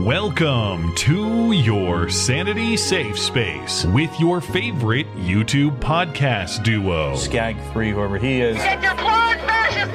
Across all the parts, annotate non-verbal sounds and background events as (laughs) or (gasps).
Welcome to your Sanity Safe Space with your favorite YouTube podcast duo. Skag 3, whoever he is. Get your clone fascist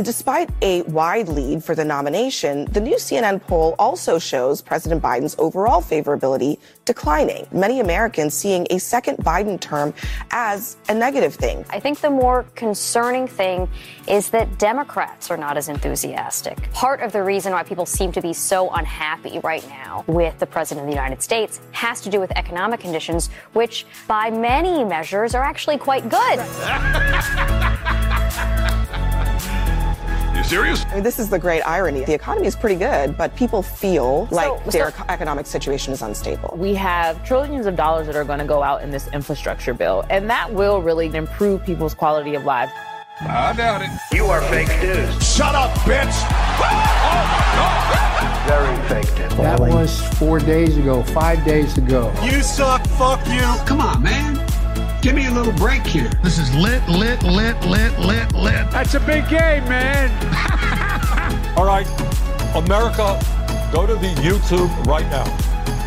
And despite a wide lead for the nomination, the new CNN poll also shows President Biden's overall favorability declining. Many Americans seeing a second Biden term as a negative thing. I think the more concerning thing is that Democrats are not as enthusiastic. Part of the reason why people seem to be so unhappy right now with the President of the United States has to do with economic conditions, which by many measures are actually quite good. (laughs) You serious? I mean, this is the great irony. The economy is pretty good, but people feel like so- their eco- economic situation is unstable. we have trillions of dollars that are going to go out in this infrastructure bill, and that will really improve people's quality of life. I doubt it. You are fake news. Shut up, bitch! (laughs) Very fake news. That was four days ago, five days ago. You suck, fuck you! Come on, man. Give me a little break here. This is lit, lit, lit, lit, lit, lit. That's a big game, man. (laughs) All right, America, go to the YouTube right now.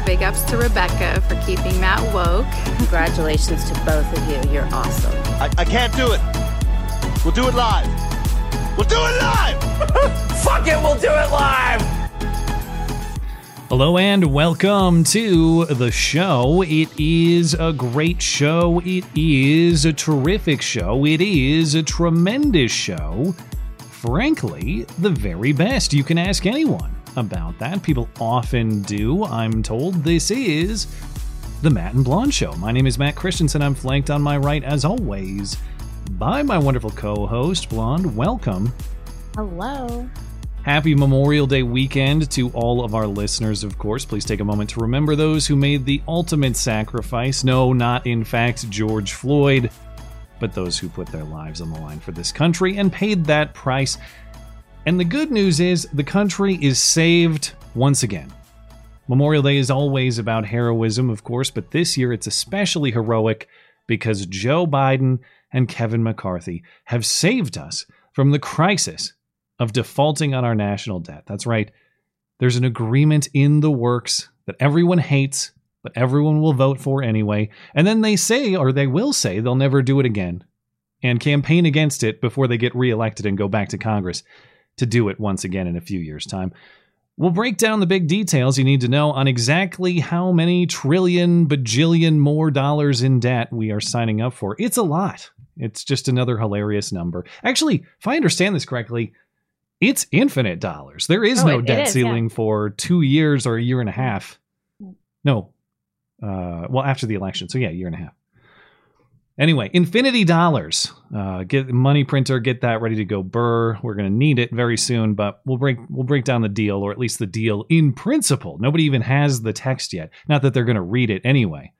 Big ups to Rebecca for keeping Matt woke. Congratulations to both of you. You're awesome. I, I can't do it. We'll do it live. We'll do it live! (laughs) Fuck it, we'll do it live! Hello and welcome to the show. It is a great show. It is a terrific show. It is a tremendous show. Frankly, the very best. You can ask anyone about that. People often do. I'm told this is the Matt and Blonde Show. My name is Matt Christiansen. I'm flanked on my right, as always, by my wonderful co host, Blonde. Welcome. Hello. Happy Memorial Day weekend to all of our listeners, of course. Please take a moment to remember those who made the ultimate sacrifice. No, not in fact George Floyd, but those who put their lives on the line for this country and paid that price. And the good news is the country is saved once again. Memorial Day is always about heroism, of course, but this year it's especially heroic because Joe Biden and Kevin McCarthy have saved us from the crisis of defaulting on our national debt. That's right. There's an agreement in the works that everyone hates, but everyone will vote for anyway. And then they say, or they will say, they'll never do it again and campaign against it before they get reelected and go back to Congress to do it once again in a few years' time. We'll break down the big details you need to know on exactly how many trillion, bajillion more dollars in debt we are signing up for. It's a lot. It's just another hilarious number. Actually, if I understand this correctly, it's infinite dollars. There is Oh, no it- it debt is, ceiling for two years or a year and a half. No. Uh, well, after the election. So, yeah, a year and a half. Anyway, infinity dollars. Uh, get money printer, get that ready to go. Burr. We're going to need it very soon, but we'll break we'll break down the deal, or at least the deal in principle. Nobody even has the text yet. Not that they're going to read it anyway,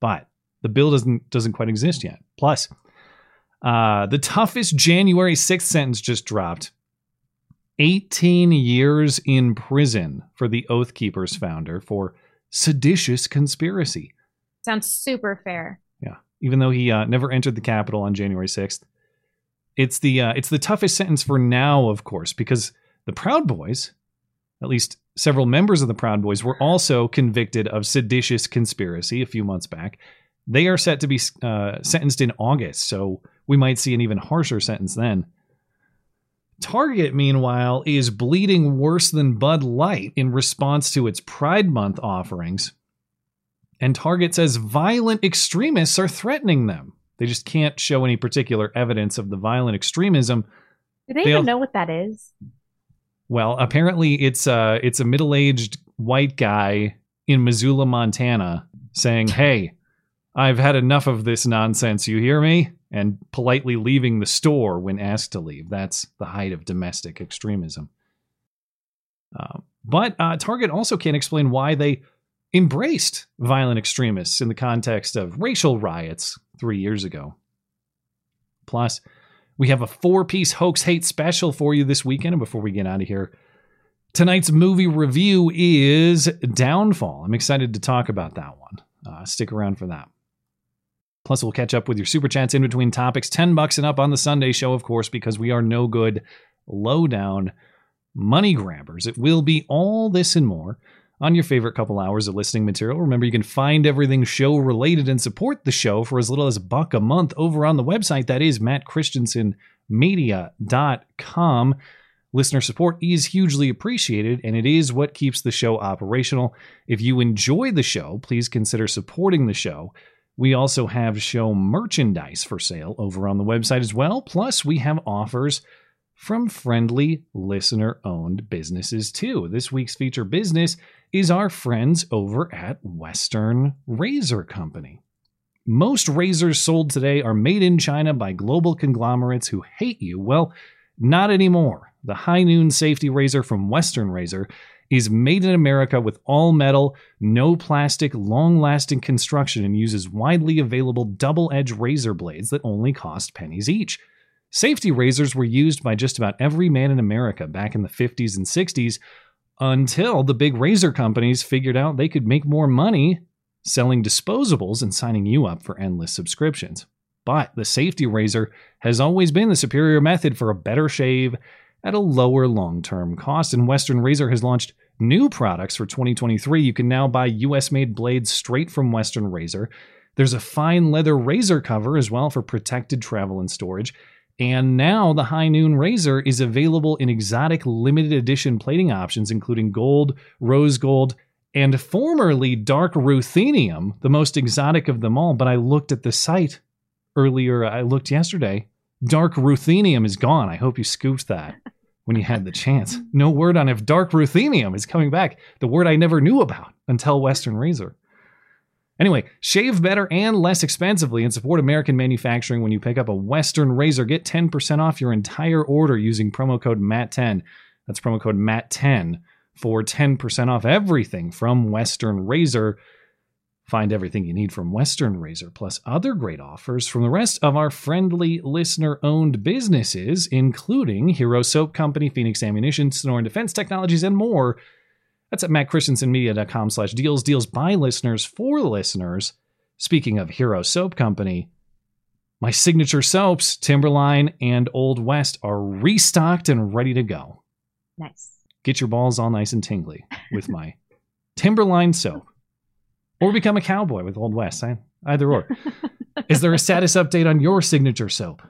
but the bill doesn't doesn't quite exist yet. Plus, uh, the toughest January 6th sentence just dropped. 18 years in prison for the Oath Keepers founder for seditious conspiracy. Sounds super fair. Yeah, even though he uh, never entered the Capitol on January 6th. It's the uh, it's the toughest sentence for now, of course, because the Proud Boys, at least several members of the Proud Boys, were also convicted of seditious conspiracy a few months back. They are set to be uh, sentenced in August, so we might see an even harsher sentence then. Target, meanwhile, is bleeding worse than Bud Light in response to its Pride Month offerings. And Target says violent extremists are threatening them. They just can't show any particular evidence of the violent extremism. Do they, They even al- know what that is? Well, apparently it's uh it's a middle-aged white guy in Missoula, Montana, saying, "Hey, I've had enough of this nonsense. You hear me?" And politely leaving the store when asked to leave. That's the height of domestic extremism. Um, But uh, Target also can't explain why they embraced violent extremists in the context of racial riots three years ago. Plus, we have a four piece hoax hate special for you this weekend. And before we get out of here, tonight's movie review is Downfall. I'm excited to talk about that one. Uh, stick around for that. Plus, we'll catch up with your super chats in between topics. 10 bucks and up on the Sunday show, of course, because we are no good, low down money grabbers. It will be all this and more on your favorite couple hours of listening material. Remember, you can find everything show related and support the show for as little as a buck a month over on the website. That is mattchristiansenmedia.com. Listener support is hugely appreciated, and it is what keeps the show operational. If you enjoy the show, please consider supporting the show. We also have show merchandise for sale over on the website as well. Plus, we have offers from friendly listener owned businesses too. This week's feature business is our friends over at Western Razor Company. Most razors sold today are made in China by global conglomerates who hate you. Well, not anymore. The High Noon Safety Razor from Western Razor is made in America with all metal, no plastic, long lasting construction, and uses widely available double edged razor blades that only cost pennies each. Safety razors were used by just about every man in America back in the 50s and 60s until the big razor companies figured out they could make more money selling disposables and signing you up for endless subscriptions. But the safety razor has always been the superior method for a better shave at a lower long term cost. And Western Razor has launched new products for 2023. You can now buy US made blades straight from Western Razor. There's a fine leather razor cover as well for protected travel and storage. And now the High Noon Razor is available in exotic limited edition plating options, including gold, rose gold, and formerly dark ruthenium, the most exotic of them all. But I looked at the site earlier, I looked yesterday. Dark ruthenium is gone. I hope you scooped that when you had the chance. (laughs) No word on if dark ruthenium is coming back, the word I never knew about until Western Razor. Anyway, shave better and less expensively and support American manufacturing when you pick up a Western razor. Get 10% off your entire order using promo code MAT10. That's promo code MAT10 for 10% off everything from Western Razor. Find everything you need from Western Razor, plus other great offers from the rest of our friendly listener owned businesses, including Hero Soap Company, Phoenix Ammunition, Sonoran Defense Technologies, and more. That's at mattchristiansenmedia.com slash deals. Deals by listeners for listeners. Speaking of Hero Soap Company, my signature soaps, Timberline and Old West, are restocked and ready to go. Nice. Get your balls all nice and tingly with my (laughs) Timberline soap. Or become a cowboy with Old West. Either or. Is there a (laughs) status update on your signature soap?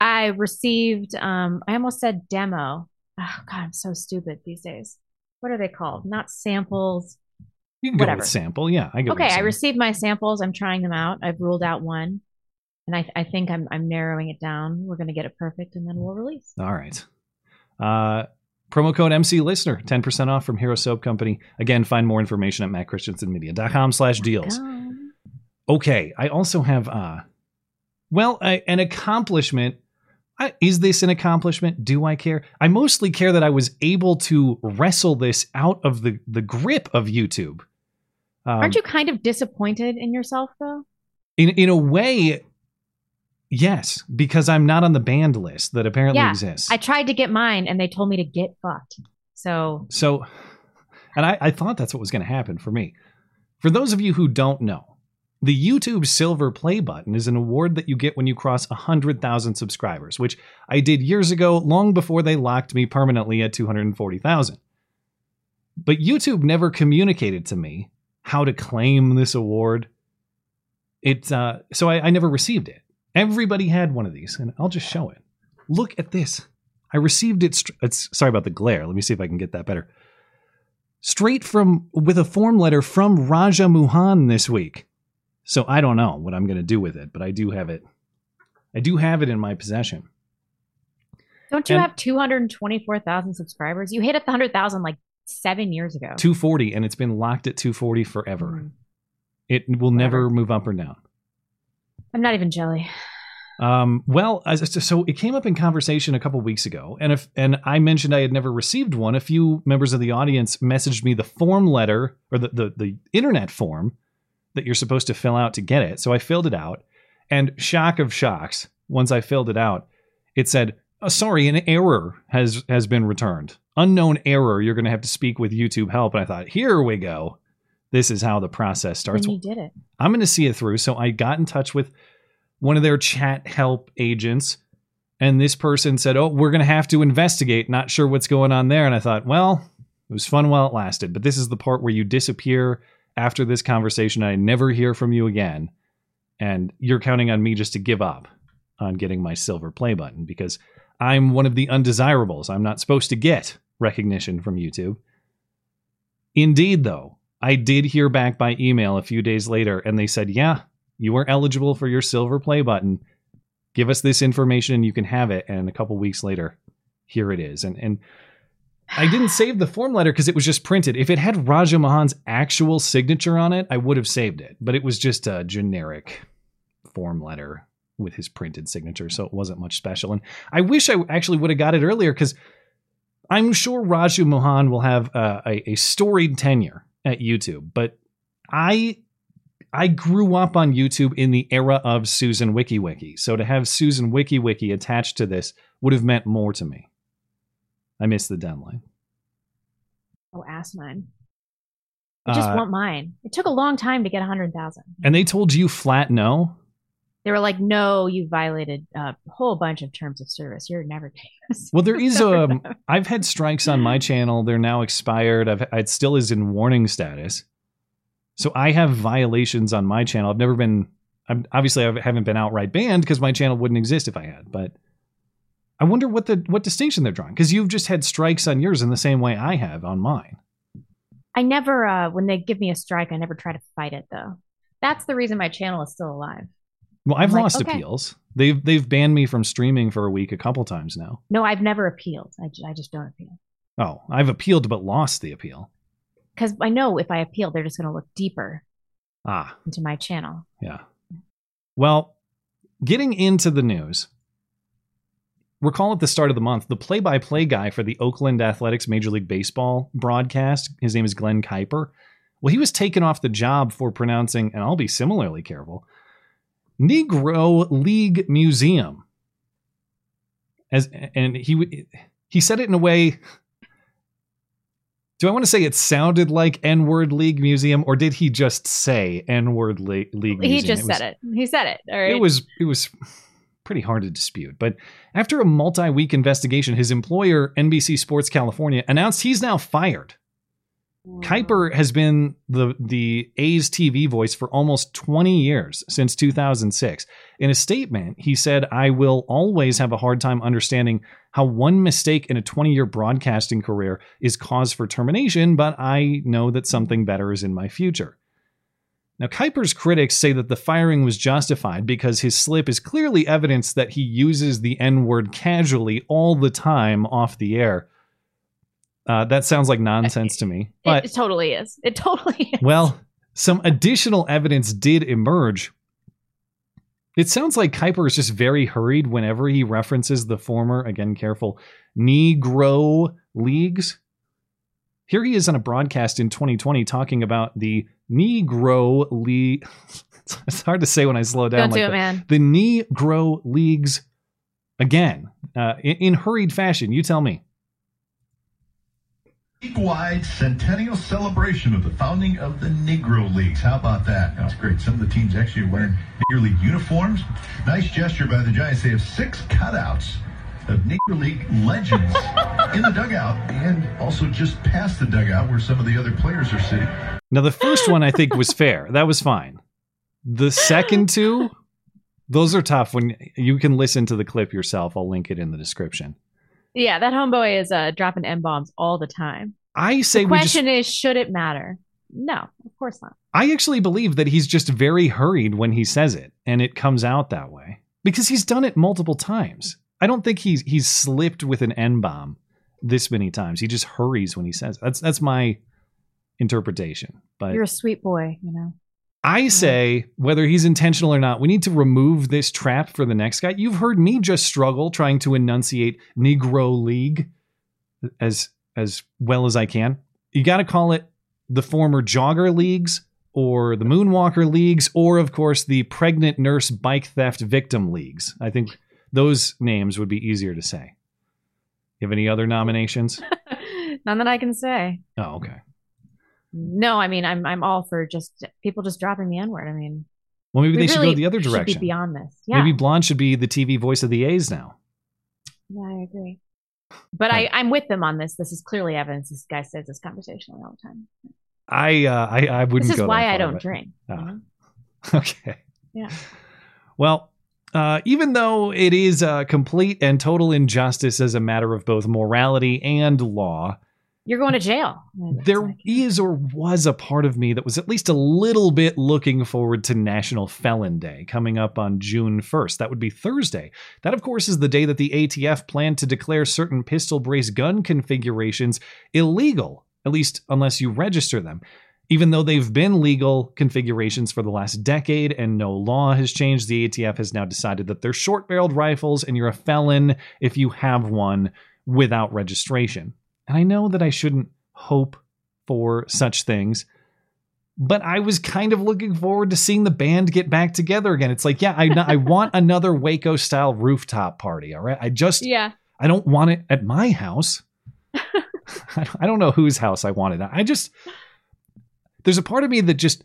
I received, um, I almost said demo. Oh, God, I'm so stupid these days. What are they called? Not samples. You can Whatever. go with sample. Yeah, I go Okay, I received my samples. I'm trying them out. I've ruled out one, and I, I think I'm I'm narrowing it down. We're gonna get it perfect, and then we'll release. All right. Uh, promo code MC Listener, 10% off from Hero Soap Company. Again, find more information at mattchristiansenmedia.com slash deals. Okay, I also have, uh, well, a, an accomplishment. I, is this an accomplishment? Do I care? I mostly care that I was able to wrestle this out of the, the grip of YouTube. Um, Aren't you kind of disappointed in yourself though? In, in a way, yes, because I'm not on the banned list that apparently yeah, exists. I tried to get mine, and they told me to get fucked. So So, and I, I thought that's what was going to happen for me. For those of you who don't know, the YouTube Silver Play button is an award that you get when you cross 100,000 subscribers, which I did years ago, long before they locked me permanently at 240,000. But YouTube never communicated to me how to claim this award. It, uh, so I, I never received it. Everybody had one of these, and I'll just show it. Look at this. I received it. Str- it's, sorry about the glare. Let me see if I can get that better. Straight from with a form letter from Raja Mohan this week. So I don't know what I'm going to do with it, but I do have it. I do have it in my possession. don't you And- have two hundred twenty-four thousand subscribers? You hit hundred thousand like seven years ago. 240, and it's been locked at 240 forever. Mhm. It will never move up or down. I'm not even jelly. Um, well, so it came up in conversation a couple weeks ago, and if and I mentioned I had never received one. A few members of the audience messaged me the form letter or the the, the internet form that you're supposed to fill out to get it. So I filled it out, and shock of shocks, once I filled it out, it said, oh, "Sorry, an error has has been returned. Unknown error. You're going to have to speak with YouTube help." And I thought, here we go. This is how the process starts. When you did it. I'm going to see it through. So I got in touch with one of their chat help agents. And this person said, Oh, we're going to have to investigate. Not sure what's going on there. And I thought, Well, it was fun while it lasted. But this is the part where you disappear after this conversation. I never hear from you again. And you're counting on me just to give up on getting my silver play button because I'm one of the undesirables. I'm not supposed to get recognition from YouTube. Indeed, though, I did hear back by email a few days later, and they said, Yeah, you are eligible for your silver play button. Give us this information and you can have it. And a couple weeks later, here it is. And and I didn't (sighs) save the form letter because it was just printed. If it had Raja Mohan's actual signature on it, I would have saved it. But it was just a generic form letter with his printed signature, so it wasn't much special. And I wish I actually would have got it earlier because I'm sure Raju Mohan will have uh, a, a storied tenure at YouTube. But I I grew up on YouTube in the era of Susan Wojcicki. So to have Susan Wojcicki attached to this would have meant more to me. I missed the deadline. Oh, asinine. I just Uh, want mine. It took a long time to get 100,000. And they told you flat no? They were like, no, you violated a whole bunch of terms of service. You're never getting this. Well, there (laughs) is a. I've had strikes on my channel. They're now expired. I've, it still is in warning status. So I have violations on my channel. I've never been. I'm, obviously, I haven't been outright banned because my channel wouldn't exist if I had. But I wonder what the what distinction they're drawing because you've just had strikes on yours in the same way I have on mine. I never, uh, when they give me a strike, I never try to fight it though. That's the reason my channel is still alive. Well, I've I'm like, lost okay. appeals. They've they've banned me from streaming for a week a couple times now. No, I've never appealed. I, I just don't appeal. Oh, I've appealed but lost the appeal. Because I know if I appeal, they're just going to look deeper Ah, into my channel. Yeah. Well, getting into the news, recall at the start of the month, the play by play guy for the Oakland Athletics Major League Baseball broadcast, his name is Glenn Kuiper. Well, he was taken off the job for pronouncing, and I'll be similarly careful, Negro League Museum. As and he he said it in a way. Do I want to say it sounded like N word League Museum, or did he just say N word League Museum? He just was- said it. He said it. All right. it was it was pretty hard to dispute. But after a multi-week investigation, his employer, NBC Sports California, announced he's now fired. Kuiper has been the the A's TV voice for almost 20 years since 2006. In a statement, he said, "I will always have a hard time understanding how one mistake in a 20-year broadcasting career is cause for termination, but I know that something better is in my future." Now, Kuiper's critics say that the firing was justified because his slip is clearly evidence that he uses the N word casually all the time off the air. Uh, that sounds like nonsense to me. But it, it totally is. It totally (laughs) is. well, some additional evidence did emerge. It sounds like Kuiper is just very hurried whenever he references the former, again, careful, Negro leagues. Here he is on a broadcast in 2020 talking about the Negro League. (laughs) It's hard to say when I slow down. Don't do it, that. man. The Negro leagues again uh, in, in hurried fashion. You tell me. League-wide centennial celebration of the founding of the Negro Leagues. How about that? That's great. Some of the teams actually are wearing Negro League uniforms. Nice gesture by the Giants. They have six cutouts of Negro League legends (laughs) in the dugout and also just past the dugout where some of the other players are sitting. Now, the first one I think was fair. That was fine. The second two, those are tough. When you can listen to the clip yourself, I'll link it in the description. Yeah, that homeboy is uh, dropping M bombs all the time. I say the we just. question is, should it matter? No, of course not. I actually believe that he's just very hurried when he says it, and it comes out that way because he's done it multiple times. I don't think he's he's slipped with an N bomb this many times. He just hurries when he says it. that's that's my interpretation. But You're a sweet boy, you know. I mm-hmm. say, whether he's intentional or not, we need to remove this trap for the next guy. You've heard me just struggle trying to enunciate Negro League as as well as I can. You got to call it the former jogger leagues or the moonwalker leagues or of course the pregnant nurse bike theft victim leagues. I think those names would be easier to say. You have any other nominations? (laughs) None that I can say. Oh, okay. No, I mean I'm I'm all for just people just dropping the N word. I mean, Well, maybe we they should go the other should direction. be beyond this. Yeah, Maybe Blonde should be the TV voice of the A's now. yeah, I agree. But I I'm with them on this. This is clearly evidence. This guy says this conversationally all the time. I uh, I I wouldn't. This is why I don't drink. Ah. know? (laughs) Okay. Yeah. Well, uh, even though it is a complete and total injustice as a matter of both morality and law, You're going to jail. there is or was a part of me that was at least a little bit looking forward to National Felon Day coming up on June 1st. That would be Thursday. That, of course, is the day that the ATF planned to declare certain pistol brace gun configurations illegal, at least unless you register them. Even though they've been legal configurations for the last decade and no law has changed, the ATF has now decided that they're short barreled rifles and you're a felon if you have one without registration. And I know that I shouldn't hope for such things, but I was kind of looking forward to seeing the band get back together again. It's like, yeah, I, I (laughs) want another Waco style rooftop party. All right. I just, Yeah. I don't want it at my house. I (laughs) (laughs) I don't know whose house I wanted. I just, there's a part of me that just,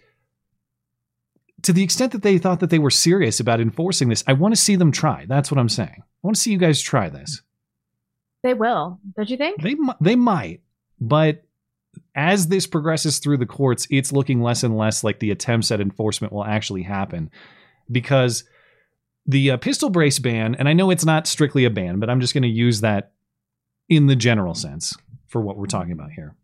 to the extent that they thought that they were serious about enforcing this, I want to see them try. That's what I'm saying. I want to see you guys try this. They will, don't you think? They they might, but as this progresses through the courts, it's looking less and less like the attempts at enforcement will actually happen because the uh, pistol brace ban, and I know it's not strictly a ban, but I'm just going to use that in the general sense for what we're talking about here.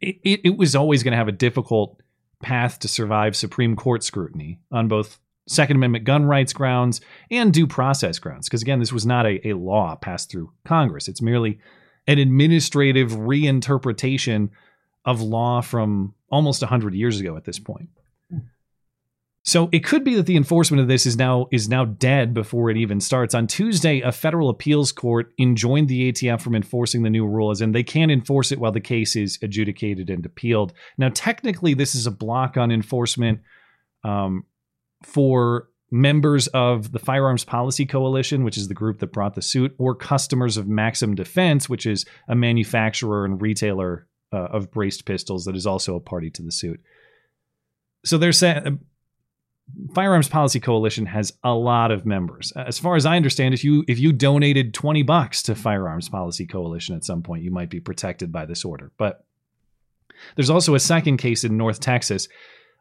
It, it, it was always going to have a difficult path to survive Supreme Court scrutiny on both Second Amendment gun rights grounds and due process grounds. Because again, this was not a, a law passed through Congress, it's merely an administrative reinterpretation of law from almost 100 years ago at this point. So it could be that the enforcement of this is now is now dead before it even starts. On Tuesday, a federal appeals court enjoined the ATF from enforcing the new rule, as in they can't enforce it while the case is adjudicated and appealed. Now, technically, this is a block on enforcement um, for members of the Firearms Policy Coalition, which is the group that brought the suit, or customers of Maxim Defense, which is a manufacturer and retailer uh, of braced pistols that is also a party to the suit. So they're saying Firearms Policy Coalition has a lot of members. As far as I understand, if you if you donated 20 bucks to Firearms Policy Coalition at some point, you might be protected by this order. But there's also a second case in North Texas.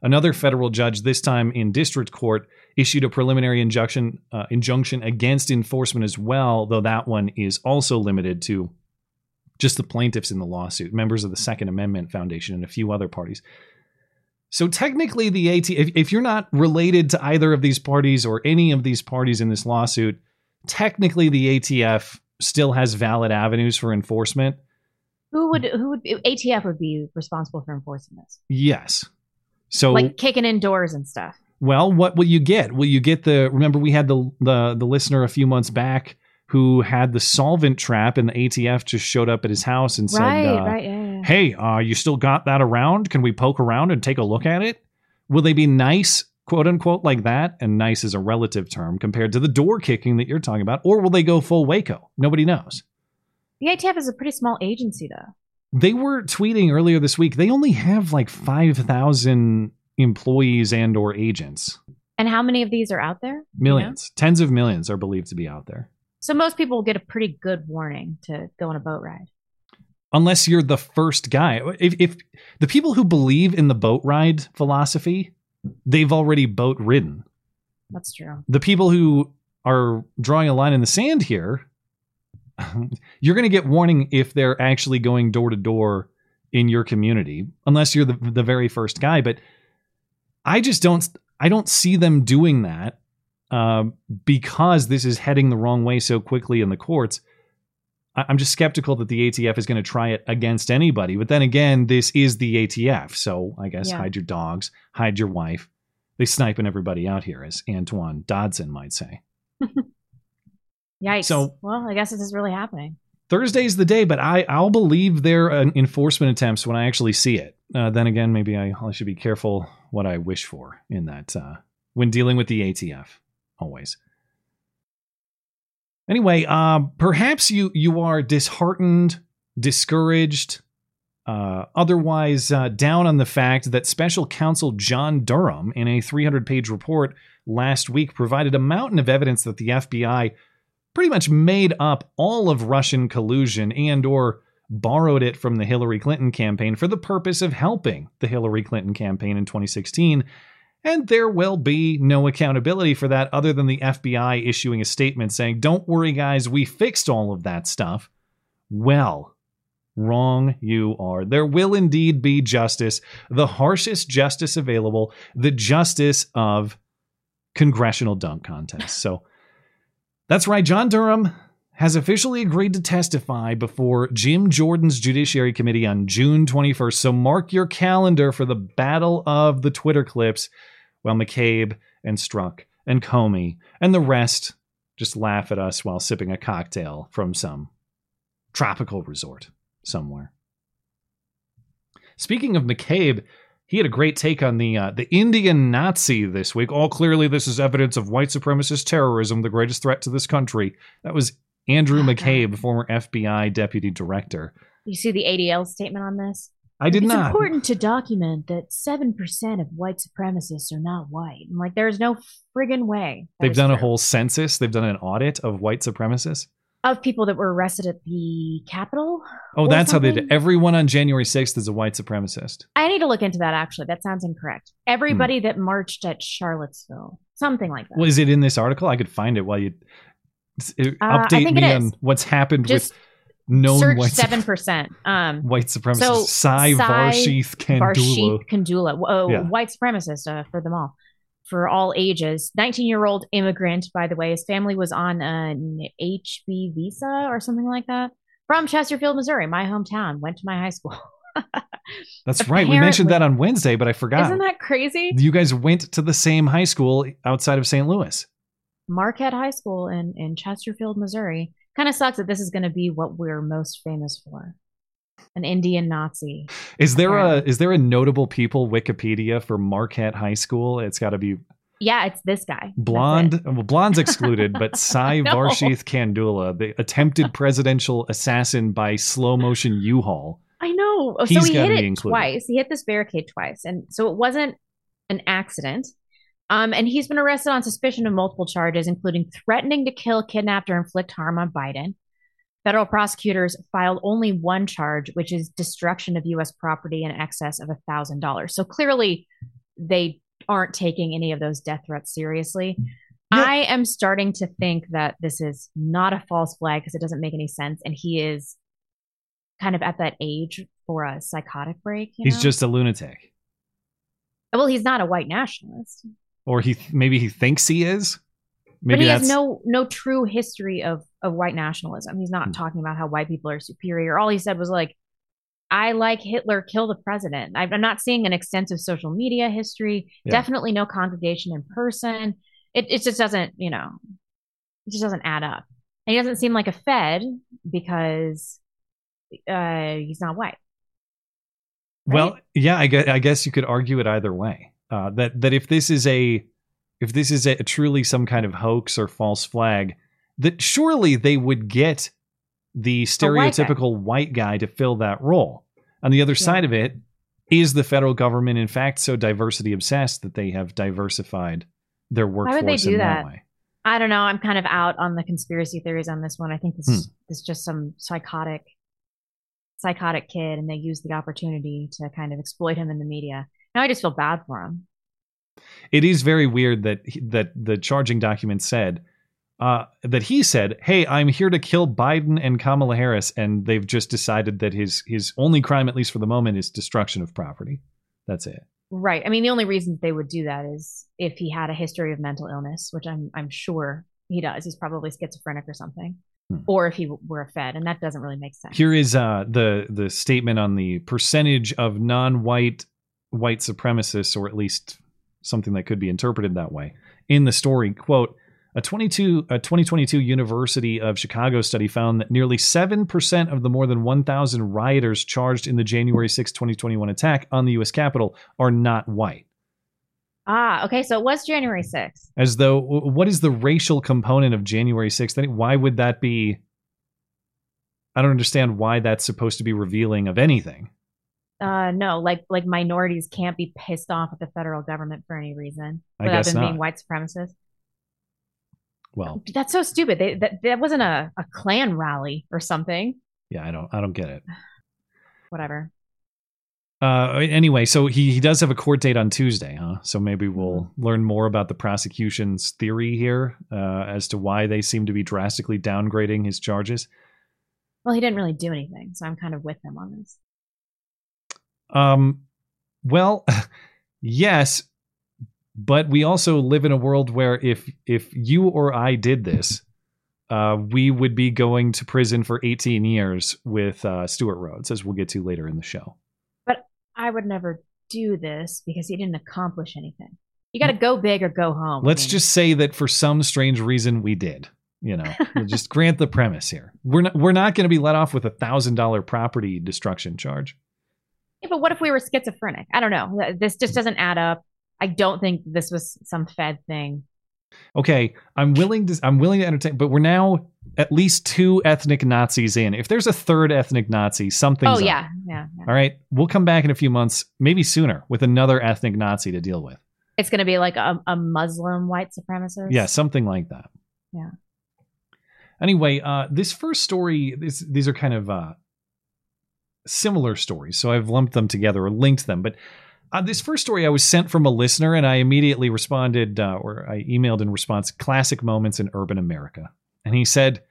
Another federal judge, this time in district court, issued a preliminary injunction uh, injunction against enforcement as well, though that one is also limited to just the plaintiffs in the lawsuit, members of the Second Amendment Foundation, and a few other parties. So technically, the AT, if, if you're not related to either of these parties or any of these parties in this lawsuit, technically the ATF still has valid avenues for enforcement. Who would who would ATF would be responsible for enforcing this? Yes. So like kicking in doors and stuff. Well, what will you get? Will you get the? Remember, we had the the the listener a few months back who had the solvent trap, and the ATF just showed up at his house and said, Right, uh, right, yeah, yeah. "Hey, uh, you still got that around? Can we poke around and take a look at it?" Will they be nice, quote unquote, like that? And nice is a relative term compared to the door kicking that you're talking about, or will they go full Waco? Nobody knows. The ATF is a pretty small agency, though. They were tweeting earlier this week. They only have like five thousand employees and or agents. And how many of these are out there? You know? Millions, tens of millions are believed to be out there. So most people will get a pretty good warning to go on a boat ride. Unless you're the first guy. If, if the people who believe in the boat ride philosophy, they've already boat ridden. That's true. The people who are drawing a line in the sand here, (laughs) you're going to get warning if they're actually going door to door in your community, unless you're the, the very first guy. But I just don't I don't see them doing that uh, because this is heading the wrong way so quickly in the courts. I- I'm just skeptical that the ATF is going to try it against anybody. But then again, this is the ATF, so I guess Yeah. hide your dogs, hide your wife. They sniping everybody out here, as Antoine Dodson might say. (laughs) Yikes. So- well, I guess this is really happening. Thursday's the day, but I I'll believe their uh, enforcement attempts when I actually see it. Uh, then again, maybe I, I should be careful what I wish for in that uh, when dealing with the ATF. Always. Anyway, uh, perhaps you you are disheartened, discouraged, uh, otherwise uh, down on the fact that Special Counsel John Durham, in a 300-page report last week, provided a mountain of evidence that the FBI pretty much made up all of Russian collusion and or borrowed it from the Hillary Clinton campaign for the purpose of helping the Hillary Clinton campaign in 2016. And there will be no accountability for that other than the FBI issuing a statement saying, Don't worry, guys, we fixed all of that stuff. Well, wrong you are. There will indeed be justice, the harshest justice available, the justice of congressional dunk contests. So that's right, John Durham has officially agreed to testify before Jim Jordan's Judiciary Committee on June 21st. So mark your calendar for the battle of the Twitter clips while McCabe and Strzok and Comey and the rest just laugh at us while sipping a cocktail from some tropical resort somewhere. Speaking of McCabe, he had a great take on the uh, the Indian Nazi this week. All clearly, this is evidence of white supremacist terrorism, the greatest threat to this country. That was Andrew McCabe, former FBI deputy director. You see the ADL statement on this? I did it's not. It's important to document that 7% of white supremacists are not white. I'm like, there's no friggin' way. They've done a whole census. They've done an audit of white supremacists. Of people that were arrested at the Capitol? Oh, that's how they did. Everyone on January 6th is a white supremacist. I need to look into that, actually. That sounds incorrect. Everybody that marched at Charlottesville. Something like that. Hmm. Well, is it in this article? I could find it while you s- uh, update me on what's happened Just with known Search white, seven percent. Um, white supremacists. so Sai Varshith Kandula. Varshith Kandula. Oh, Yeah. white supremacist uh, for them all, for all ages. Nineteen-year-old immigrant, by the way. His family was on an HB visa or something like that from Chesterfield, Missouri, my hometown. Went to my high school. (laughs) That's right. We mentioned that on Wednesday, but I forgot. Isn't that crazy? You guys went to the same high school outside of St. Louis. Marquette High School in in Chesterfield, Missouri. Kind of sucks that this is going to be what we're most famous for. An Indian Nazi. Is there a is there a notable people Wikipedia for Marquette High School? It's got to be Yeah, it's this guy. blonde. (laughs) Well, blonde's excluded, but Sai (laughs) No. Varshith Kandula, the attempted presidential assassin by slow motion U-Haul. I know. Oh, so he hit it included. twice. He hit this barricade twice, and so it wasn't an accident. Um, and he's been arrested on suspicion of multiple charges, including threatening to kill, kidnap, or inflict harm on Biden. Federal prosecutors filed only one charge, which is destruction of U.S. property in excess of thousand dollars. So clearly, they aren't taking any of those death threats seriously. I am starting to think that this is not a false flag because it doesn't make any sense, and he is kind of at that age for a psychotic break. you He's know? just a lunatic, well, he's not a white nationalist, or he maybe he thinks he is. but Maybe he that's has no no true history of of white nationalism. He's Hmm. not talking about how white people are superior. All he said was like, "I like Hitler, kill the president." I'm not seeing an extensive social media history. Yeah. Definitely no congregation in person. It it just doesn't you know, it just doesn't add up. And he doesn't seem like a Fed because uh, he's not white. Well, yeah, I guess, I guess you could argue it either way. Uh, that that if this is a if this is a truly some kind of hoax or false flag, that surely they would get the white guy. stereotypical white guy to fill that role. On the other side of it, is the federal government in fact so diversity obsessed that they have diversified their workforce Why would they do in that, that? way? I don't know. I'm kind of out on the conspiracy theories on this one. I think this Hmm. is this is just some psychotic psychotic kid and they use the opportunity to kind of exploit him in the media. Now I just feel bad for him. It is very weird that that the charging document said uh, that he said, "Hey, I'm here to kill Biden and Kamala Harris," and they've just decided that his his only crime, at least for the moment, is destruction of property. That's it. Right. I mean, the only reason they would do that is if he had a history of mental illness, which I'm I'm sure he does. He's probably schizophrenic or something. or if he were a Fed, and that doesn't really make sense. Here is uh, the the statement on the percentage of non-white white supremacists, or at least something that could be interpreted that way. In the story, quote. A 22 a 2022 University of Chicago study found that nearly 7% of the more than 1,000 rioters charged in the January 6, 2021 attack on the US Capitol are not white. Ah, okay, so it was January 6th. As though what is the racial component of January 6th? Why would that be I don't understand why that's supposed to be revealing of anything. Uh, no, like like minorities can't be pissed off at the federal government for any reason I without guess them not. being white supremacists. Well, That's so stupid. They, that that wasn't a, a Klan rally or something. yeah, I don't I don't get it. (sighs) Whatever. Uh, anyway, so he, he does have a court date on Tuesday, huh? So maybe we'll learn more about the prosecution's theory here uh, as to why they seem to be drastically downgrading his charges. Well, he didn't really do anything, so I'm kind of with him on this. Um, well, (laughs) yes, but we also live in a world where if if you or I did this, uh, we would be going to prison for 18 years with uh, Stewart Rhodes, as we'll get to later in the show. But I would never do this because he didn't accomplish anything. You got to go big or go home. Let's mean, just say that for some strange reason we did. You know, just (laughs) grant the premise here. We're not we're not going to be let off with a thousand dollar property destruction charge. Yeah, but what if we were schizophrenic? I don't know. This just doesn't add up. I don't think this was some Fed thing. Okay, I'm willing to I'm willing to entertain, but we're now at least two ethnic Nazis in. If there's a third ethnic Nazi, something's oh yeah, yeah, yeah. All right, we'll come back in a few months, maybe sooner, with another ethnic Nazi to deal with. It's going to be like a, a Muslim white supremacist. Yeah, something like that. Yeah. Anyway, uh, this first story, this, these are kind of uh, similar stories, so I've lumped them together or linked them. But uh, this first story I was sent from a listener, and I immediately responded, uh, or I emailed in response, classic moments in urban America. And he said,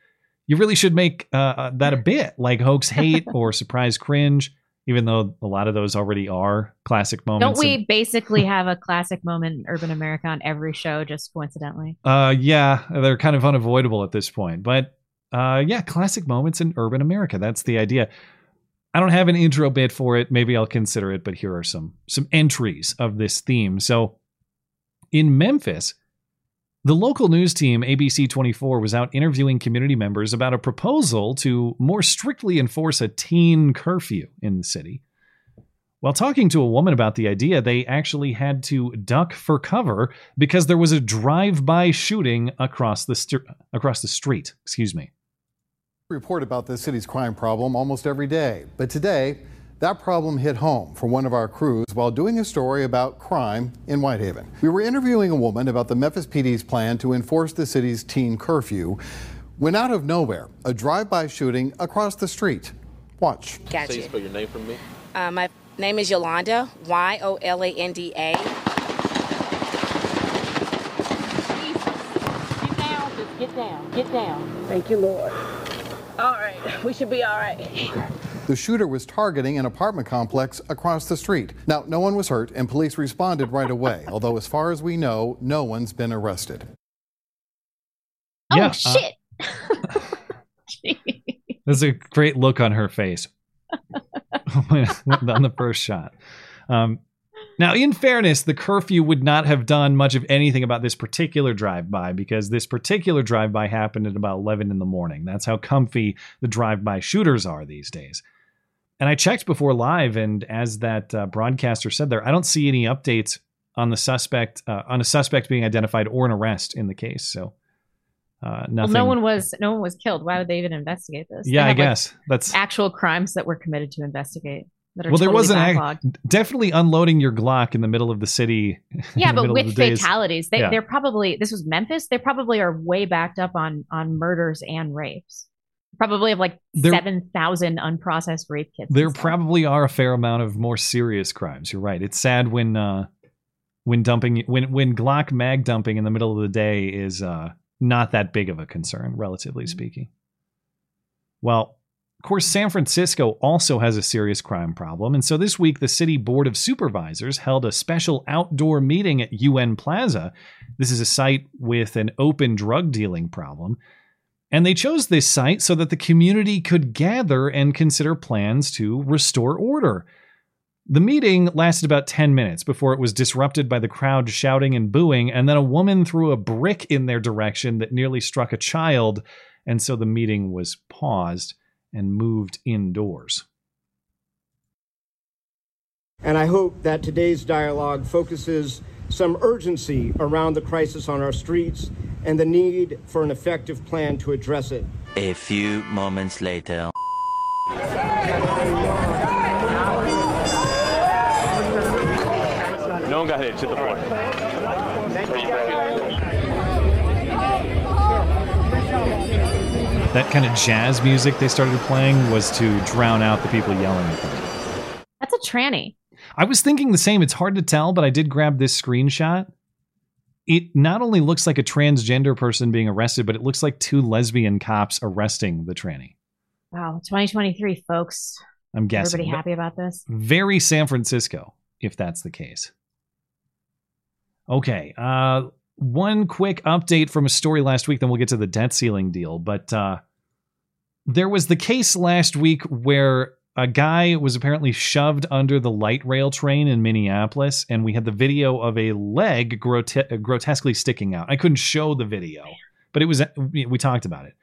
You really should make uh, uh, that a bit like hoax hate (laughs) or surprise cringe, even though a lot of those already are classic moments. Don't we (laughs) basically have a classic moment in urban America on every show, just coincidentally? Uh, yeah, they're kind of unavoidable at this point. But uh, yeah, classic moments in urban America. That's the idea. I don't have an intro bit for it. Maybe I'll consider it. But here are some some entries of this theme. So, in Memphis, the local news team ABC 24 was out interviewing community members about a proposal to more strictly enforce a teen curfew in the city. While talking to a woman about the idea, they actually had to duck for cover because there was a drive-by shooting across the st- across the street. Excuse me. Report about the city's crime problem almost every day. But today, that problem hit home for one of our crews while doing a story about crime in Whitehaven. We were interviewing a woman about the Memphis PD's plan to enforce the city's teen curfew when out of nowhere, a drive-by shooting across the street. Watch. Gotcha. Say you spell your name for me. Uh, my name is Yolanda, Y O L A N D A. Get down, just get down, get down. Thank you, Lord. All right, we should be all right. The shooter was targeting an apartment complex across the street. Now, no one was hurt and police responded right away, (laughs) although as far as we know, no one's been arrested. Oh Yeah, uh, shit! (laughs) There's a great look on her face (laughs) on the first shot. Um, now, in fairness, the curfew would not have done much of anything about this particular drive-by because this particular drive-by happened at about 11 in the morning. That's how comfy the drive-by shooters are these days. And I checked before live, and as that uh, broadcaster said there, I don't see any updates on the suspect uh, on a suspect being identified or an arrest in the case. So, uh, Well, nothing. no one was no one was killed. Why would they even investigate this? Yeah, I have, like, guess that's actual crimes that were committed to investigate. Are well, there totally was an backlogged. definitely unloading your Glock in the middle of the city. Yeah, the but with the fatalities, they, yeah. they're probably this was Memphis. They probably are way backed up on on murders and rapes. Probably have like There- seven thousand unprocessed rape kits. There probably are a fair amount of more serious crimes. You're right. It's sad when uh, when dumping when when Glock mag dumping in the middle of the day is uh, not that big of a concern, relatively Mm-hmm. speaking. Well, course, San Francisco also has a serious crime problem, and so this week the city board of supervisors held a special outdoor meeting at UN Plaza. This is a site with an open drug dealing problem. And they chose this site so that the community could gather and consider plans to restore order. The meeting lasted about 10 minutes before it was disrupted by the crowd shouting and booing, and then a woman threw a brick in their direction that nearly struck a child, and so the meeting was paused and moved indoors. And I hope that today's dialogue focuses some urgency around the crisis on our streets and the need for an effective plan to address it. A few moments later. No one got hit. To the floor. That kind of jazz music they started playing was to drown out the people yelling at them. That's a tranny. I was thinking the same. It's hard to tell, but I did grab this screenshot. It not only looks like a transgender person being arrested, but it looks like two lesbian cops arresting the tranny. Wow, 2023, folks. I'm guessing. Everybody happy about this? Very San Francisco, if that's the case. Okay. Uh, one quick update from a story last week, then we'll get to the debt ceiling deal. But uh, there was the case last week where a guy was apparently shoved under the light rail train in Minneapolis, and we had the video of a leg grote- grotesquely sticking out. I couldn't show the video, but it was we talked about it.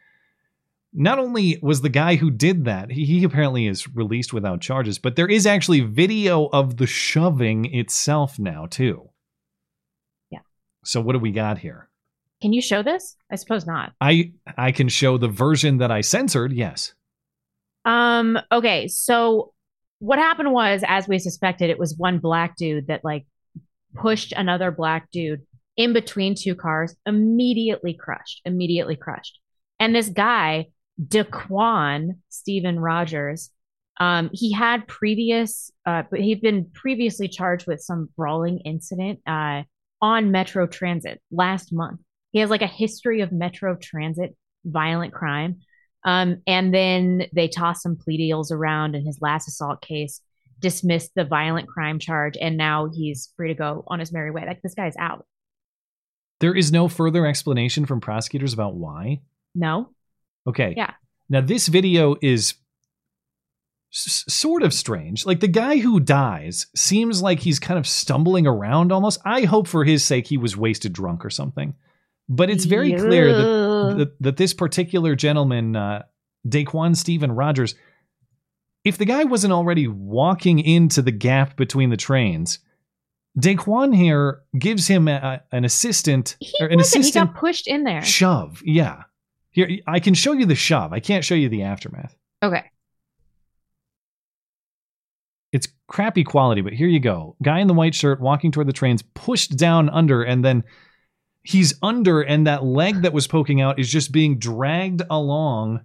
Not only was the guy who did that, he, he apparently is released without charges, but there is actually video of the shoving itself now too. So what do we got here? Can you show this? I suppose not. I I can show the version that I censored. Yes. Um, okay, so what happened was, as we suspected, it was one black dude that like pushed another black dude in between two cars, immediately crushed, immediately crushed. And this guy, Daquan Stephen Rogers, um, he had previous, uh, but he'd been previously charged with some brawling incident uh, on Metro Transit last month. He has like a history of Metro Transit violent crime. Um, and then they tossed some plea deals around, and his last assault case dismissed the violent crime charge, and now he's free to go on his merry way. Like this guy's out. There is no further explanation from prosecutors about why. No. Okay. Yeah. Now this video is s- sort of strange. Like the guy who dies seems like he's kind of stumbling around almost. I hope for his sake he was wasted drunk or something. But it's very yeah. clear that, that, that this particular gentleman, uh, Daquan Stephen Rogers, if the guy wasn't already walking into the gap between the trains, Daquan here gives him a, an assistant he or an assistant He got pushed in there. shove. Yeah. Here I can show you the shove. I can't show you the aftermath. Okay. It's crappy quality, but here you go. Guy in the white shirt walking toward the trains, pushed down under, and then he's under, and that leg that was poking out is just being dragged along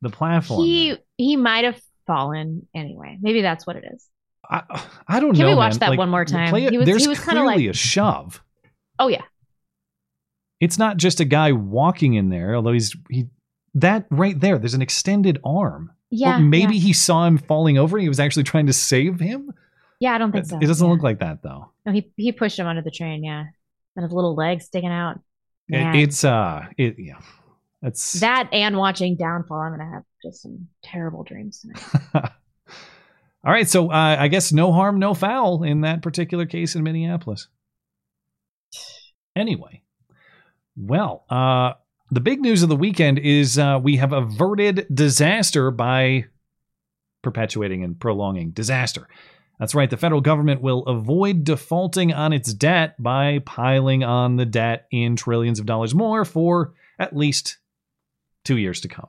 the platform. He he might have fallen anyway. Maybe that's what it is. I, I don't Can know. Can we watch man. that Like, one more time? it- He was- there's he was clearly like- a shove. Oh yeah. It's not just a guy walking in there, although he's he that right there. There's an extended arm. Yeah, Or maybe yeah. he saw him falling over. and He was actually trying to save him. Yeah, I don't think so. It doesn't yeah. look like that though. No, he he pushed him under the train. Yeah, and his little legs sticking out. It- it's uh, it yeah, that's that and watching Downfall. I'm gonna have just some terrible dreams tonight. (laughs) all right. So uh, I guess no harm, no foul in that particular case in Minneapolis. Anyway, well, uh, the big news of the weekend is uh, we have averted disaster by perpetuating and prolonging disaster. That's right, the federal government will avoid defaulting on its debt by piling on the debt in trillions of dollars more for at least two years to come.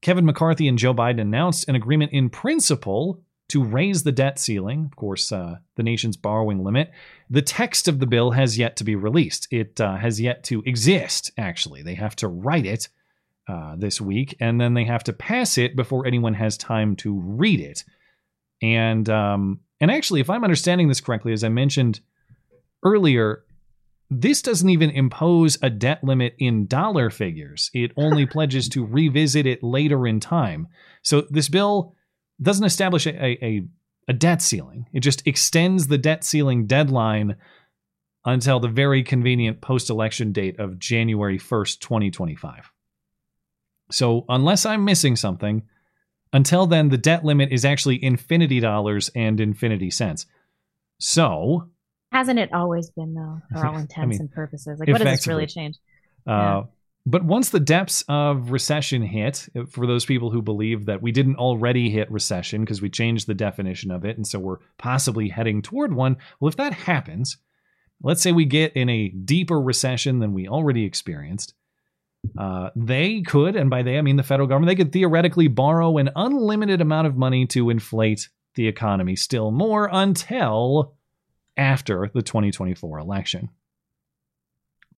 Kevin McCarthy and Joe Biden announced an agreement in principle to raise the debt ceiling, of course, uh, the nation's borrowing limit. The text of the bill has yet to be released. It uh, has yet to exist, actually. They have to write it uh, this week, and then they have to pass it before anyone has time to read it. And um, and actually, if I'm understanding this correctly, as I mentioned earlier, this doesn't even impose a debt limit in dollar figures. It only pledges to revisit it later in time. So this bill doesn't establish a, a, a debt ceiling. It just extends the debt ceiling deadline until the very convenient post election date of January 1st, 2025. So, unless I'm missing something, until then, the debt limit is actually infinity dollars and infinity cents. So, Hasn't it always been though, for all (laughs) intents mean, and purposes? Like, what does this really change? Uh, But once the depths of recession hit, for those people who believe that we didn't already hit recession because we changed the definition of it, and so we're possibly heading toward one, well, if that happens, let's say we get in a deeper recession than we already experienced, uh, they could, and by they I mean the federal government, they could theoretically borrow an unlimited amount of money to inflate the economy still more until after the 2024 election.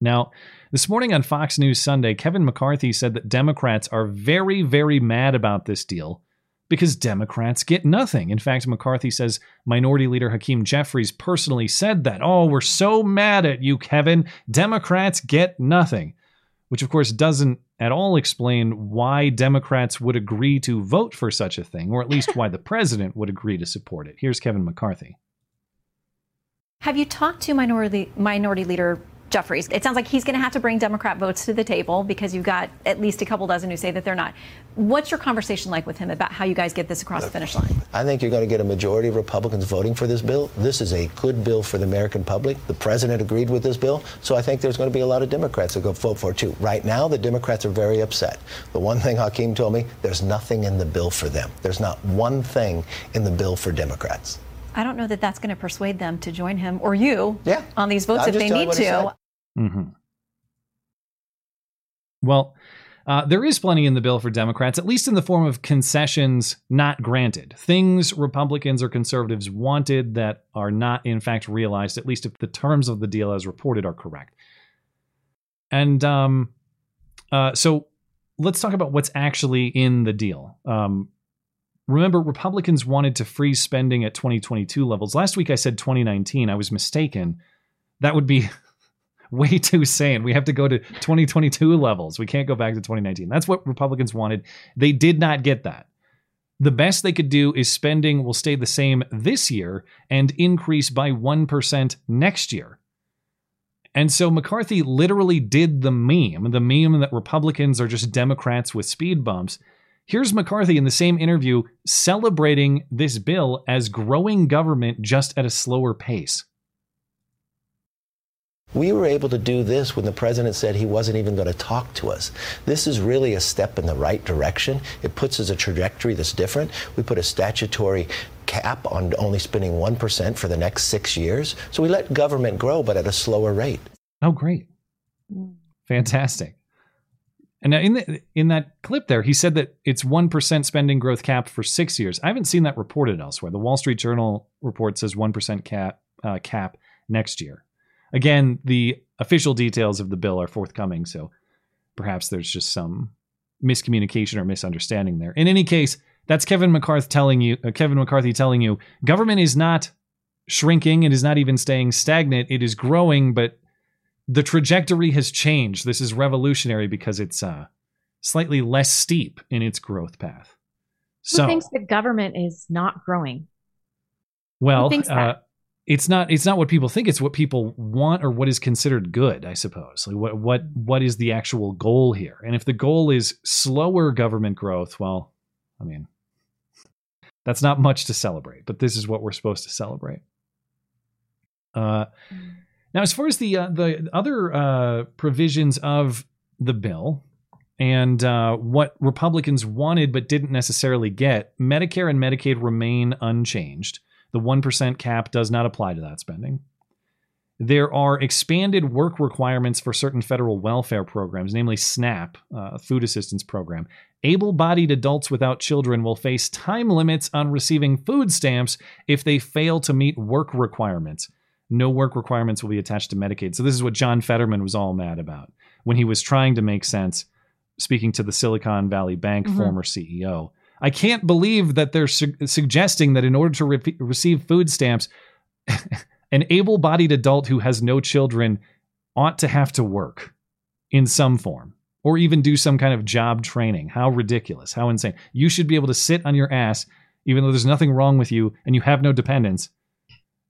Now, this morning on Fox News Sunday, Kevin McCarthy said that Democrats are very, very mad about this deal because Democrats get nothing. In fact, McCarthy says Minority Leader Hakeem Jeffries personally said that. Oh, we're so mad at you, Kevin. Democrats get nothing. Which, of course, doesn't at all explain why Democrats would agree to vote for such a thing, or at least why the (laughs) president would agree to support it. Here's Kevin McCarthy. Have you talked to Minority Minority Leader Jeffries? It sounds like he's going to have to bring Democrat votes to the table because you've got at least a couple dozen who say that they're not. What's your conversation like with him about how you guys get this across the finish line? I think you're going to get a majority of Republicans voting for this bill. This is a good bill for the American public. The president agreed with this bill, so I think there's going to be a lot of Democrats that go vote for it too. Right now, the Democrats are very upset. The one thing Hakeem told me, there's nothing in the bill for them. There's not one thing in the bill for Democrats. I don't know that that's going to persuade them to join him or you yeah. on these votes I'm if they need you what he to. Mm-hmm. Well, uh, there is plenty in the bill for Democrats, at least in the form of concessions not granted. Things Republicans or conservatives wanted that are not, in fact, realized, at least if the terms of the deal as reported are correct. And um, uh, so let's talk about what's actually in the deal. Um, remember, Republicans wanted to freeze spending at 2022 levels. Last week I said 2019. I was mistaken. That would be way (laughs) too sane. We have to go to 2022 levels. We can't go back to 2019. That's what Republicans wanted. They did not get that. The best they could do is spending will stay the same this year and increase by 1% next year. And so McCarthy literally did the meme, the meme that Republicans are just Democrats with speed bumps. Here's McCarthy in the same interview celebrating this bill as growing government just at a slower pace. We were able to do this when the president said he wasn't even going to talk to us. This is really a step in the right direction. It puts us a trajectory that's different. We put a statutory cap on only spending 1% for the next six years. So we let government grow, but at a slower rate. Oh, great. Fantastic. And now in the, in that clip there, he said that it's 1% spending growth cap for six years. I haven't seen that reported elsewhere. The Wall Street Journal report says 1% cap, uh, cap next year. Again, the official details of the bill are forthcoming, so perhaps there's just some miscommunication or misunderstanding there. In any case, that's Kevin McCarthy telling you. Uh, Kevin McCarthy telling you government is not shrinking. It is not even staying stagnant. It is growing, but the trajectory has changed. This is revolutionary because it's uh, slightly less steep in its growth path. Who So, thinks the government is not growing? well, thinks that? uh, it's not it's not what people think. It's what people want or what is considered good. I suppose. Like what what what is the actual goal here? And if the goal is slower government growth, well, I mean, that's not much to celebrate. But this is what we're supposed to celebrate. Uh, now, as far as the uh, the other uh, provisions of the bill and uh, what Republicans wanted but didn't necessarily get, Medicare and Medicaid remain unchanged. The 1% cap does not apply to that spending. There are expanded work requirements for certain federal welfare programs, namely SNAP, uh, Food Assistance Program. Able bodied adults without children will face time limits on receiving food stamps if they fail to meet work requirements. No work requirements will be attached to Medicaid. So, this is what John Fetterman was all mad about when he was trying to make sense, speaking to the Silicon Valley Bank Mhm. former CEO. I can't believe that they're su- suggesting that in order to re- receive food stamps, (laughs) an able bodied adult who has no children ought to have to work in some form or even do some kind of job training. How ridiculous. How insane. You should be able to sit on your ass, even though there's nothing wrong with you and you have no dependents,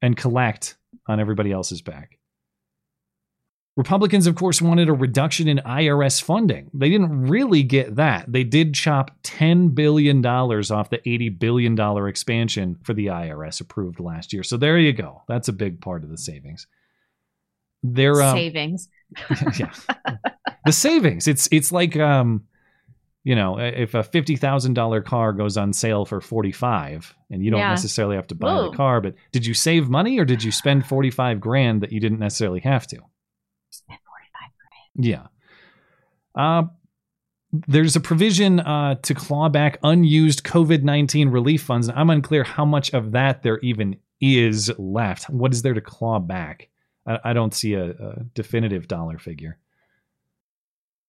and collect on everybody else's back. Republicans, of course, wanted a reduction in IRS funding. They didn't really get that. They did chop $10 billion off the $80 billion expansion for the IRS approved last year. So there you go. That's a big part of the savings. Their um, savings. (laughs) yeah. the savings. It's it's like um, you know, if a fifty thousand dollar car goes on sale for forty five, and you don't Yeah. necessarily have to buy Whoa. the car, but did you save money or did you spend forty five grand that you didn't necessarily have to? Yeah. Uh, there's a provision uh, to claw back unused COVID 19 relief funds. I'm unclear how much of that there even is left. What is there to claw back? I, I don't see a, a definitive dollar figure.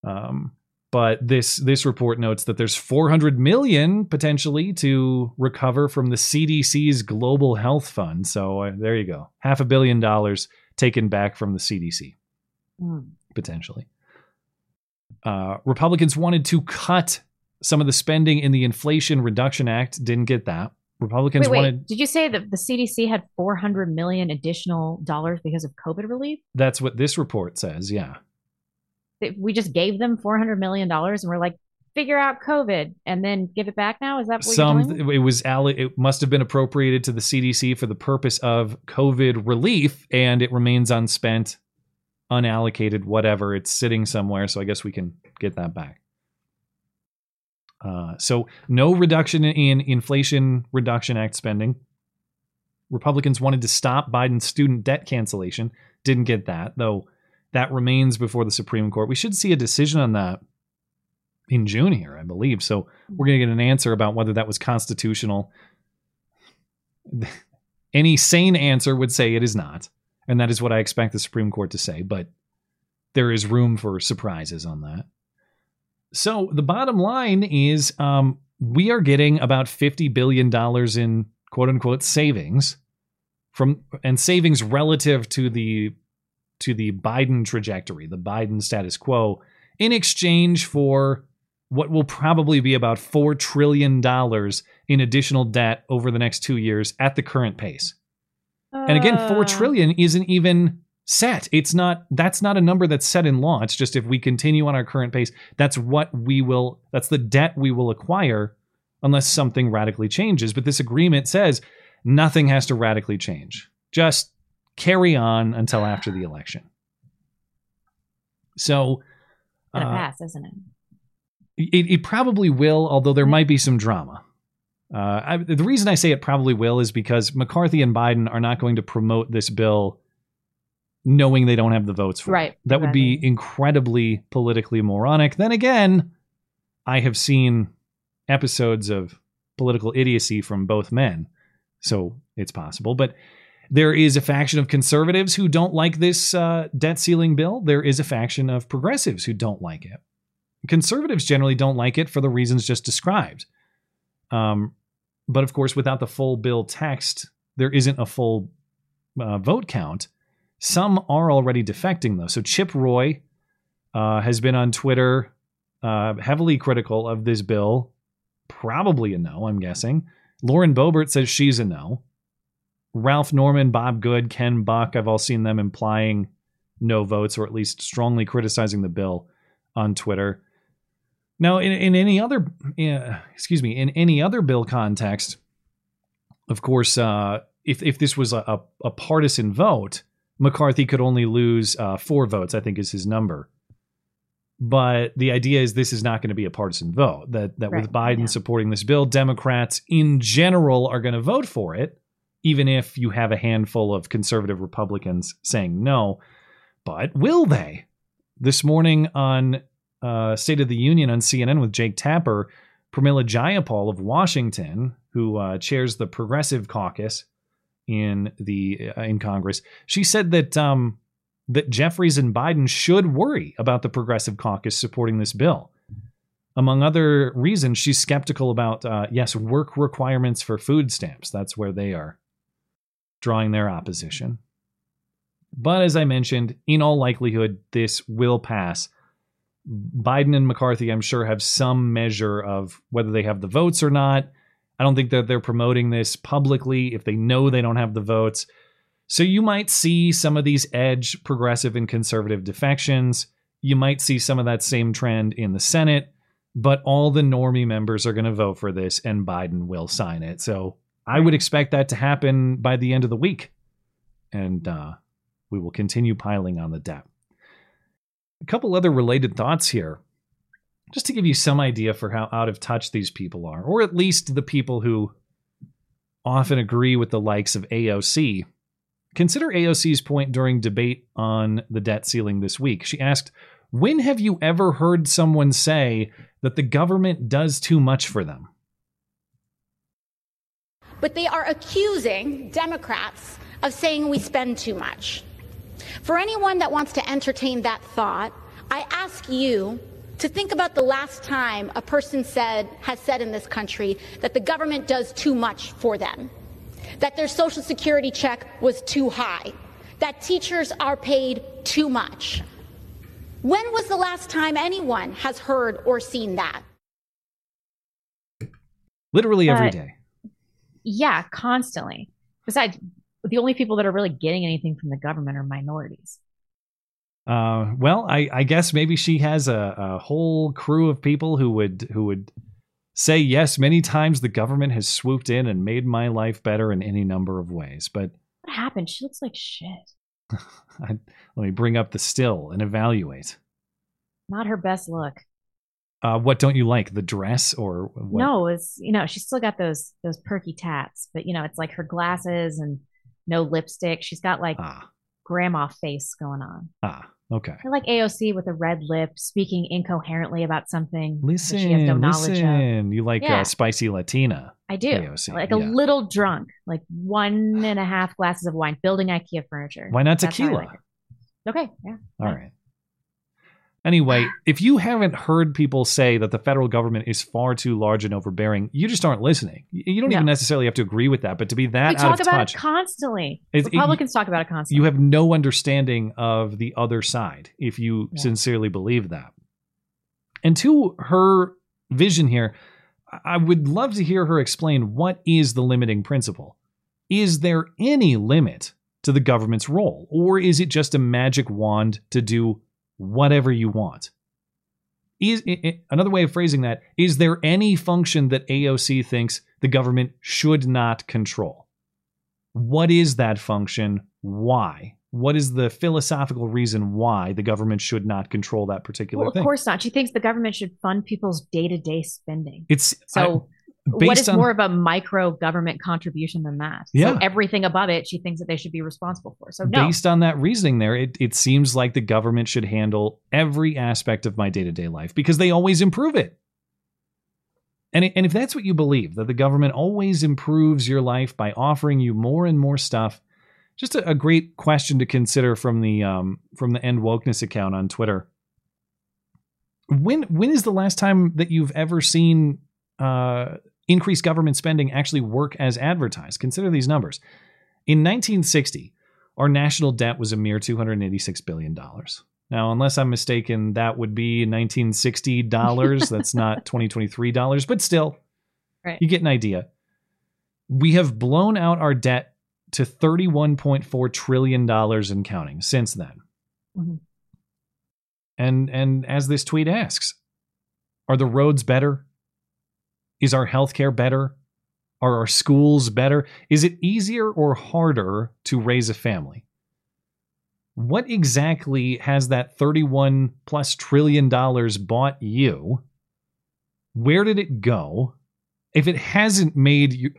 Um, but this this report notes that there's 400 million potentially to recover from the CDC's global health fund. So uh, there you go, half a billion dollars taken back from the CDC Mm. Potentially. Uh, Republicans wanted to cut some of the spending in the Inflation Reduction Act. Didn't get that. Republicans Wait, wait. wanted. Did you say that the CDC had 400 million additional dollars because of COVID relief? That's what this report says. Yeah. We just gave them 400 million dollars and we're like, figure out COVID and then give it back now. Is that what you're Some it was it must have been appropriated to the CDC for the purpose of COVID relief, and it remains unspent, unallocated, whatever. It's sitting somewhere, so I guess we can get that back. Uh, so no reduction in Inflation Reduction Act spending. Republicans wanted to stop Biden's student debt cancellation. Didn't get that, though. That remains before the Supreme Court. We should see a decision on that in June here, I believe. So we're going to get an answer about whether that was constitutional. (laughs) Any sane answer would say it is not, and that is what I expect the Supreme Court to say. But there is room for surprises on that. So the bottom line is, um, we are getting about fifty billion dollars in quote unquote savings from and savings relative to the to the Biden trajectory, the Biden status quo, in exchange for what will probably be about $4 trillion in additional debt over the next two years at the current pace. And again, Uh. $4 trillion isn't even set. It's not, that's not a number that's set in law. It's just if we continue on our current pace, that's what we will, that's the debt we will acquire unless something radically changes. But this agreement says nothing has to radically change. Just carry on until after the election. So, uh, pass, isn't it? it, it probably will, although there might be some drama. Uh, I, the reason I say it probably will is because McCarthy and Biden are not going to promote this bill knowing they don't have the votes for Right, it. That would be incredibly politically moronic. Then again, I have seen episodes of political idiocy from both men, so it's possible. But there is a faction of conservatives who don't like this uh, debt ceiling bill. There is a faction of progressives who don't like it. Conservatives generally don't like it for the reasons just described. Um, but of course, without the full bill text, there isn't a full uh, vote count. Some are already defecting, though. So Chip Roy uh, has been on Twitter uh, heavily critical of this bill. Probably a no, I'm guessing. Lauren Boebert says she's a no. Ralph Norman, Bob Good, Ken Buck, I've all seen them implying no votes or at least strongly criticizing the bill on Twitter. Now, in, in any other, uh, excuse me, in any other bill context, of course, uh, if if this was a, a, a partisan vote, McCarthy could only lose uh, four votes. I think is his number. But the idea is this is not going to be a partisan vote. That that with Biden supporting this bill, Democrats in general are going to vote for it, even if you have a handful of conservative Republicans saying no. But will they? This morning on uh, State of the Union on CNN with Jake Tapper, Pramila Jayapal of Washington, who uh, chairs the Progressive Caucus in the uh, in Congress, she said that um, that Jeffries and Biden should worry about the Progressive Caucus supporting this bill. Among other reasons, she's skeptical about uh, yes, work requirements for food stamps. That's where they are drawing their opposition. But as I mentioned, in all likelihood, this will pass. Biden and McCarthy, I'm sure, have some measure of whether they have the votes or not. I don't think that they're promoting this publicly if they know they don't have the votes. So you might see some of these edge progressive and conservative defections. You might see some of that same trend in the Senate, but all the normie members are going to vote for this and Biden will sign it. So I would expect that to happen by the end of the week. And uh, we will continue piling on the debt. A couple other related thoughts here, just to give you some idea for how out of touch these people are, or at least the people who often agree with the likes of AOC. Consider AOC's point during debate on the debt ceiling this week. She asked, When have you ever heard someone say that the government does too much for them? But they are accusing Democrats of saying we spend too much. For anyone that wants to entertain that thought, I ask you to think about the last time a person said has said in this country that the government does too much for them, that their social security check was too high, that teachers are paid too much. When was the last time anyone has heard or seen that? Literally every But- day. Yeah, constantly. Besides, the only people that are really getting anything from the government are minorities. Uh, well, I, I guess maybe she has a, a whole crew of people who would who would say yes many times. The government has swooped in and made my life better in any number of ways. But What happened? She looks like shit. (laughs) I, let me bring up the still and evaluate. Not her best look. Uh, what don't you like? The dress or what? No, it's you know she's still got those those perky tats, but you know it's like her glasses and no lipstick. She's got like grandma face going on. Ah, okay. I like AOC with a red lip, speaking incoherently about something Listen, she has no knowledge of. listen. You like Yeah. uh, spicy Latina? I do. AOC, like a yeah. little drunk, like one and a half glasses of wine, building IKEA furniture. Why not That's tequila? like. Okay, yeah. All right. Anyway, if you haven't heard people say that the federal government is far too large and overbearing, you just aren't listening. You don't No. even necessarily have to agree with that, but to be that we out talk of about touch, it constantly. It's- it- Republicans talk about it constantly. you have no understanding of the other side if you Yeah. sincerely believe that. And to her vision here, I would love to hear her explain what is the limiting principle. Is there any limit to the government's role, or is it just a magic wand to do whatever you want? Is another way of phrasing that is there any function that AOC thinks the government should not control? What is that function? Why? What is the philosophical reason why the government should not control that particular well, of thing? course not. She thinks the government should fund people's day to day spending. It's So, I- what based is on- more of a micro government contribution than that? Yeah. So everything above it, she thinks that they should be responsible for. So no, Based on that reasoning, there, it, it seems like the government should handle every aspect of my day to day life because they always improve it. And, and if that's what you believe, that the government always improves your life by offering you more and more stuff, just a, a great question to consider from the um, from the End Wokeness account on Twitter. When when is the last time that you've ever seen uh, increased government spending actually work as advertised? Consider these numbers. In 1960, our national debt was a mere 286 billion dollars. Now, unless I'm mistaken, that would be 1960 dollars. (laughs) That's not 2023 dollars, but still, Right. you get an idea. We have blown out our debt to 31.4 trillion dollars and counting since then. Mhm. And and as this tweet asks, are the roads better? Is our healthcare better? Are our schools better? Is it easier or harder to raise a family? What exactly has that 31 plus trillion dollars bought you? Where did it go? If it hasn't made you,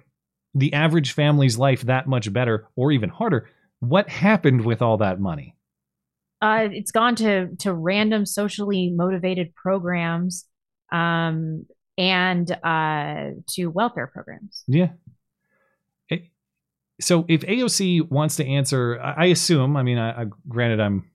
the average family's life that much better or even harder, what happened with all that money? uh, it's gone to to random socially motivated programs, um, and uh, to welfare programs. Yeah. So if AOC wants to answer, I I assume, I mean, I, I granted I'm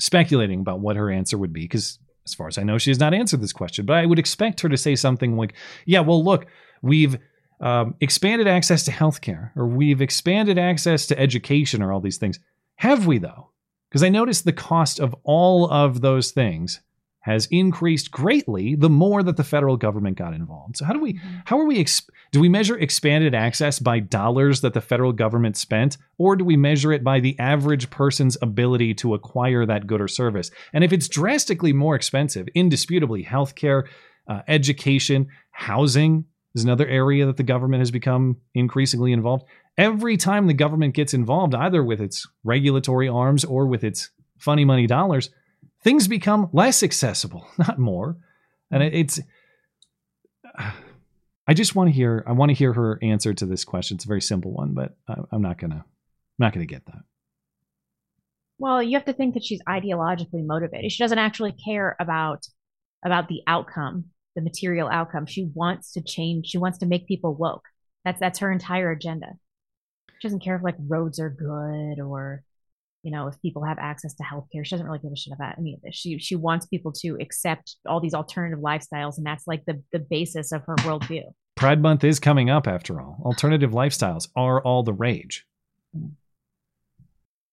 speculating about what her answer would be because as far as I know, she has not answered this question, but I would expect her to say something like, yeah, well, look, we've um, expanded access to healthcare or we've expanded access to education or all these things. Have we though? Because I noticed the cost of all of those things has increased greatly the more that the federal government got involved. So how do we how are we ex- do we measure expanded access by dollars that the federal government spent or do we measure it by the average person's ability to acquire that good or service? And if it's drastically more expensive, indisputably healthcare, uh, education, housing is another area that the government has become increasingly involved. Every time the government gets involved either with its regulatory arms or with its funny money dollars, things become less accessible, (laughs) not more. And it's (sighs) I just want to hear I want to hear her answer to this question. It's a very simple one, but I'm not gonna I'm not gonna get that. Well, you have to think that she's ideologically motivated. She doesn't actually care about about the outcome, the material outcome. She wants to change. She wants to make people woke. That's that's her entire agenda. She doesn't care if like roads are good or you know if people have access to healthcare. She doesn't really give a shit about any of this. She she wants people to accept all these alternative lifestyles, and that's like the the basis of her worldview. Pride Month is coming up after all. Alternative lifestyles are all the rage.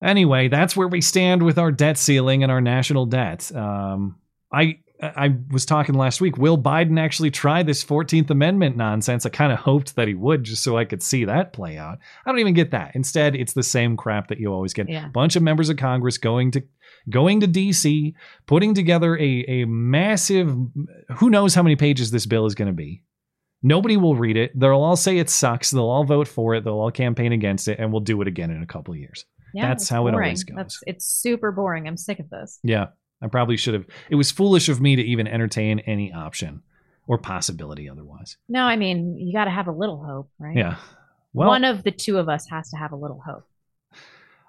Anyway, that's where we stand with our debt ceiling and our national debt. Um, I I was talking last week. Will Biden actually try this 14th Amendment nonsense? I kind of hoped that he would just so I could see that play out. I don't even get that. Instead, it's the same crap that you always get. Yeah. A bunch of members of Congress going to going to DC, putting together a, a massive who knows how many pages this bill is going to be. Nobody will read it. They'll all say it sucks. They'll all vote for it. They'll all campaign against it, and we'll do it again in a couple of years. Yeah, That's how it boring. always goes. That's it's super boring. I'm sick of this. Yeah, I probably should have. It was foolish of me to even entertain any option or possibility otherwise. No, I mean you got to have a little hope, right? Yeah. Well, One of the two of us has to have a little hope.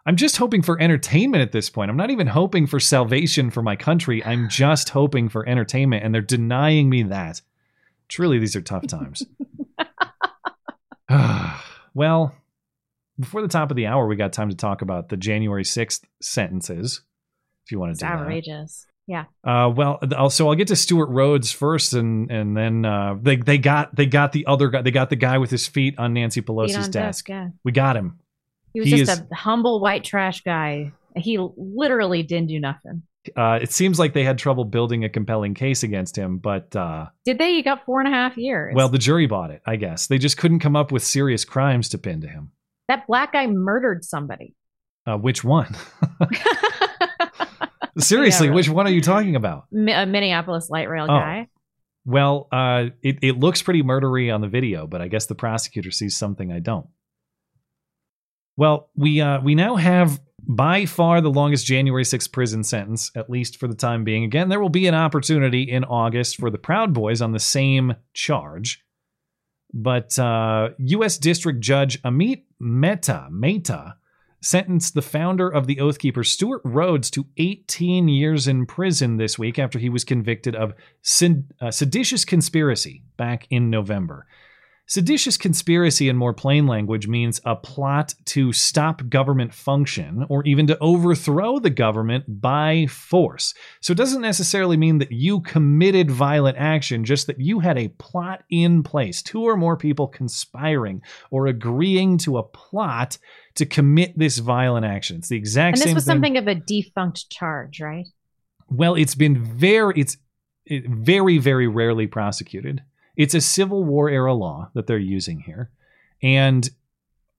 I'm just hoping for entertainment at this point. I'm not even hoping for salvation for my country. I'm (sighs) just hoping for entertainment, and they're denying me that. Truly, these are tough times. (laughs) (sighs) well, before the top of the hour, we got time to talk about the January 6th sentences, if you want to It's do that. outrageous. Yeah. Uh, well, also I'll get to Stewart Rhodes first, and and then uh, they they got they got the other guy. They got the guy with his feet on Nancy Pelosi's on desk. desk, yeah. We got him. He was He just is- a humble white trash guy. He literally didn't do nothing. Uh, it seems like they had trouble building a compelling case against him, but uh, Did they? He got four and a half years. well, the jury bought it. I guess they just couldn't come up with serious crimes to pin to him. that black guy murdered somebody. Uh, which one? (laughs) (laughs) (laughs) Seriously, really. which one are you talking about? Mi- a Minneapolis light rail Oh. guy. Well, uh, it, it looks pretty murdery on the video, but I guess the prosecutor sees something I don't. Well, we uh, we now have by far the longest January 6th prison sentence, at least for the time being. Again, there will be an opportunity in August for the Proud Boys on the same charge. But uh, U.S. District Judge Amit Mehta, Mehta sentenced the founder of the Oath Keepers, Stewart Rhodes, to 18 years in prison this week after he was convicted of sed- uh, seditious conspiracy back in November. Seditious conspiracy, in more plain language, means a plot to stop government function or even to overthrow the government by force. So it doesn't necessarily mean that you committed violent action, just that you had a plot in place, two or more people conspiring or agreeing to a plot to commit this violent action. It's the exact same. And this same was thing. something of a defunct charge, right? Well, it's been very it's very very rarely prosecuted. It's a Civil War era law that they're using here. And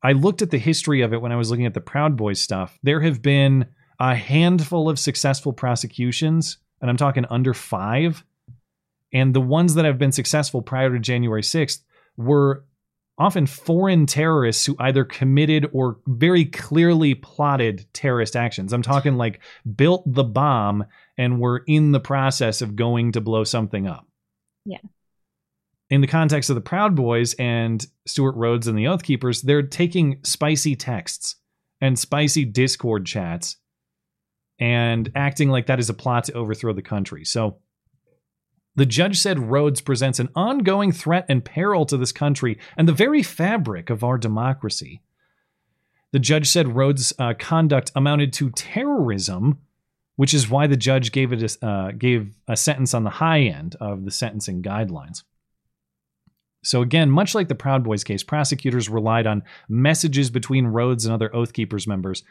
I looked at the history of it when I was looking at the Proud Boys stuff. There have been a handful of successful prosecutions, and I'm talking under 5. And the ones that have been successful prior to January 6th were often foreign terrorists who either committed or very clearly plotted terrorist actions. I'm talking like built the bomb and were in the process of going to blow something up. Yeah. In the context of the Proud Boys and Stewart Rhodes and the Oath Keepers, they're taking spicy texts and spicy Discord chats and acting like that is a plot to overthrow the country. So the judge said Rhodes presents an ongoing threat and peril to this country and the very fabric of our democracy. The judge said Rhodes' uh, conduct amounted to terrorism, which is why the judge gave it a, uh, gave a sentence on the high end of the sentencing guidelines. So again, much like the Proud Boys case, prosecutors relied on messages between Rhodes and other Oath Keepers members,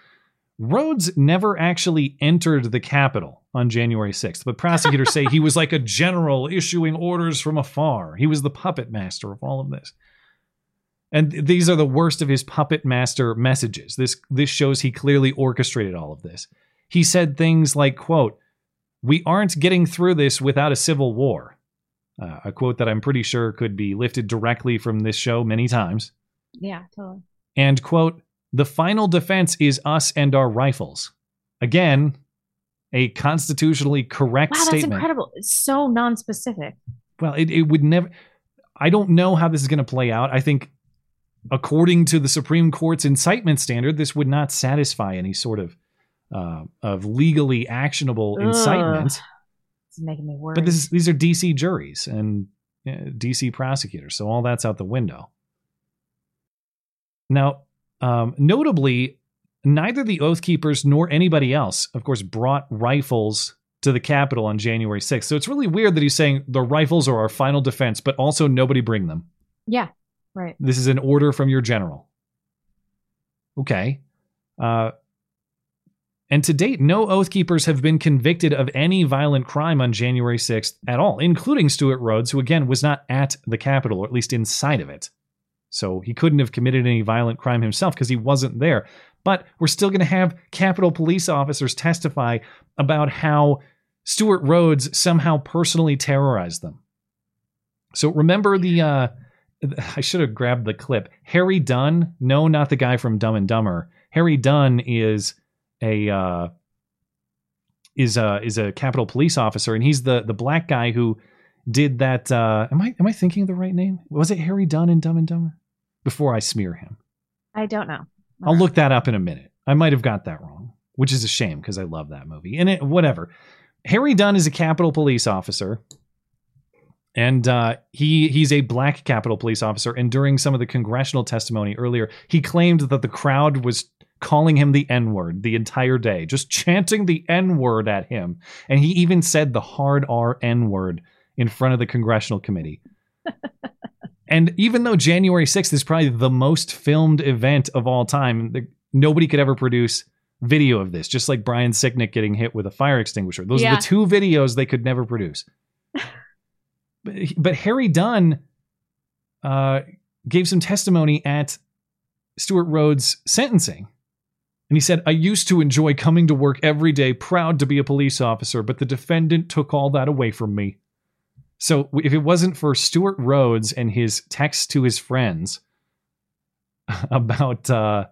Rhodes never actually entered the Capitol on January 6th, but prosecutors say he was like a general issuing orders from afar. He was the puppet master of all of this. And these are the worst of his puppet master messages. This this shows he clearly orchestrated all of this. He said things like, quote, "We aren't getting through this without a civil war." Uh, a quote that I'm pretty sure could be lifted directly from this show many times. Yeah, totally. And quote, "The final defense is us and our rifles." Again, a constitutionally correct Wow, that's statement. incredible. It's so non-specific. Well, it, it would never. I don't know how this is going to play out. I think, according to the Supreme Court's incitement standard, this would not satisfy any sort of uh, of legally actionable incitement. It's making me worried. But this is, these are DC juries and uh, DC prosecutors, so all that's out the window. Now, um, notably, neither the Oath Keepers nor anybody else, of course, brought rifles to the Capitol on January 6th. So it's really weird that he's saying the rifles are our final defense, but also nobody bring them. yeah, right. This is an order from your general. Okay. Uh, and to date, no Oath Keepers have been convicted of any violent crime on January 6th at all, including Stewart Rhodes, who again was not at the Capitol, or at least inside of it. So he couldn't have committed any violent crime himself because he wasn't there. But we're still going to have Capitol police officers testify about how Stewart Rhodes somehow personally terrorized them. So remember the uh (laughs) I should have grabbed the clip. Harry Dunn, no, not the guy from Dumb and Dumber. Harry Dunn is a uh is a is a Capitol police officer and he's the the black guy who did that uh am I am I thinking of the right name? Was it Harry Dunn in Dumb and Dumber? Before I smear him. I don't know. I'll look that up in a minute. I might have got that wrong, which is a shame because I love that movie. And it, whatever. Harry Dunn is a Capitol police officer, and uh, he he's a black Capitol police officer. And during some of the congressional testimony earlier, he claimed that the crowd was calling him the N word the entire day, just chanting the N word at him. And he even said the hard R N word in front of the congressional committee. (laughs) And even though January 6th is probably the most filmed event of all time, the, nobody could ever produce video of this, just like Brian Sicknick getting hit with a fire extinguisher. Those are the two videos they could never produce. (laughs) but, but Harry Dunn uh, gave some testimony at Stewart Rhodes' sentencing. And he said, I used to enjoy coming to work every day, proud to be a police officer, but the defendant took all that away from me. So if it wasn't for Stewart Rhodes and his texts to his friends (laughs) about uh,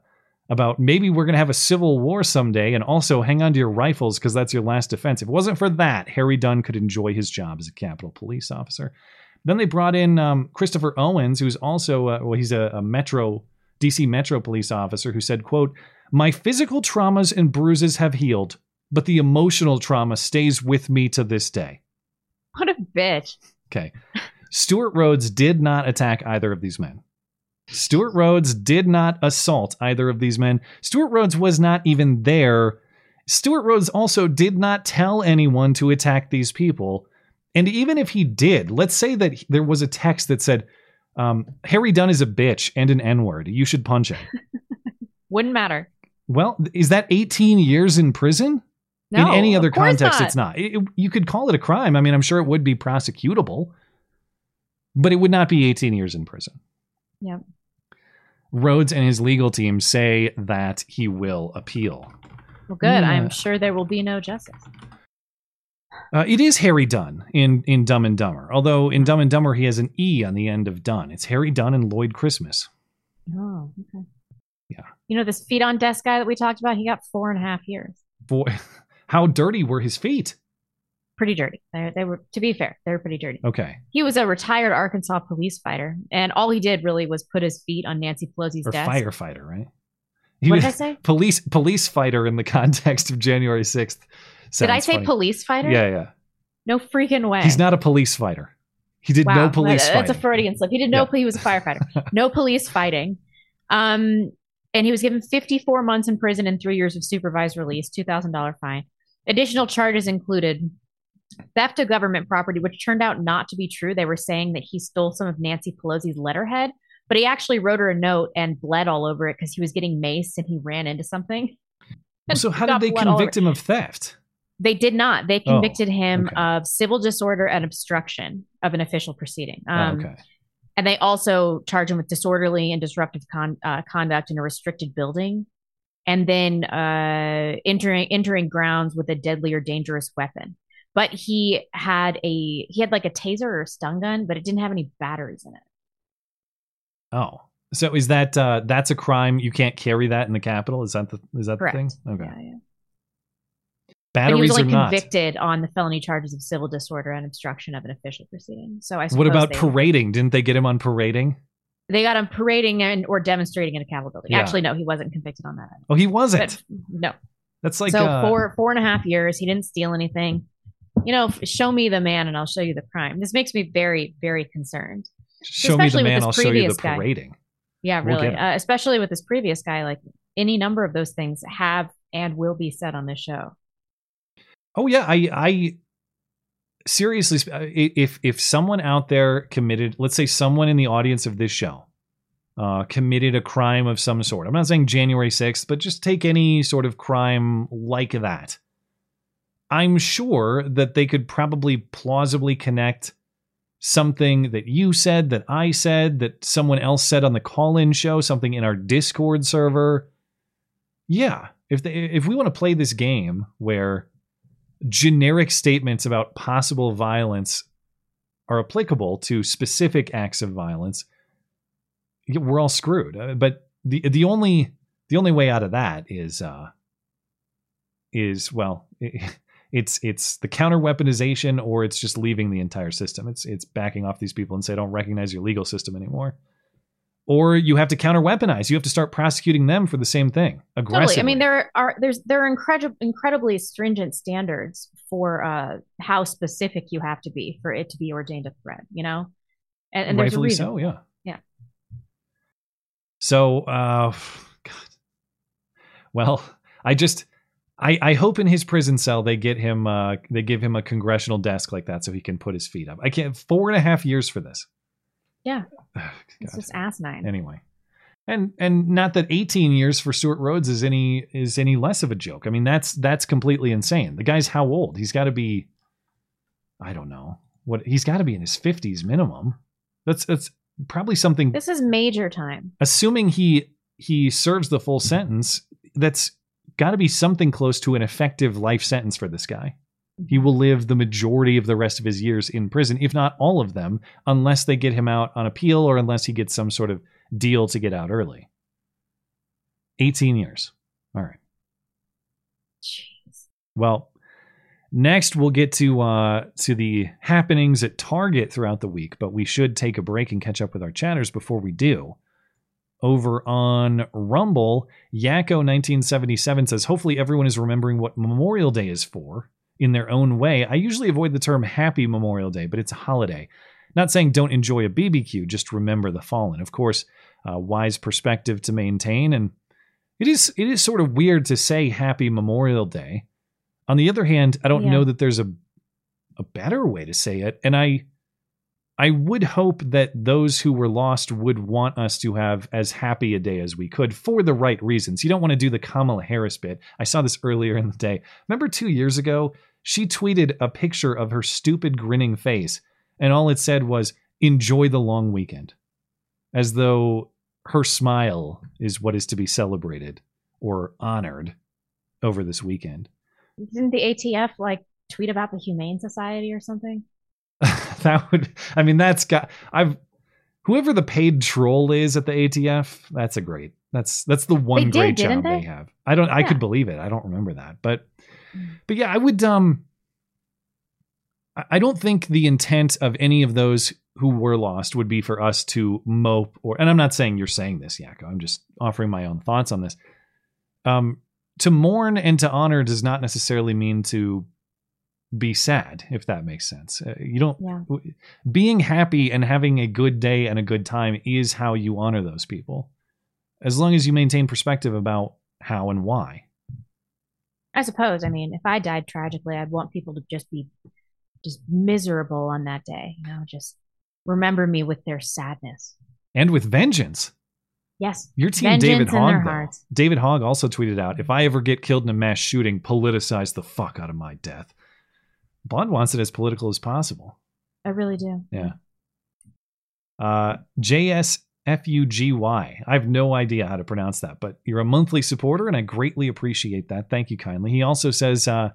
about maybe we're going to have a civil war someday, and also hang on to your rifles because that's your last defense. If it wasn't for that, Harry Dunn could enjoy his job as a Capitol Police officer. Then they brought in um, Christopher Owens, who's also uh, well, he's a, a Metro DC Metro police officer, who said, "quote My physical traumas and bruises have healed, but the emotional trauma stays with me to this day." What a bitch. Okay. Stewart Rhodes did not attack either of these men. Stewart Rhodes did not assault either of these men. Stewart Rhodes was not even there. Stewart Rhodes also did not tell anyone to attack these people. And even if he did, let's say that there was a text that said, um, Harry Dunn is a bitch and an N word. You should punch him. (laughs) Wouldn't matter. Well, is that 18 years in prison? No, in any other context, not. it's not. It- it- you could call it a crime. I mean, I'm sure it would be prosecutable, but it would not be 18 years in prison. Yep. Rhodes and his legal team say that he will appeal. Well, good. Yeah. I'm sure there will be no justice. Uh, it is Harry Dunn in, in Dumb and Dumber, although in Dumb and Dumber he has an E on the end of Dunn. It's Harry Dunn and Lloyd Christmas. Oh, okay. You know, this feet on desk guy that we talked about, he got four and a half years. Boy, (laughs) how dirty were his feet? Pretty dirty. They, they were, to be fair, they were pretty dirty. Okay. He was a retired Arkansas police fighter, and all he did really was put his feet on Nancy Pelosi's Or desk. firefighter, right? What did I say? Police police fighter in the (laughs) context of January 6th. Did I say funny. police fighter? Yeah, yeah. No freaking way. He's not a police fighter. He did wow, no police that- That's fighting. a Freudian slip. He did no. Yeah. He was a firefighter. (laughs) no police fighting. Um, and he was given 54 months in prison and three years of supervised release, two thousand dollar fine. Additional charges included theft of government property, which turned out not to be true. They were saying that he stole some of Nancy Pelosi's letterhead, but he actually wrote her a note and bled all over it because he was getting maced and he ran into something. So how did they convict him of theft? They did not. They Oh, convicted him okay. of civil disorder and obstruction of an official proceeding. Oh, Um, okay. And they also charged him with disorderly and disruptive con- uh, conduct in a restricted building, and then uh, entering entering grounds with a deadly or dangerous weapon. But he had a he had like a taser or a stun gun, but it didn't have any batteries in it. Oh, so is that uh, that's a crime? You can't carry that in the Capitol. Is that the is that Correct. the thing? Okay. Yeah, yeah. Batteries he was not? convicted on the felony charges of civil disorder and obstruction of an official proceeding. So I said, What about parading? Didn't they get him on parading? they got him parading and or demonstrating in a Capitol building. Yeah. Actually, no, he wasn't convicted on that. Oh, he wasn't. But no. That's like so uh, four four and a half years. He didn't steal anything. You know, show me the man and I'll show you the crime. This makes me very very concerned. Show me the especially with man. this I'll show you the previous guy. parading. Yeah, We'll really. uh, especially with this previous guy. Like any number of those things have and will be said on this show. Oh yeah, I I seriously if if someone out there committed, let's say someone in the audience of this show uh committed a crime of some sort. I'm not saying January 6th, but just take any sort of crime like that. I'm sure that they could probably plausibly connect something that you said, that I said, that someone else said on the call-in show, something in our Discord server. Yeah, if they if we want to play this game where generic statements about possible violence are applicable to specific acts of violence, we're all screwed. Uh, But the the only the only way out of that is uh is well (laughs) it's it's the counter weaponization or it's just leaving the entire system. It's it's backing off these people and say don't recognize your legal system anymore. Or you have to counter weaponize. You have to start prosecuting them for the same thing aggressively. Totally. I mean, there are there's there are incredible incredibly stringent standards for uh, how specific you have to be for it to be ordained a threat. You know, and, and there's a Rightfully reason. so, yeah. Yeah. So, uh, God. Well, I just, I, I hope in his prison cell they get him, uh, they give him a congressional desk like that so he can put his feet up. I can't four and a half years for this. Yeah. (sighs) It's just asinine. Anyway, and and not that 18 years for Stewart Rhodes is any is any less of a joke. I mean, that's that's completely insane. The guy's how old? He's got to be, I don't know what he's got to be in his 50s minimum. That's that's probably something This is major time. assuming he he serves the full sentence, that's got to be something close to an effective life sentence for this guy. He will live the majority of the rest of his years in prison, if not all of them, unless they get him out on appeal or unless he gets some sort of deal to get out early. 18 years. All right. Jeez. Well, next we'll get to uh to the happenings at Target throughout the week, but we should take a break and catch up with our chatters before we do. Over on Rumble, Yakko1977 says, Hopefully everyone is remembering what Memorial Day is for in their own way. I usually avoid the term Happy Memorial Day, but it's a holiday. Not saying don't enjoy a BBQ, just remember the fallen. Of course, uh, wise perspective to maintain, and it is it is sort of weird to say Happy Memorial Day. On the other hand, I don't Yeah. know that there's a a better way to say it, and I I would hope that those who were lost would want us to have as happy a day as we could for the right reasons. You don't want to do the Kamala Harris bit. I saw this earlier in the day. Remember two years ago, she tweeted a picture of her stupid grinning face, and all it said was, enjoy the long weekend. As though her smile is what is to be celebrated or honored over this weekend. Didn't the ATF like tweet about the Humane Society or something? (laughs) that would i mean that's got i've whoever the paid troll is at the atf that's a great that's that's the one They great didn't job they? they? have i don't i could believe it i don't remember that but but yeah i would um I- don't think the intent of any of those who were lost would be for us to mope or and i'm not saying you're saying this yakko i'm just offering my own thoughts on this. Um to mourn and to honor does not necessarily mean to be sad if that makes sense. Uh, you don't Yeah. being happy and having a good day and a good time is how you honor those people as long as you maintain perspective about how and why I suppose. I mean, if I died tragically, I'd want people to just be just miserable on that day. You know, just remember me with their sadness. and with vengeance Yes. Your team, Vengeance David Hogg. David Hogg also tweeted out, "If I ever get killed in a mass shooting, politicize the fuck out of my death." Bond wants it as political as possible. I really do. Yeah. Uh, JSFUGY. I have no idea how to pronounce that, but you're a monthly supporter, and I greatly appreciate that. Thank you kindly. He also says, uh,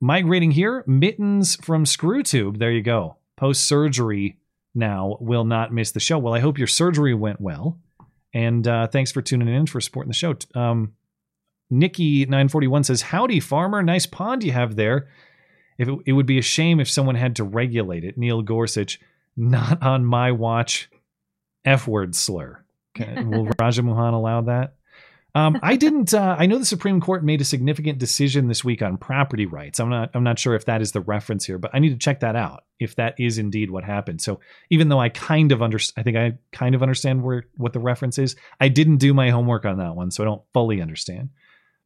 migrating here, mittens from ScrewTube. There you go. Post surgery now will not miss the show. Well, I hope your surgery went well. And uh, thanks for tuning in for supporting the show. Um, Nikki941 says, Howdy, farmer. Nice pond you have there. If it, it would be a shame if someone had to regulate it. Neil Gorsuch, not on my watch. F word slur. (laughs) Will Raja Mohan allow that? Um, I didn't. Uh, I know the Supreme Court made a significant decision this week on property rights. I'm not. I'm not sure if that is the reference here, but I need to check that out if that is indeed what happened. So even though I kind of understand, I think I kind of understand where what the reference is. I didn't do my homework on that one, so I don't fully understand.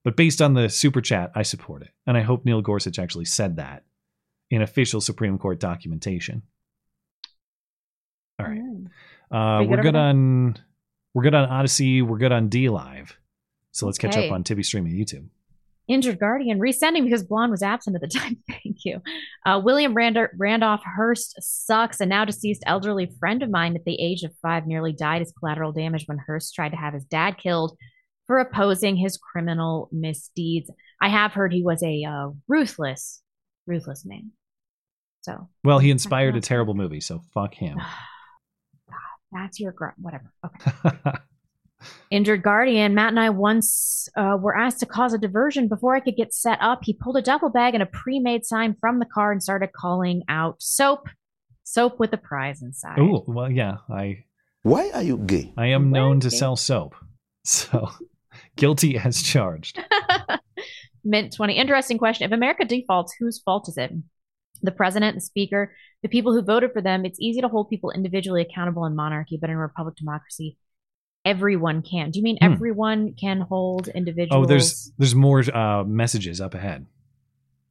But based on the super chat, I support it, and I hope Neil Gorsuch actually said that in official Supreme Court documentation. All right. Uh, we we're good on we're good on Odyssey. We're good on DLive. So let's catch up on Tibby streaming YouTube. Injured Guardian resending because Blonde was absent at the (laughs) time. Thank you. Uh, William Rand- Randolph Hearst sucks. A now deceased elderly friend of mine at the age of five nearly died as collateral damage when Hearst tried to have his dad killed for opposing his criminal misdeeds. I have heard he was a uh, ruthless, ruthless man. So Well, he inspired a terrible movie, so fuck him. (sighs) (laughs) that's your gr- whatever. Okay. (laughs) Injured Guardian, Matt and I once uh, were asked to cause a diversion. Before I could get set up, he pulled a duffel bag and a pre made sign from the car and started calling out soap. Soap with a prize inside. Oh, well, yeah. I Why are you gay? I am known to sell soap, so (laughs) guilty as charged. (laughs) Mint 20. Interesting question. If America defaults, whose fault is it? The president, the speaker, the people who voted for them. It's easy to hold people individually accountable in monarchy, but in a republic democracy, everyone can. Do you mean Hmm. everyone can hold individuals? Oh, there's there's more uh, messages up ahead.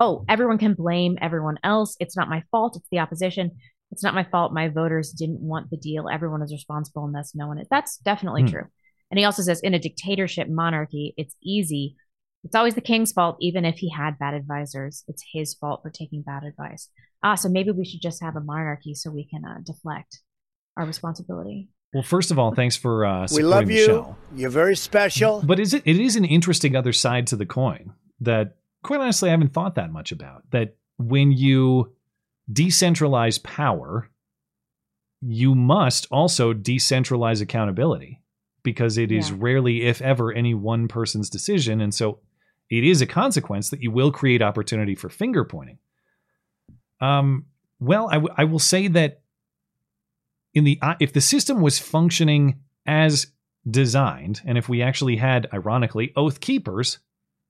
oh, everyone can blame everyone else. It's not my fault. It's the opposition. It's not my fault. My voters didn't want the deal. Everyone is responsible, and thus no one is. That's definitely Hmm. true. And he also says, in a dictatorship monarchy, it's easy. It's always the king's fault, even if he had bad advisors. It's his fault for taking bad advice. Ah, so maybe we should just have a monarchy so we can uh, deflect our responsibility. Well, first of all, thanks for uh, We supporting love you. show. You're very special. But is it? It is an interesting other side to the coin that, quite honestly, I haven't thought that much about. That when you decentralize power, you must also decentralize accountability because it is Yeah. rarely, if ever, any one person's decision, and so it is a consequence that you will create opportunity for finger pointing. Um. Well, I, w- I will say that in the uh, if the system was functioning as designed, and if we actually had, ironically, oath keepers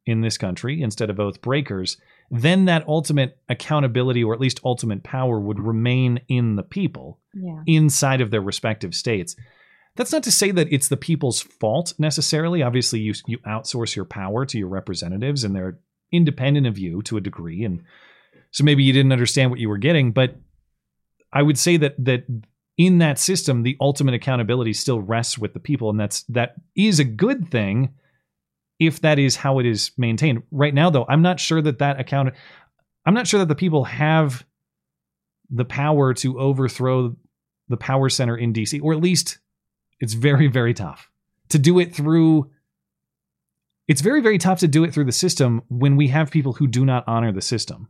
in this country instead of oath breakers, then that ultimate accountability or at least ultimate power would remain in the people Yeah. inside of their respective states. That's not to say that it's the people's fault necessarily. Obviously, you you outsource your power to your representatives, and they're independent of you to a degree, and so maybe you didn't understand what you were getting. But I would say that that in that system, the ultimate accountability still rests with the people, and that's that is a good thing if that is how it is maintained. Right now, though, I'm not sure that that account. I'm not sure that the people have the power to overthrow the power center in DC, or at least it's very, very tough to do it through. It's very, very tough to do it through the system when we have people who do not honor the system.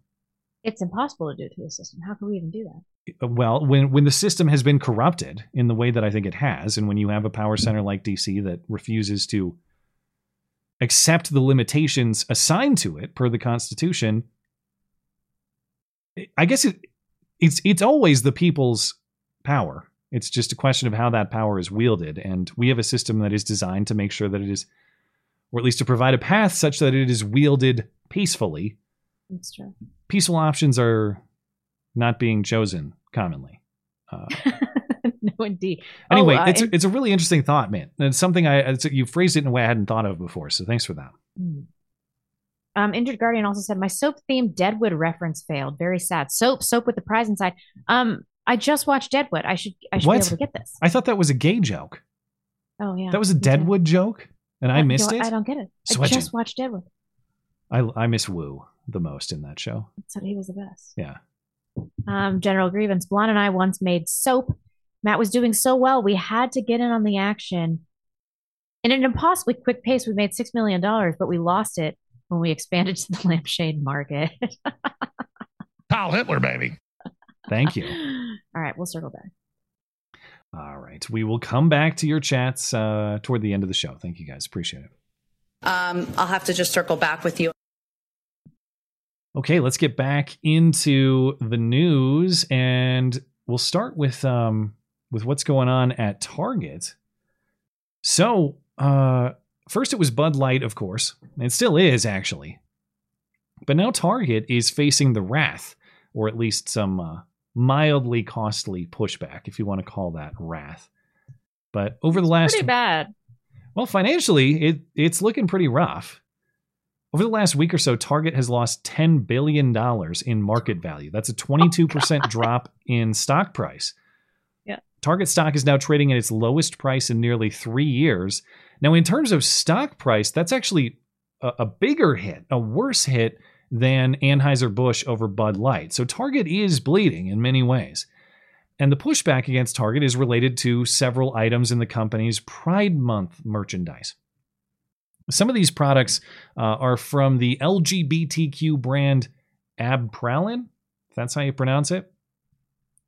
It's impossible to do it through the system. How can we even do that? well when when the system has been corrupted in the way that I think it has and when you have a power center like DC that refuses to accept the limitations assigned to it per the constitution I guess it it's it's always the people's power it's just a question of how that power is wielded and we have a system that is designed to make sure that it is or at least to provide a path such that it is wielded peacefully It's true. peaceful options are not being chosen commonly. Uh, (laughs) no, indeed. anyway, Oh, uh, it's a, it's a really interesting thought, man. And it's something I it's, you phrased it in a way I hadn't thought of before. So thanks for that. Um, Injured Guardian also said my soap themed Deadwood reference failed. Very sad. Soap, soap with the prize inside. Um, I just watched Deadwood. I should I should What? be able to get this. I thought that was a gay joke. Oh yeah. That was a me too. Deadwood joke, and I Uh, missed it. I don't get it. I just watched Deadwood. I I miss Wu the most in that show. Said he was the best. Yeah. Um, General Grievance. Blonde and I once made soap. Matt was doing so well, we had to get in on the action. In an impossibly quick pace, we made $6 million, but we lost it when we (laughs) expanded to the lampshade market. (laughs) Kyle Hitler, baby. Thank you. (laughs) All right, we'll circle back. All right. We will come back to your chats uh, toward the end of the show. Thank you guys. Appreciate it. Um, I'll have to just circle back with you. Okay, let's get back into the news and we'll start with um with what's going on at Target. So, uh first it was Bud Light, of course. and It still is actually. But now Target is facing the wrath or at least some uh, mildly costly pushback if you want to call that wrath. But over the last Pretty bad. well, financially, it it's looking pretty rough. Over the last week or so, Target has lost $10 billion in market value. That's a (laughs) 22% drop in stock price. Yeah. Target stock is now trading at its lowest price in nearly three years. Now, in terms of stock price, that's actually a, a bigger hit, a worse hit than Anheuser-Busch over Bud Light. So Target is bleeding in many ways. And the pushback against Target is related to several items in the company's Pride Month merchandise. Some of these products uh, are from the LGBTQ brand Abprallen, if that's how you pronounce it,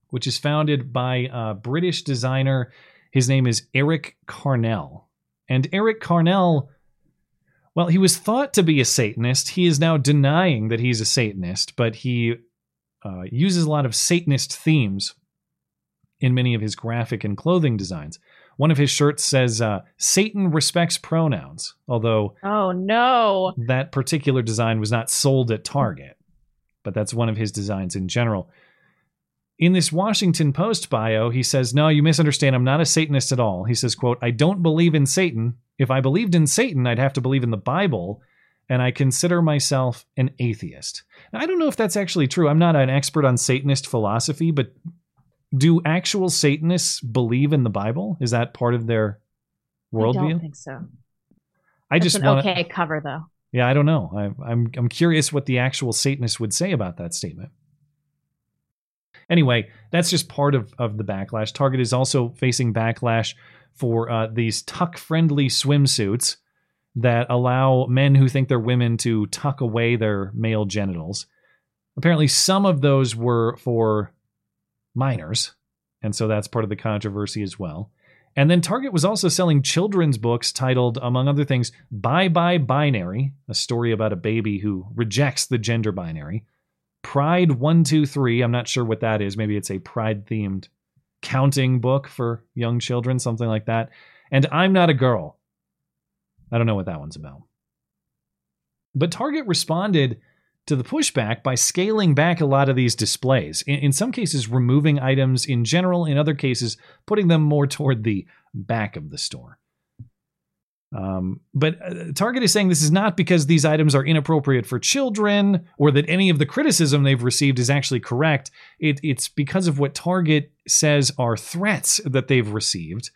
which is founded by a British designer. His name is Erik Carnell. And Erik Carnell, well, he was thought to be a Satanist. He is now denying that he's a Satanist, but he uh, uses a lot of Satanist themes in many of his graphic and clothing designs. One of his shirts says, uh, Satan respects pronouns, although Oh no. that particular design was not sold at Target, but that's one of his designs in general. In this Washington Post bio, he says, "No, you misunderstand. I'm not a Satanist at all." He says, "quote I don't believe in Satan. If I believed in Satan, I'd have to believe in the Bible, and I consider myself an atheist." Now, I don't know if that's actually true. I'm not an expert on Satanist philosophy, but do actual Satanists believe in the Bible? Is that part of their worldview? I don't think so. I That's just an want okay cover though. yeah, I don't know. I, I'm I'm curious what the actual Satanists would say about that statement. Anyway, that's just part of, of the backlash. Target is also facing backlash for uh, these tuck friendly swimsuits that allow men who think they're women to tuck away their male genitals. Apparently, some of those were for minors, and so that's part of the controversy as well. And then Target was also selling children's books titled, among other things, Bye Bye Binary, a story about a baby who rejects the gender binary. Pride 123, I'm not sure what that is. Maybe it's a pride themed counting book for young children, something like that. And I'm Not a Girl. I don't know what that one's about. But Target responded to the pushback by scaling back a lot of these displays. In, in some cases, removing items in general, in other cases, putting them more toward the back of the store. Um, but uh, Target is saying this is not because these items are inappropriate for children or that any of the criticism they've received is actually correct. It, it's because of what Target says are threats that they've received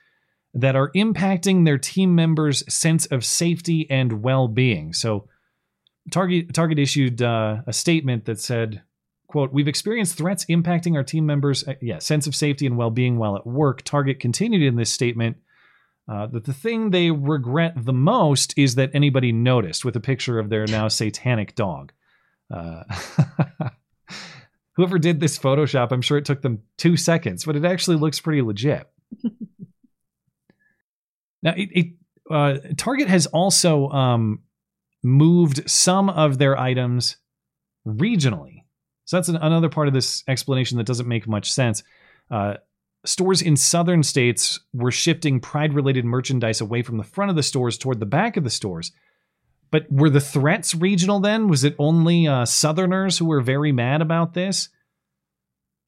that are impacting their team members' sense of safety and well being. So, Target Target issued uh, a statement that said, "quote We've experienced threats impacting our team members' uh, yeah sense of safety and well-being while at work." Target continued in this statement uh, that the thing they regret the most is that anybody noticed with a picture of their (laughs) now satanic dog. Uh, (laughs) whoever did this Photoshop, I'm sure it took them two seconds, but it actually looks pretty legit. (laughs) now, it, it uh, Target has also um, moved some of their items regionally. So that's an, another part of this explanation that doesn't make much sense. Uh, stores in southern states were shifting pride related merchandise away from the front of the stores toward the back of the stores. But were the threats regional then? Was it only uh, southerners who were very mad about this?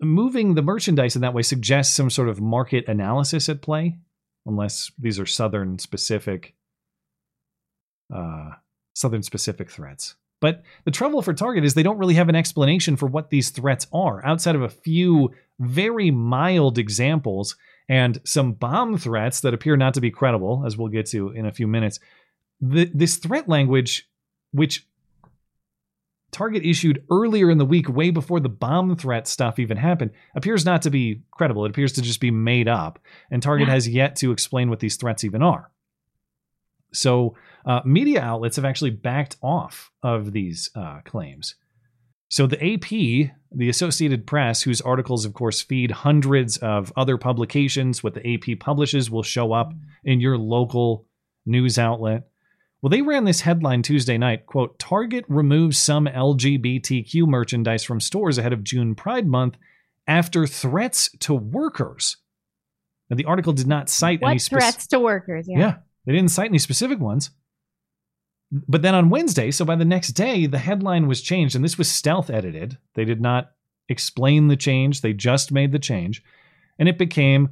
Moving the merchandise in that way suggests some sort of market analysis at play, unless these are southern specific uh, southern specific threats. But the trouble for Target is they don't really have an explanation for what these threats are outside of a few very mild examples and some bomb threats that appear not to be credible, as we'll get to in a few minutes. The, this threat language, which Target issued earlier in the week, way before the bomb threat stuff even happened, appears not to be credible. It appears to just be made up, and Target Yeah. has yet to explain what these threats even are. So, uh, media outlets have actually backed off of these uh, claims. So, the AP, the Associated Press, whose articles, of course, feed hundreds of other publications, what the AP publishes will show up in your local news outlet. Well, they ran this headline Tuesday night quote, Target removes some LGBTQ merchandise from stores ahead of June Pride Month after threats to workers. Now, the article did not cite any What spec- threats to workers? Yeah. yeah. They didn't cite any specific ones. But then on Wednesday, so by the next day, the headline was changed, and this was stealth edited. They did not explain the change, they just made the change. And it became,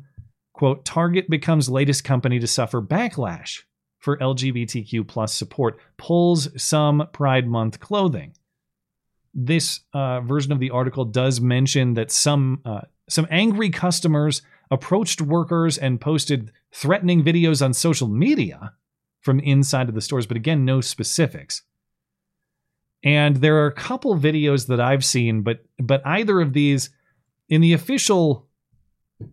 quote, Target becomes latest company to suffer backlash for LGBTQ plus support, pulls some Pride Month clothing. This uh, version of the article does mention that some uh, some angry customers approached workers and posted threatening videos on social media from inside of the stores, but again, no specifics. And there are a couple videos that I've seen, but but either of these in the official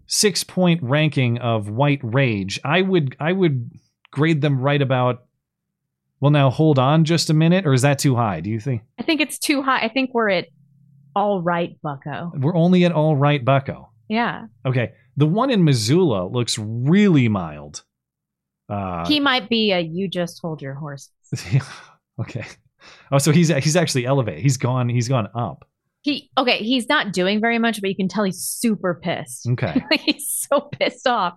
six point ranking of white rage, I would I would grade them right about well now hold on just a minute, or is that too high? Do you think I think it's too high. I think we're at all right, Bucko. we're only at all right bucko? Yeah. Okay. The one in Missoula looks really mild. Uh, he might be a you just hold your horse. (laughs) okay. Oh, so he's he's actually elevated. He's gone. He's gone up. He okay, he's not doing very much, but you can tell he's super pissed. Okay. (laughs) he's so pissed off.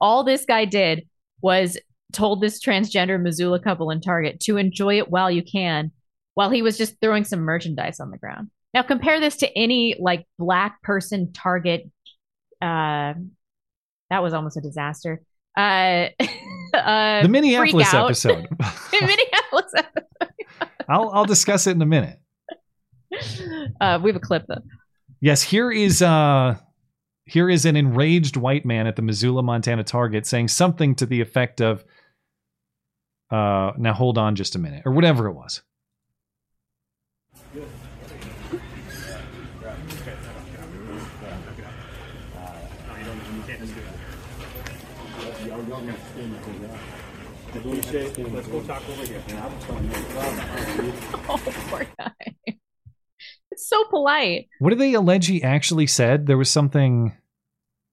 All this guy did was told this transgender Missoula couple in Target to enjoy it while you can, while he was just throwing some merchandise on the ground. Now compare this to any like black person Target. Uh, that was almost a disaster. Uh, (laughs) uh the Minneapolis episode. (laughs) Minneapolis episode. I'll I'll discuss it in a minute. Uh, we have a clip though. Yes, here is uh here is an enraged white man at the Missoula, Montana Target saying something to the effect of uh now hold on just a minute or whatever it was. Let's go talk over here. Oh, poor guy. It's so polite. What did they allege he actually said? There was something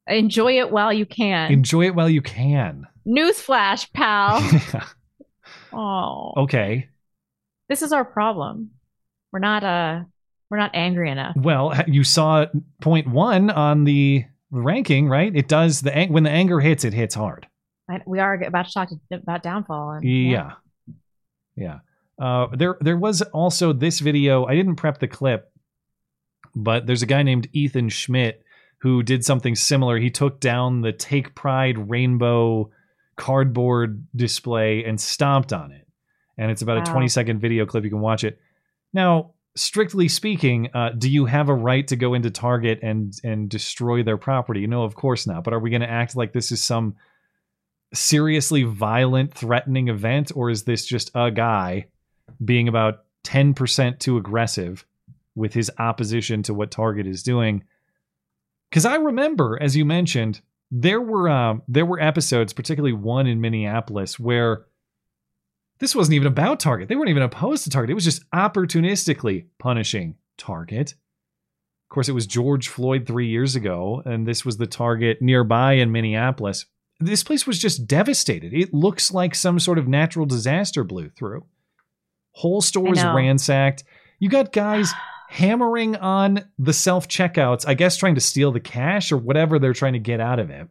Enjoy it while you can. enjoy it while you can. Newsflash, pal. (laughs) oh, okay. this is our problem. We're not uh, we're not angry enough. Well, you saw point 1 on the ranking, right? It does the when the anger hits, it hits hard. I, we are about to talk about downfall. And, Yeah. Yeah. Uh, there there was also this video. I didn't prep the clip, but there's a guy named Ethan Schmidt who did something similar. He took down the Take Pride rainbow cardboard display and stomped on it. And it's about a 20 second video clip. You can watch it. Now, strictly speaking, uh, do you have a right to go into Target and and destroy their property? No, of course not. But are we going to act like this is some seriously violent, threatening event, or is this just a guy being about 10% too aggressive with his opposition to what Target is doing? Because I remember, as you mentioned, there were um, there were episodes, particularly one in Minneapolis, where this wasn't even about Target. They weren't even opposed to Target. It was just opportunistically punishing Target. Of course, it was George Floyd three years ago, and this was the Target nearby in Minneapolis. This place was just devastated. It looks like some sort of natural disaster blew through. Whole stores ransacked. You got guys (sighs) hammering on the self checkouts, I guess trying to steal the cash or whatever they're trying to get out of it.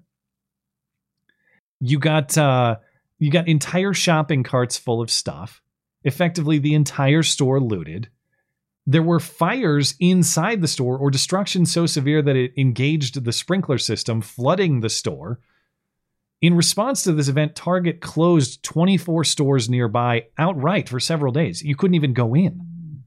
You got uh you got entire shopping carts full of stuff. Effectively the entire store looted. There were fires inside the store or destruction so severe that it engaged the sprinkler system, flooding the store. In response to this event, Target closed 24 stores nearby outright for several days. You couldn't even go in.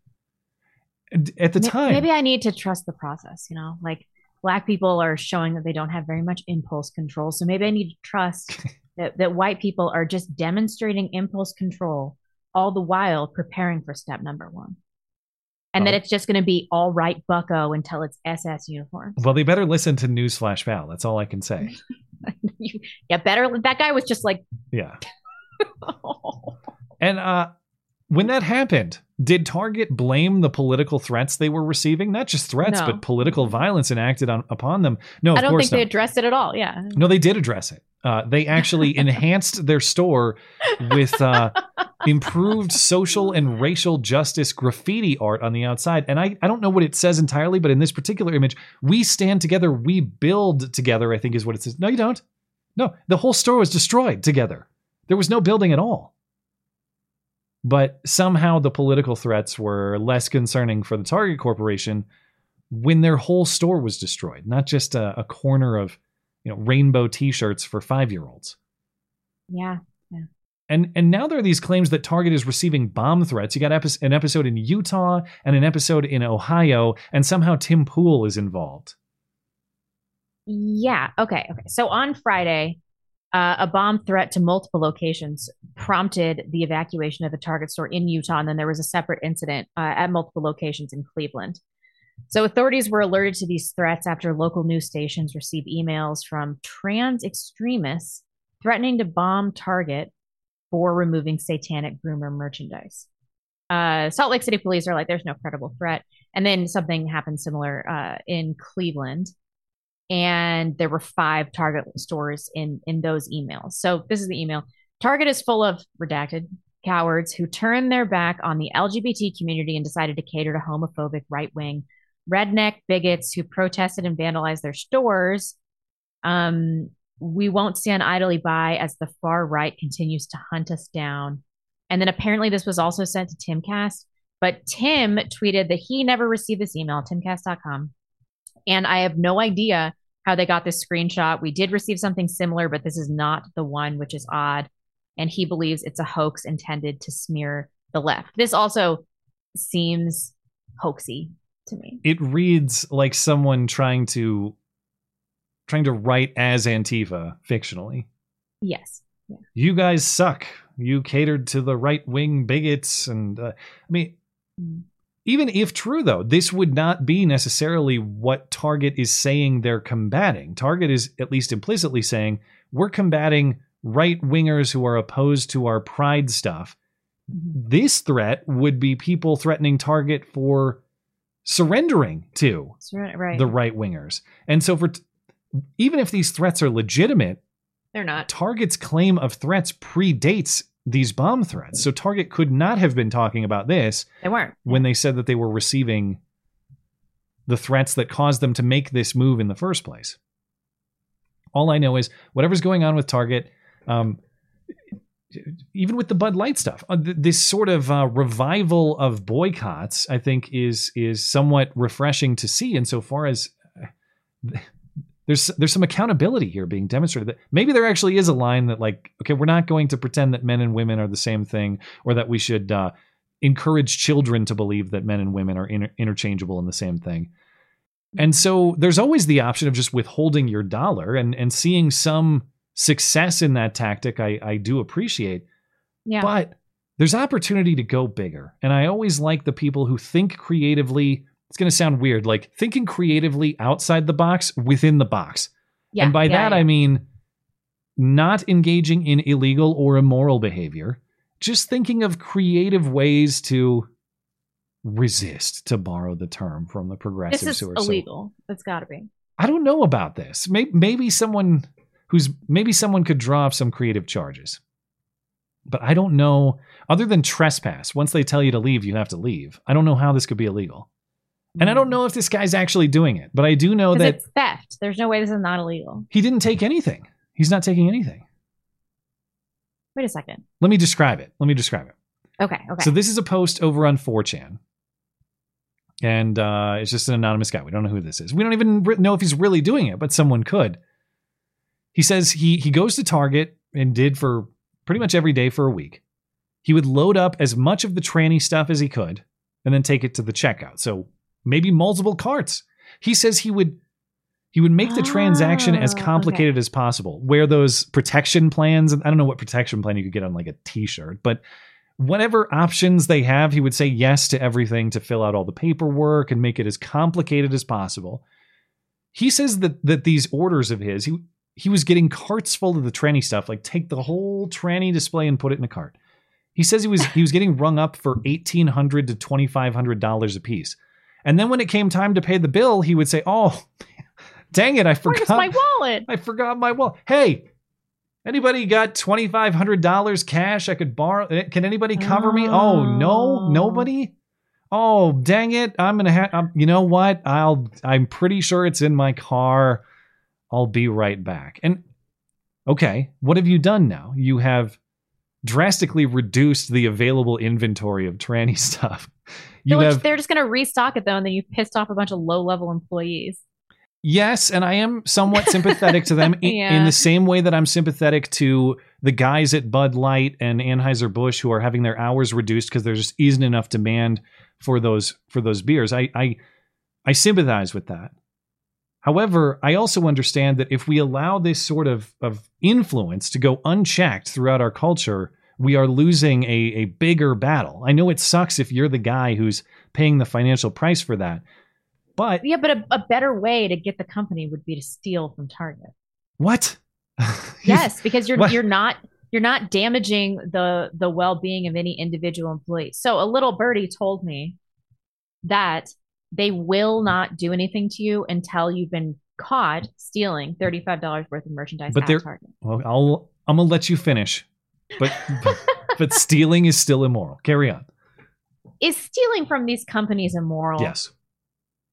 At the time, Maybe I need to trust the process. You know, like black people are showing that they don't have very much impulse control. So maybe I need to trust (laughs) that, that white people are just demonstrating impulse control all the while preparing for step number one. And that Oh. it's just going to be all right, bucko, until it's SS uniform. Well, they better listen to Newsflash Val. That's all I can say. (laughs) (laughs) yeah, better. That guy was just like, Yeah. (laughs) and uh when that happened, did Target blame the political threats they were receiving? Not just threats, No. but political violence enacted on, upon them. No, of I don't think they not. addressed it at all. Yeah. No, they did address it. Uh, they actually (laughs) enhanced their store with uh, (laughs) improved social and racial justice graffiti art on the outside. And I, I don't know what it says entirely, but in this particular image, we stand together, we build together, I think is what it says. No, you don't. No, the whole store was destroyed together. There was no building at all. But somehow the political threats were less concerning for the Target Corporation when their whole store was destroyed, not just a, a corner of you know rainbow t-shirts for 5-year-olds. Yeah. Yeah. And and now there are these claims that Target is receiving bomb threats. You got epi- an episode in Utah and an episode in Ohio and somehow Tim Pool is involved. Yeah. Okay. Okay. So on Friday, uh, a bomb threat to multiple locations prompted the evacuation of the Target store in Utah, and then there was a separate incident uh, at multiple locations in Cleveland. So authorities were alerted to these threats after local news stations received emails from trans extremists threatening to bomb Target for removing satanic groomer merchandise. Uh, Salt Lake City police are like, there's no credible threat. And then something happened similar uh, in Cleveland and there were five Target stores in in those emails. So this is the email. Target is full of redacted cowards who turned their back on the LGBT community and decided to cater to homophobic right wing redneck bigots who protested and vandalized their stores. Um, we won't stand idly by as the far right continues to hunt us down. And then apparently this was also sent to Timcast, but Tim tweeted that he never received this email, timcast.com. And I have no idea how they got this screenshot. We did receive something similar, but this is not the one, which is odd. And he believes it's a hoax intended to smear the left. This also seems hoaxy to me. It reads like someone trying to trying to write as Antifa fictionally. Yes. Yeah. You guys suck. You catered to the right wing bigots and uh, I mean even if true though, this would not be necessarily what Target is saying they're combating. Target is at least implicitly saying we're combating right wingers who are opposed to our pride stuff. This threat would be people threatening Target for surrendering to Right. the right wingers. And so for t- even if these threats are legitimate, They're not. Target's claim of threats predates these bomb threats. So Target could not have been talking about this They weren't. when they said that they were receiving the threats that caused them to make this move in the first place. All I know is whatever's going on with Target, um, even with the Bud Light stuff, uh, th- this sort of uh, revival of boycotts, I think, is is somewhat refreshing to see. Insofar as uh, there's there's some accountability here being demonstrated that maybe there actually is a line that like okay we're not going to pretend that men and women are the same thing or that we should uh, encourage children to believe that men and women are inter- interchangeable in the same thing. And so there's always the option of just withholding your dollar and and seeing some success in that tactic i i do appreciate. Yeah. but there's opportunity to go bigger. And i always like the people who think creatively it's going to sound weird like thinking creatively outside the box within the box Yeah, and by yeah, that yeah. i mean not engaging in illegal or immoral behavior just thinking of creative ways to resist to borrow the term from the progressives This is who are so illegal. It's got to be. I don't know about this. Maybe, maybe someone who's maybe someone could draw up some creative charges. But I don't know other than trespass. Once they tell you to leave, you have to leave. I don't know how this could be illegal. And I don't know if this guy's actually doing it, but I do know that it's theft. There's no way this is not illegal. he didn't take anything. He's not taking anything. Wait a second. Let me describe it. Let me describe it. Okay. Okay. So this is a post over on 4chan. And uh, it's just an anonymous guy. We don't know who this is. We don't even know if he's really doing it, but someone could. He says he he goes to Target and did for pretty much every day for a week. He would load up as much of the tranny stuff as he could and then take it to the checkout. So maybe multiple carts. He says he would He would make the transaction as Oh, complicated as possible. Wear those protection plans, I don't know what protection plan you could get on like a t-shirt, but whatever options they have, he would say yes to everything to fill out all the paperwork and make it as complicated as possible. He says that that these orders of his, he he was getting carts full of the tranny stuff, like take the whole tranny display and put it in a cart. He says he was he was getting rung up for eighteen hundred to twenty five hundred dollars a piece. And then when it came time to pay the bill, he would say, "Oh, dang it, I forgot Where's my wallet? I forgot my wallet. Hey, anybody got twenty five hundred dollars cash I could borrow? Eh, Can anybody cover me? Oh no, nobody. Oh dang it! I'm gonna have. You know what? I'll. I'm pretty sure it's in my car. I'll be right back. And okay, what have you done now? You have drastically reduced the available inventory of tranny (laughs) stuff. You have they're just going to restock it though, and then you've pissed off a bunch of low level employees. Yes, and I am somewhat sympathetic to them (laughs) in, Yeah. in the same way that I'm sympathetic to the guys at Bud Light and Anheuser Busch who are having their hours reduced because there just isn't enough demand for those for those beers. I I I sympathize with that. However, I also understand that if we allow this sort of, of influence to go unchecked throughout our culture, we are losing a, a bigger battle. I know it sucks if you're the guy who's paying the financial price for that, but Yeah, but a, a better way to get the company would be to steal from Target. what? (laughs) Yes, because you're What? you're not you're not damaging the the well being of any individual employee. So a little birdie told me that they will not do anything to you until you've been caught stealing thirty five dollars worth of merchandise but at there Target. well i'll i'm gonna let you finish but but, stealing is still immoral carry on Is stealing from these companies immoral? yes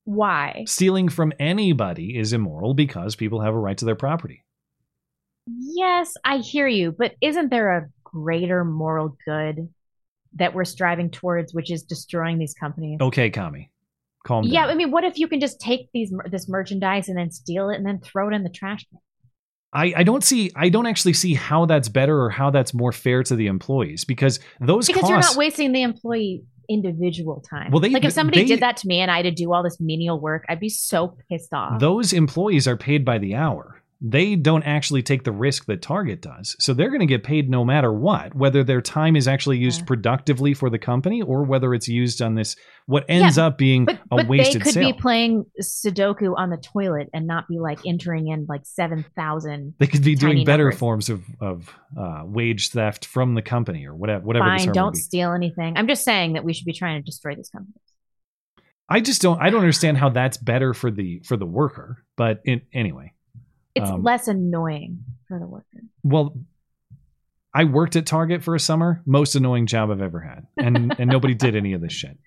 Why? stealing from anybody is immoral because people have a right to their property Yes, I hear you, but isn't there a greater moral good that we're striving towards, which is destroying these companies? okay kami calm Yeah, I mean, what if you can just take these this merchandise and then steal it and then throw it in the trash can? I, I don't see I don't actually see how that's better or how that's more fair to the employees because those Because costs you're not wasting the employee individual time. Well, they- like if somebody they- did that to me and I had to do all this menial work, I'd be so pissed off. those employees are paid by the hour. They don't actually take the risk that Target does. So they're going to get paid no matter what, whether their time is actually used productively for the company or whether it's used on this what ends Yeah, up being but, a but wasted they could sale. be playing Sudoku on the toilet and not be like entering in like seven thousand. they could be doing better numbers. forms of of uh, wage theft from the company or whatever whatever Fine, don't be. steal anything. I'm just saying that we should be trying to destroy these companies. I just don't I don't understand how that's better for the for the worker. But it, anyway, It's Um, less annoying for the worker. well, I worked at Target for a summer, most annoying job I've ever had, and (laughs) and nobody did any of this shit.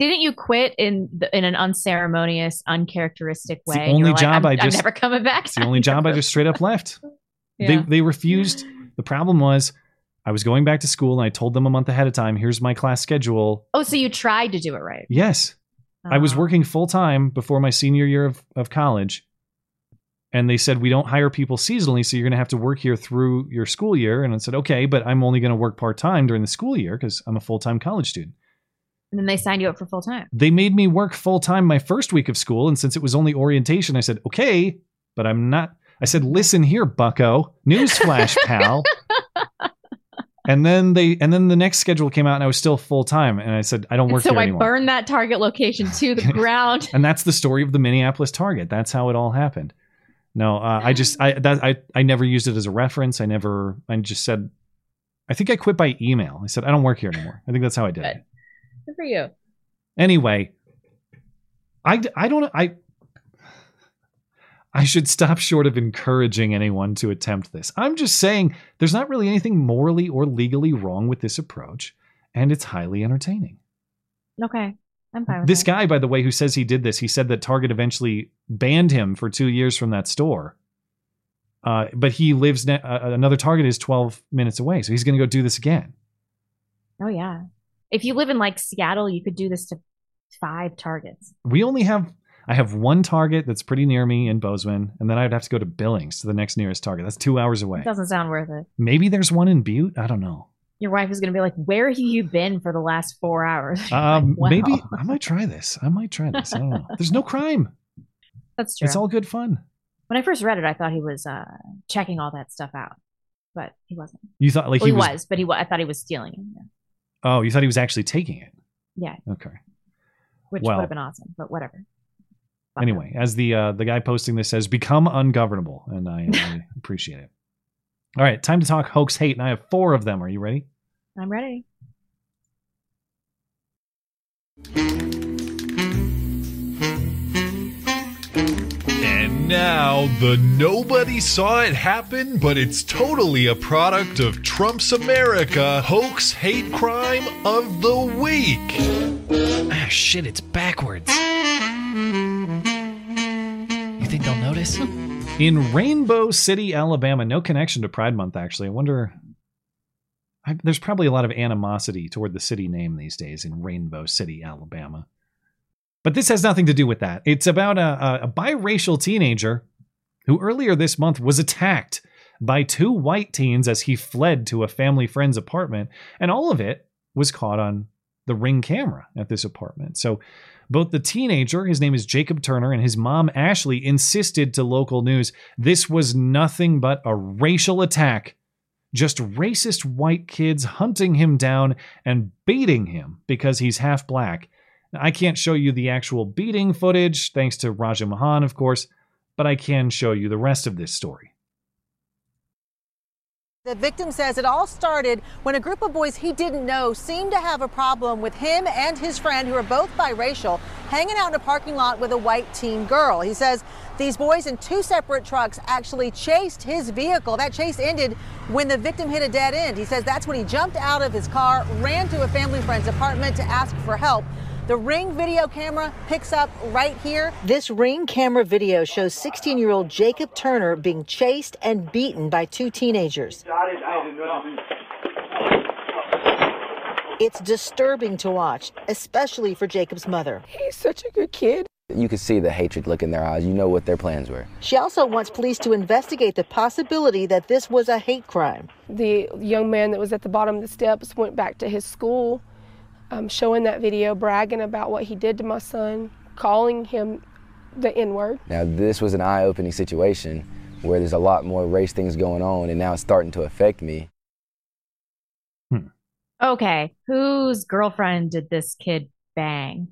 Didn't you quit in the, in an unceremonious, uncharacteristic It's the way? Only like, job I'm, I just- never coming back. It's the only job I just straight up left. (laughs) Yeah. They they refused. The problem was I was going back to school and I told them a month ahead of time, here's my class schedule. Oh, so you tried to do it right? Yes. I was Oh. working full time before my senior year of, of college. And they said, we don't hire people seasonally, so you're going to have to work here through your school year. And I said, okay, but I'm only going to work part time during the school year because I'm a full time college student. And then they signed you up for full time. They made me work full time my first week of school. And since it was only orientation, I said, okay, but I'm not. I said, listen here, bucko. Newsflash, pal. (laughs) and then they, and then the next schedule came out and I was still full time. And I said, I don't And work so here I anymore. burned that target location to the (laughs) ground. and that's the story of the Minneapolis Target. That's how it all happened. No, uh, I just I that I I never used it as a reference. I never I just said I think I quit by email. I said I don't work here anymore. I think that's how I did it. Good for you. Anyway, I I don't I I should stop short of encouraging anyone to attempt this. I'm just saying there's not really anything morally or legally wrong with this approach, and it's highly entertaining. Okay. I'm fine This guy, by the way, who says he did this, he said that Target eventually banned him for two years from that store. Uh, but he lives ne- uh, another Target is 12 minutes away, so he's going to go do this again. Oh yeah. If you live in like Seattle, you could do this to five targets. We only have I have one Target that's pretty near me in Bozeman, and then I'd have to go to Billings to the next nearest Target. That's two hours away. It doesn't sound worth it. Maybe there's one in Butte. I don't know. Your wife is going to be like, "Where have you been for the last four hours?" (laughs) Um, Wow. Maybe I might try this. I might try this. I don't know. There's no crime. That's true. It's all good fun. When I first read it, I thought he was uh, checking all that stuff out, but he wasn't. You thought like Well, he he was, was, but he I thought he was stealing it. Yeah, Oh, you thought he was actually taking it. yeah Okay. which Well- would have been awesome, but whatever. Anyway, as the uh, the guy posting this says, become ungovernable, and I, I appreciate it. All right, time to talk hoax hate, and I have four of them. Are you ready? I'm ready. And now, the nobody saw it happen, but it's totally a product of Trump's America hoax hate crime of the week. Ah, shit, it's backwards. You think they'll notice? (laughs) In Rainbow City, Alabama, no connection to Pride Month, actually. I wonder. I, there's probably a lot of animosity toward the city name these days in Rainbow City, Alabama. But this has nothing to do with that. It's about a, a, a biracial teenager who earlier this month was attacked by two white teens as he fled to a family friend's apartment, and all of it was caught on the ring camera at this apartment. So both the teenager, his name is Jacob Turner, and his mom, Ashley, insisted to local news this was nothing but a racial attack. Just racist white kids hunting him down and beating him because he's half black. I can't show you the actual beating footage, thanks to Raja Mohan, of course, but I can show you the rest of this story. The victim says it all started when a group of boys he didn't know seemed to have a problem with him and his friend, who are both biracial, hanging out in a parking lot with a white teen girl. He says these boys in two separate trucks actually chased his vehicle. That chase ended when the victim hit a dead end. He says that's when he jumped out of his car, ran to a family friend's apartment to ask for help. The Ring video camera picks up right here. This Ring camera video shows 16 year old Jacob Turner being chased and beaten by two teenagers. It's disturbing to watch, especially for Jacob's mother. He's such a good kid. You could see the hatred look in their eyes. You know what their plans were. She also wants police to investigate the possibility that this was a hate crime. The young man that was at the bottom of the steps went back to his school, um, showing that video, bragging about what he did to my son, calling him the N word. Now, this was an eye opening situation where there's a lot more race things going on, and now it's starting to affect me. Okay, whose girlfriend did this kid bang?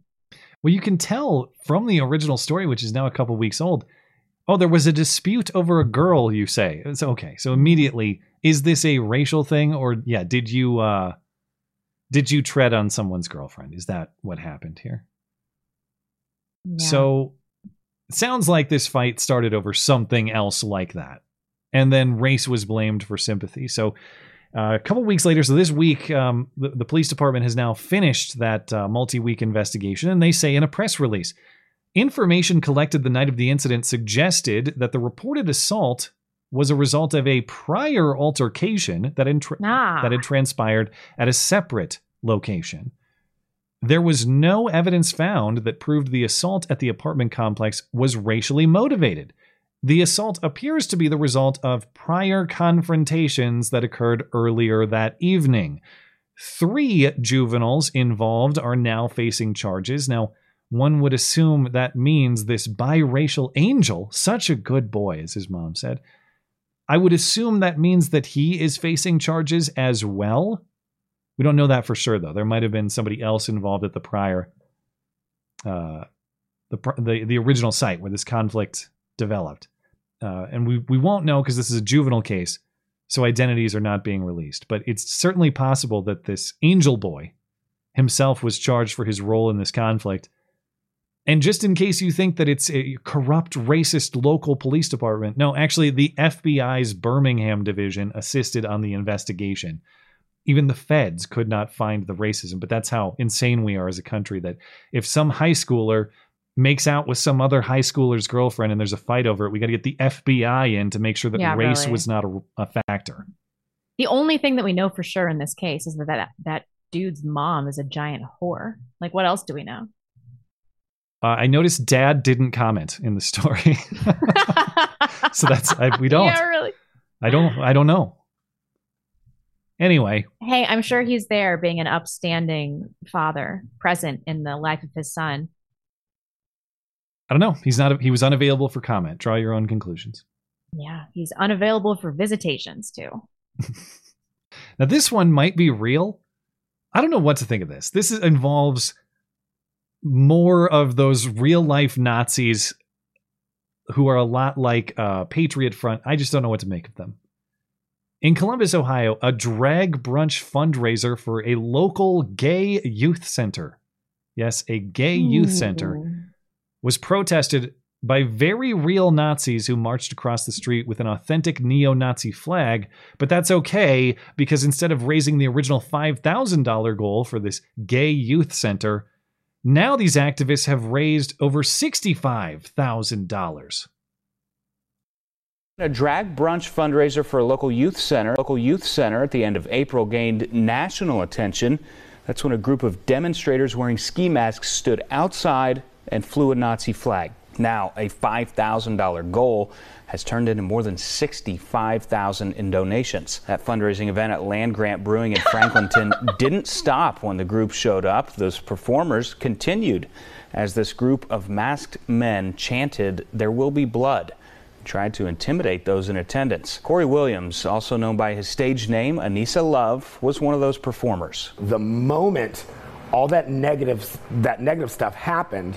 Well, you can tell from the original story, which is now a couple weeks old. Oh, there was a dispute over a girl, you say. It's okay. So immediately, is this a racial thing or yeah, did you uh did you tread on someone's girlfriend? Is that what happened here? So it sounds like this fight started over something else like that. And then race was blamed for sympathy. So uh, a couple weeks later, so this week, um, the, the police department has now finished that uh, multi week investigation, and they say in a press release information collected the night of the incident suggested that the reported assault was a result of a prior altercation that, intr- Ah. that had transpired at a separate location. There was no evidence found that proved the assault at the apartment complex was racially motivated. The assault appears to be the result of prior confrontations that occurred earlier that evening. Three juveniles involved are now facing charges. Now, one would assume that means this biracial angel, such a good boy, as his mom said, I would assume that means that he is facing charges as well. We don't know that for sure, though. There might have been somebody else involved at the prior, uh, the the the original site where this conflict developed, uh, and we we won't know because this is a juvenile case, so identities are not being released. But it's certainly possible that this angel boy himself was charged for his role in this conflict. And just in case you think that it's a corrupt, racist local police department, no, actually, the FBI's Birmingham division assisted on the investigation. Even the feds could not find the racism, but that's how insane we are as a country. That if some high schooler makes out with some other high schooler's girlfriend and there's a fight over it, we got to get the FBI in to make sure that Yeah, race really. was not a, a factor. The only thing that we know for sure in this case is that that, that dude's mom is a giant whore. Like, what else do we know? Uh, I noticed Dad didn't comment in the story, (laughs) so that's I, we don't. Yeah, really. I don't. I don't know. Anyway, Hey, I'm sure he's there being an upstanding father, present in the life of his son. I don't know. He's not. He was unavailable for comment. Draw your own conclusions. Yeah, he's unavailable for visitations too. (laughs) Now this one might be real. I don't know what to think of this. This is, involves more of those real life Nazis who are a lot like uh, Patriot Front. I just don't know what to make of them. In Columbus, Ohio, a drag brunch fundraiser for a local gay youth center. Yes, a gay youth center was protested by very real Nazis who marched across the street with an authentic neo Nazi flag. But that's okay because instead of raising the original $5,000 goal for this gay youth center, now these activists have raised over $65,000. A drag brunch fundraiser for a local youth center. Local youth center at the end of April gained national attention. That's when a group of demonstrators wearing ski masks stood outside and flew a Nazi flag. Now, a $5,000 goal has turned into more than 65,000 in donations. That fundraising event at Land Grant Brewing in Franklinton (laughs) didn't stop when the group showed up. Those performers continued as this group of masked men chanted, "There will be blood." Tried to intimidate those in attendance. Corey Williams, also known by his stage name Anissa Love, was one of those performers. The moment all that negative that negative stuff happened,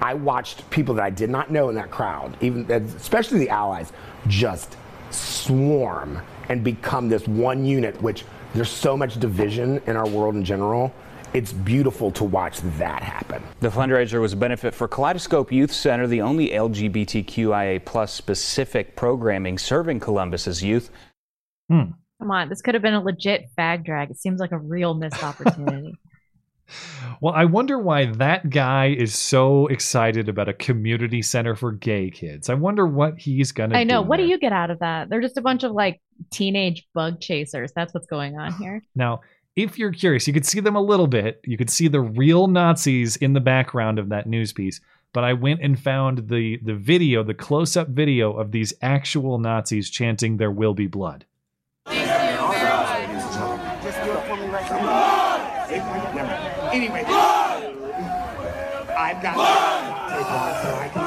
I watched people that I did not know in that crowd, even especially the allies, just swarm and become this one unit. Which there's so much division in our world in general. It's beautiful to watch that happen. The fundraiser was a benefit for Kaleidoscope Youth Center, the only LGBTQIA plus specific programming serving Columbus's youth. Hmm. Come on, this could have been a legit fag drag. It seems like a real missed opportunity. (laughs) Well, I wonder why that guy is so excited about a community center for gay kids. I wonder what he's gonna. I know. do What there. do you get out of that? They're just a bunch of like teenage bug chasers. That's what's going on (sighs) here. Now, if you're curious, you could see them a little bit. You could see the real Nazis in the background of that news piece. But I went and found the the video, the close up video of these actual Nazis chanting "There will be blood." Anyway, I've got tape on so I can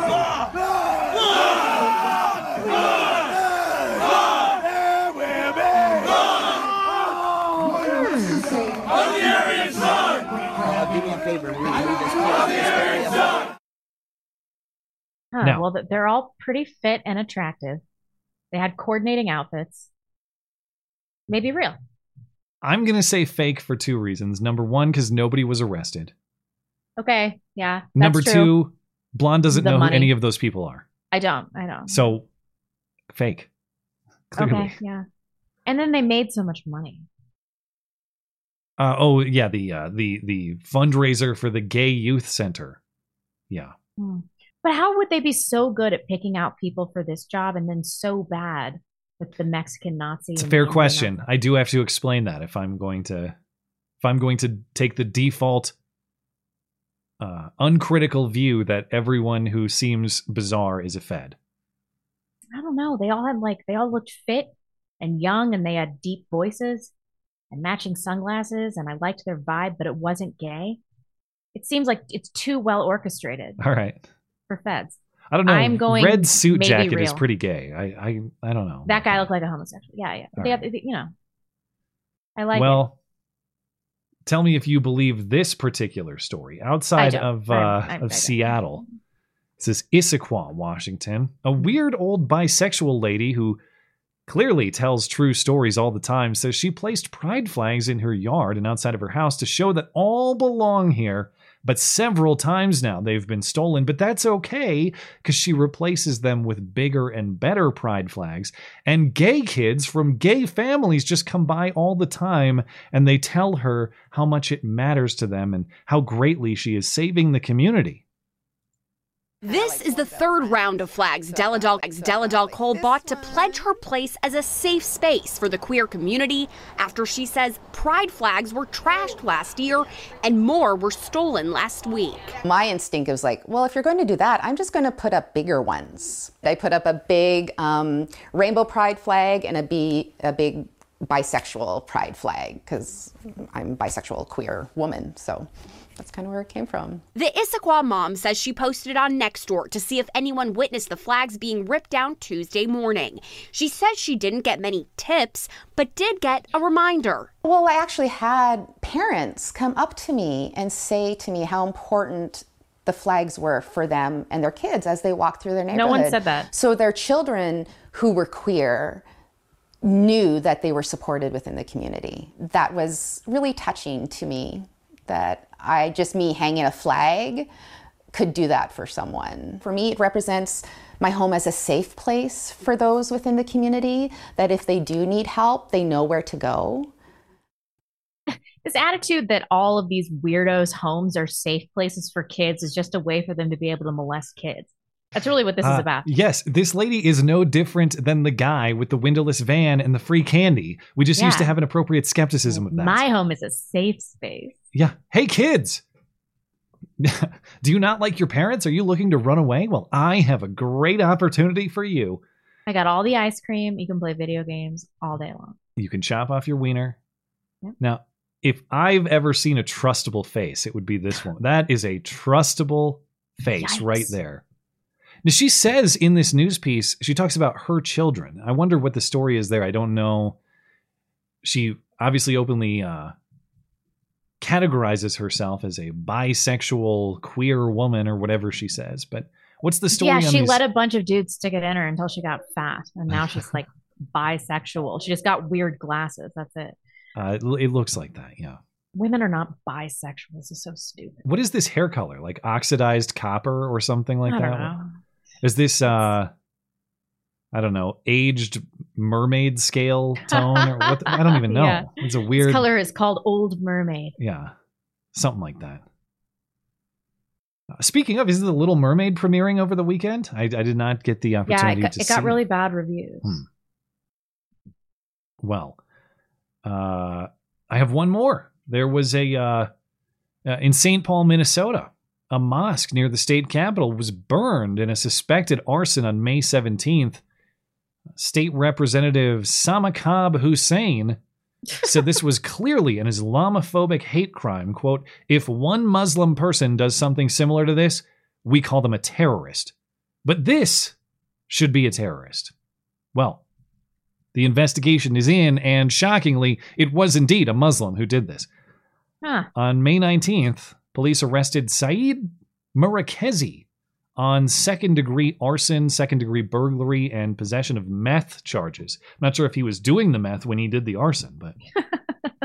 Do me a favor and read this clip. Huh, Now- well, they're all pretty fit and attractive. They had coordinating outfits. Maybe real. I'm gonna say fake for two reasons. Number one, because nobody was arrested. Okay, yeah. That's Number true. two, Blonde doesn't The know money. who any of those people are. I don't. I don't. So, fake. Clearly. Okay, yeah. And then they made so much money. Uh, oh yeah, the uh, the the fundraiser for the gay youth center. Yeah. Hmm. But how would they be so good at picking out people for this job and then so bad with the Mexican Nazi? It's a fair question. I do have to explain that if I'm going to if I'm going to take the default uh, uncritical view that everyone who seems bizarre is a fed. I don't know. They all had like they all looked fit and young, and they had deep voices and matching sunglasses, and I liked their vibe, but it wasn't gay. It seems like it's too well orchestrated All right. for feds. I don't know. I'm going Red suit jacket is pretty gay. I I I don't know. That guy looked like a homosexual. Yeah, yeah. They have, you know, I like it. well, tell me if you believe this particular story outside of uh, I'm- I'm- of. Seattle. This is Issaquah, Washington. A weird old bisexual lady who clearly tells true stories all the time says she placed pride flags in her yard and outside of her house to show that all belong here. But several times now they've been stolen, but that's okay because she replaces them with bigger and better pride flags. And gay kids from gay families just come by all the time and they tell her how much it matters to them and how greatly she is saving the community. This is the third round of flags Deladol, Deladol Cole bought to pledge her place as a safe space for the queer community after she says pride flags were trashed last year and more were stolen last week. My instinct was like, well, if you're going to do that, I'm just going to put up bigger ones. I put up a big um, rainbow pride flag and a, be- a big bisexual pride flag because I'm a bisexual queer woman. So that's kind of where it came from. The Issaquah mom says she posted it on Nextdoor to see if anyone witnessed the flags being ripped down Tuesday morning. She says she didn't get many tips, but did get a reminder. Well, I actually had parents come up to me and say to me how important the flags were for them and their kids as they walked through their neighborhood. No one said that. So their children who were queer knew that they were supported within the community. That was really touching to me that I just me hanging a flag could do that for someone. For me, it represents my home as a safe place for those within the community that if they do need help, they know where to go. This attitude that all of these weirdos' homes are safe places for kids is just a way for them to be able to molest kids. That's really what this Uh, is about. Yes, this lady is no different than the guy with the windowless van and the free candy. We just used to have an appropriate skepticism of that. My home is a safe space. yeah. Hey, kids. (laughs) Do you not like your parents? Are you looking to run away? Well, I have a great opportunity for you. I got all the ice cream. You can play video games all day long. You can chop off your wiener. Yep. Now, if I've ever seen a trustable face, it would be this one. That is a trustable face Yikes. right there. Now, she says in this news piece, she talks about her children. I wonder what the story is there. I don't know. She obviously openly uh, categorizes herself as a bisexual queer woman or whatever she says. But what's the story? yeah, she these- let a bunch of dudes stick it in her until she got fat, and now she's like (laughs) bisexual. She just got weird glasses. That's it. Uh, it, it looks like that. Yeah. Women are not bisexual. This is so stupid. What is this hair color? Like oxidized copper or something like I that? don't know. Is this uh I don't know, aged mermaid scale tone or what? I don't even (laughs) know. Yeah. It's a This weird color is called Old Mermaid. Yeah. Something like that. Speaking of, is the Little Mermaid premiering over the weekend? I, I did not get the Yeah, opportunity it got, it got really bad reviews. Hmm. Well, uh, I have one more. There was a uh, uh, in St. Paul, Minnesota, a mosque near the state capitol was burned in a suspected arson on May 17th. State Representative Samakab Hussein (laughs) said this was clearly an Islamophobic hate crime. Quote, if one Muslim person does something similar to this, we call them a terrorist. But this should be a terrorist. Well, the investigation is in, and shockingly, it was indeed a Muslim who did this. Huh. On May 19th, police arrested Saeed Murakezi on second degree arson, second degree burglary, and possession of meth charges. I'm not sure if he was doing the meth when he did the arson, but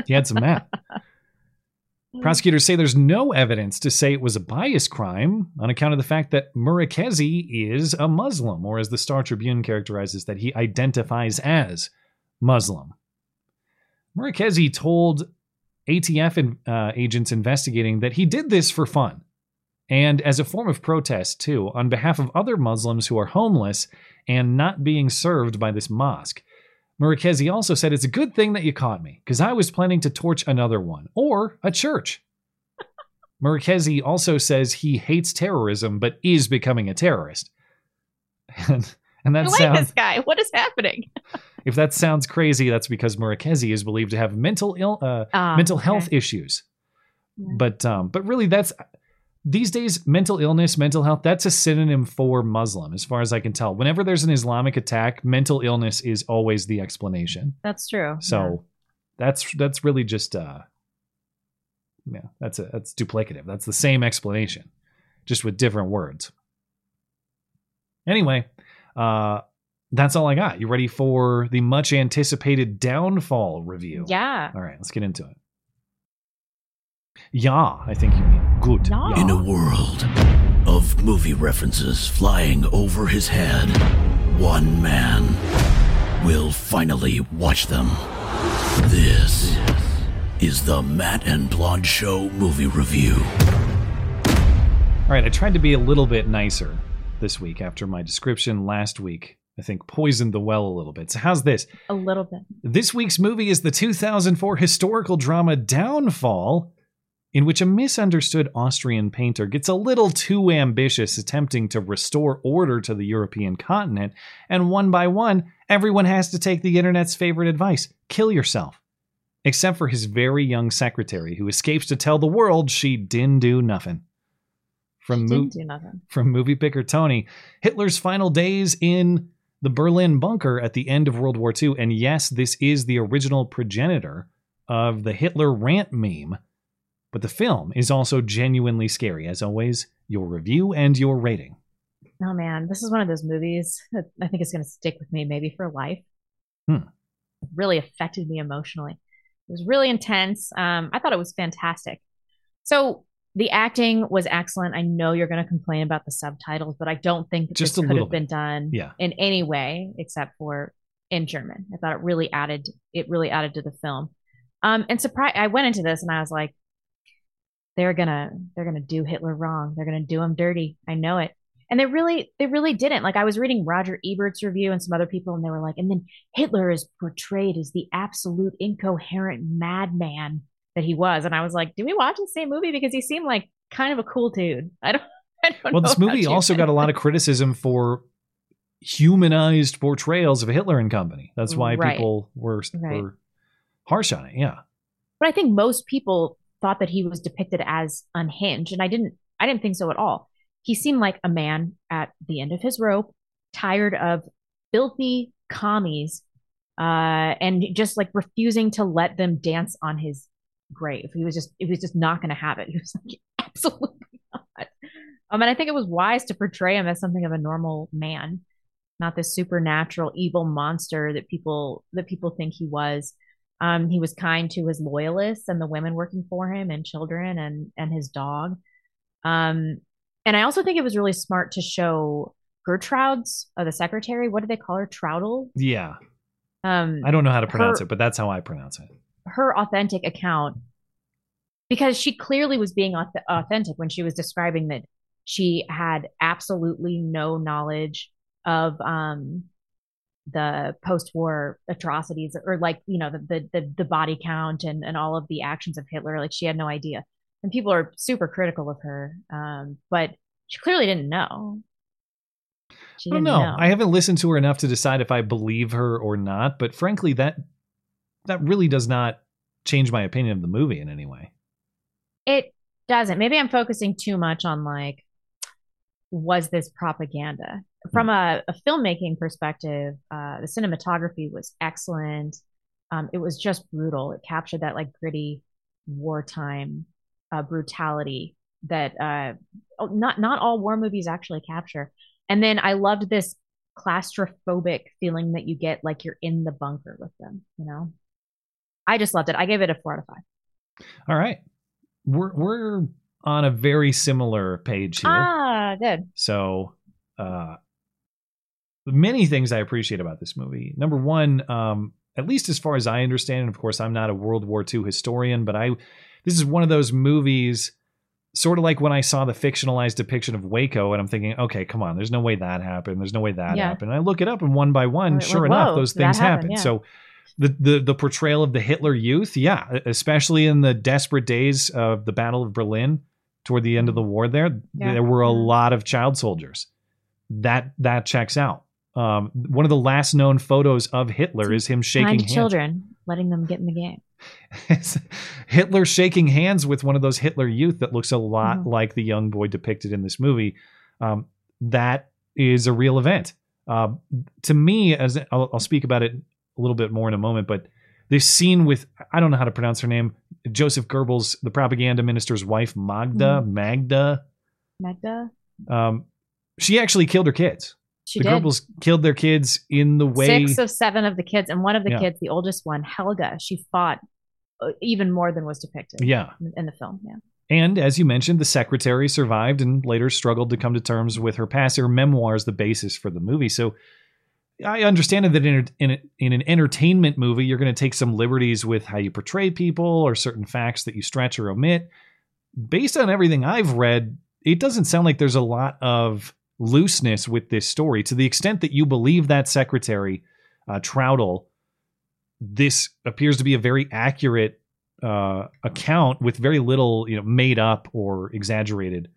he had some meth. (laughs) Prosecutors say there's no evidence to say it was a bias crime on account of the fact that Murakezi is a Muslim, or as the Star Tribune characterizes that he identifies as Muslim. Murakezi told ATF uh, agents investigating that he did this for fun and as a form of protest, too, on behalf of other Muslims who are homeless and not being served by this mosque. Murakezi also said, It's a good thing that you caught me, because I was planning to torch another one, or a church. (laughs) Murakezi also says he hates terrorism, but is becoming a terrorist. (laughs) And, and that like sounds, this guy. What is happening? (laughs) if that sounds crazy, that's because Murakezi is believed to have mental ill, uh, Ah, mental okay. health issues. But um, but really, that's these days mental illness, mental health. That's a synonym for Muslim, as far as I can tell. Whenever there's an Islamic attack, mental illness is always the explanation. That's true. So that's that's really just uh, yeah, that's a that's duplicative. That's the same explanation, just with different words. Anyway, uh, that's all I got. You ready for the much anticipated downfall review? Yeah. All right, let's get into it. Yeah, I think you mean good. Yeah. In a world of movie references flying over his head, one man will finally watch them. This is the Matt and Blonde Show movie review. All right, I tried to be a little bit nicer this week after my description last week. I think poisoned the well a little bit. So how's this? A little bit. This week's movie is the 2004 historical drama Downfall, in which a misunderstood Austrian painter gets a little too ambitious attempting to restore order to the European continent, and one by one, everyone has to take the internet's favorite advice kill yourself. Except for his very young secretary, who escapes to tell the world she didn't do nothing. From, mo- do nothing. from movie picker Tony, Hitler's final days in the Berlin bunker at the end of World War II. And yes, this is the original progenitor of the Hitler rant meme, but the film is also genuinely scary. As always, your review and your rating. Oh man, this is one of those movies that I think is going to stick with me maybe for life. Hmm. It really affected me emotionally. It was really intense. Um, I thought it was fantastic. So the acting was excellent. I know you're going to complain about the subtitles, but I don't think that Just this could have been done Yeah. in any way except for in German. I thought it really added it really added to the film. Um, and surprise, I went into this and I was like, they're gonna they're gonna do Hitler wrong. They're gonna do him dirty. I know it. And they really they really didn't. Like I was reading Roger Ebert's review and some other people, and they were like, and then Hitler is portrayed as the absolute incoherent madman that he was. And I was like, do we watch the same movie? Because he seemed like kind of a cool dude. (laughs) I don't. I don't Well, this movie also got a lot of (laughs) criticism for humanized portrayals of Hitler and company. That's why Right. people were, Right. were harsh on it. Yeah. but I think most people thought that he was depicted as unhinged, and I didn't. I didn't think so at all. He seemed like a man at the end of his rope, tired of filthy commies, uh, and just like refusing to let them dance on his grave. He was just. He was just not going to have it. He was like, (laughs) absolutely not. Um, and I think it was wise to portray him as something of a normal man, not this supernatural evil monster that people that people think he was. Um, he was kind to his loyalists and the women working for him and children and and his dog. Um, and I also think it was really smart to show Gertrude's, uh, the secretary. What do they call her? Traudl. Yeah. Um, I don't know how to pronounce her- it, but that's how I pronounce it. Her authentic account because she clearly was being authentic when she was describing that she had absolutely no knowledge of um the post-war atrocities or like you know the the the, body count and and all of the actions of Hitler. Like she had no idea. And people are super critical of her um but she clearly didn't know. She I don't didn't know. I haven't listened to her enough to decide if I believe her or not, but frankly, that that really does not change my opinion of the movie in any way. It doesn't. Maybe I'm focusing too much on like, was this propaganda? From a, a filmmaking perspective, uh, the cinematography was excellent. Um, it was just brutal. It captured that like gritty wartime uh, brutality that uh, not not all war movies actually capture. And then I loved this claustrophobic feeling that you get like you're in the bunker with them. You know, I just loved it. I gave it a four out of five. All right. We're we're on a very similar page here. Ah, good. So, uh, many things I appreciate about this movie. Number one, um, at least as far as I understand, and of course, I'm not a World War II historian, but I this is one of those movies, sort of like when I saw the fictionalized depiction of Waco, and I'm thinking, okay, come on, there's no way that happened. There's no way that Yeah. happened. And I look it up, and one by one, We're sure like, enough, those things happen. yeah. So. The, the the portrayal of the Hitler youth, yeah, especially in the desperate days of the Battle of Berlin, toward the end of the war, there Yeah. there were a lot of child soldiers. That that checks out. Um, one of the last known photos of Hitler is him shaking hands. children, letting them get in the game. (laughs) Hitler shaking hands with one of those Hitler youth that looks a lot Mhm. like the young boy depicted in this movie. Um, that is a real event. Uh, to me, as I'll, I'll speak about it a little bit more in a moment, but this scene with I don't know how to pronounce her name, Joseph Goebbels, the propaganda minister's wife, Magda, Mhm. Magda. Magda, Um, she actually killed her kids. She the did. Goebbels killed their kids in the way. six of seven of the kids, and one of the Yeah. kids, the oldest one, Helga, she fought uh, even more than was depicted. Yeah. in, in the film. Yeah, And as you mentioned, the secretary survived and later struggled to come to terms with her past. Her memoir is the basis for the movie. So I understand that in, a, in, a, in an entertainment movie, you're going to take some liberties with how you portray people or certain facts that you stretch or omit. Based on everything I've read, it doesn't sound like there's a lot of looseness with this story. To the extent that you believe that secretary, uh, Traudl, this appears to be a very accurate uh, account with very little, you know, made up or exaggerated.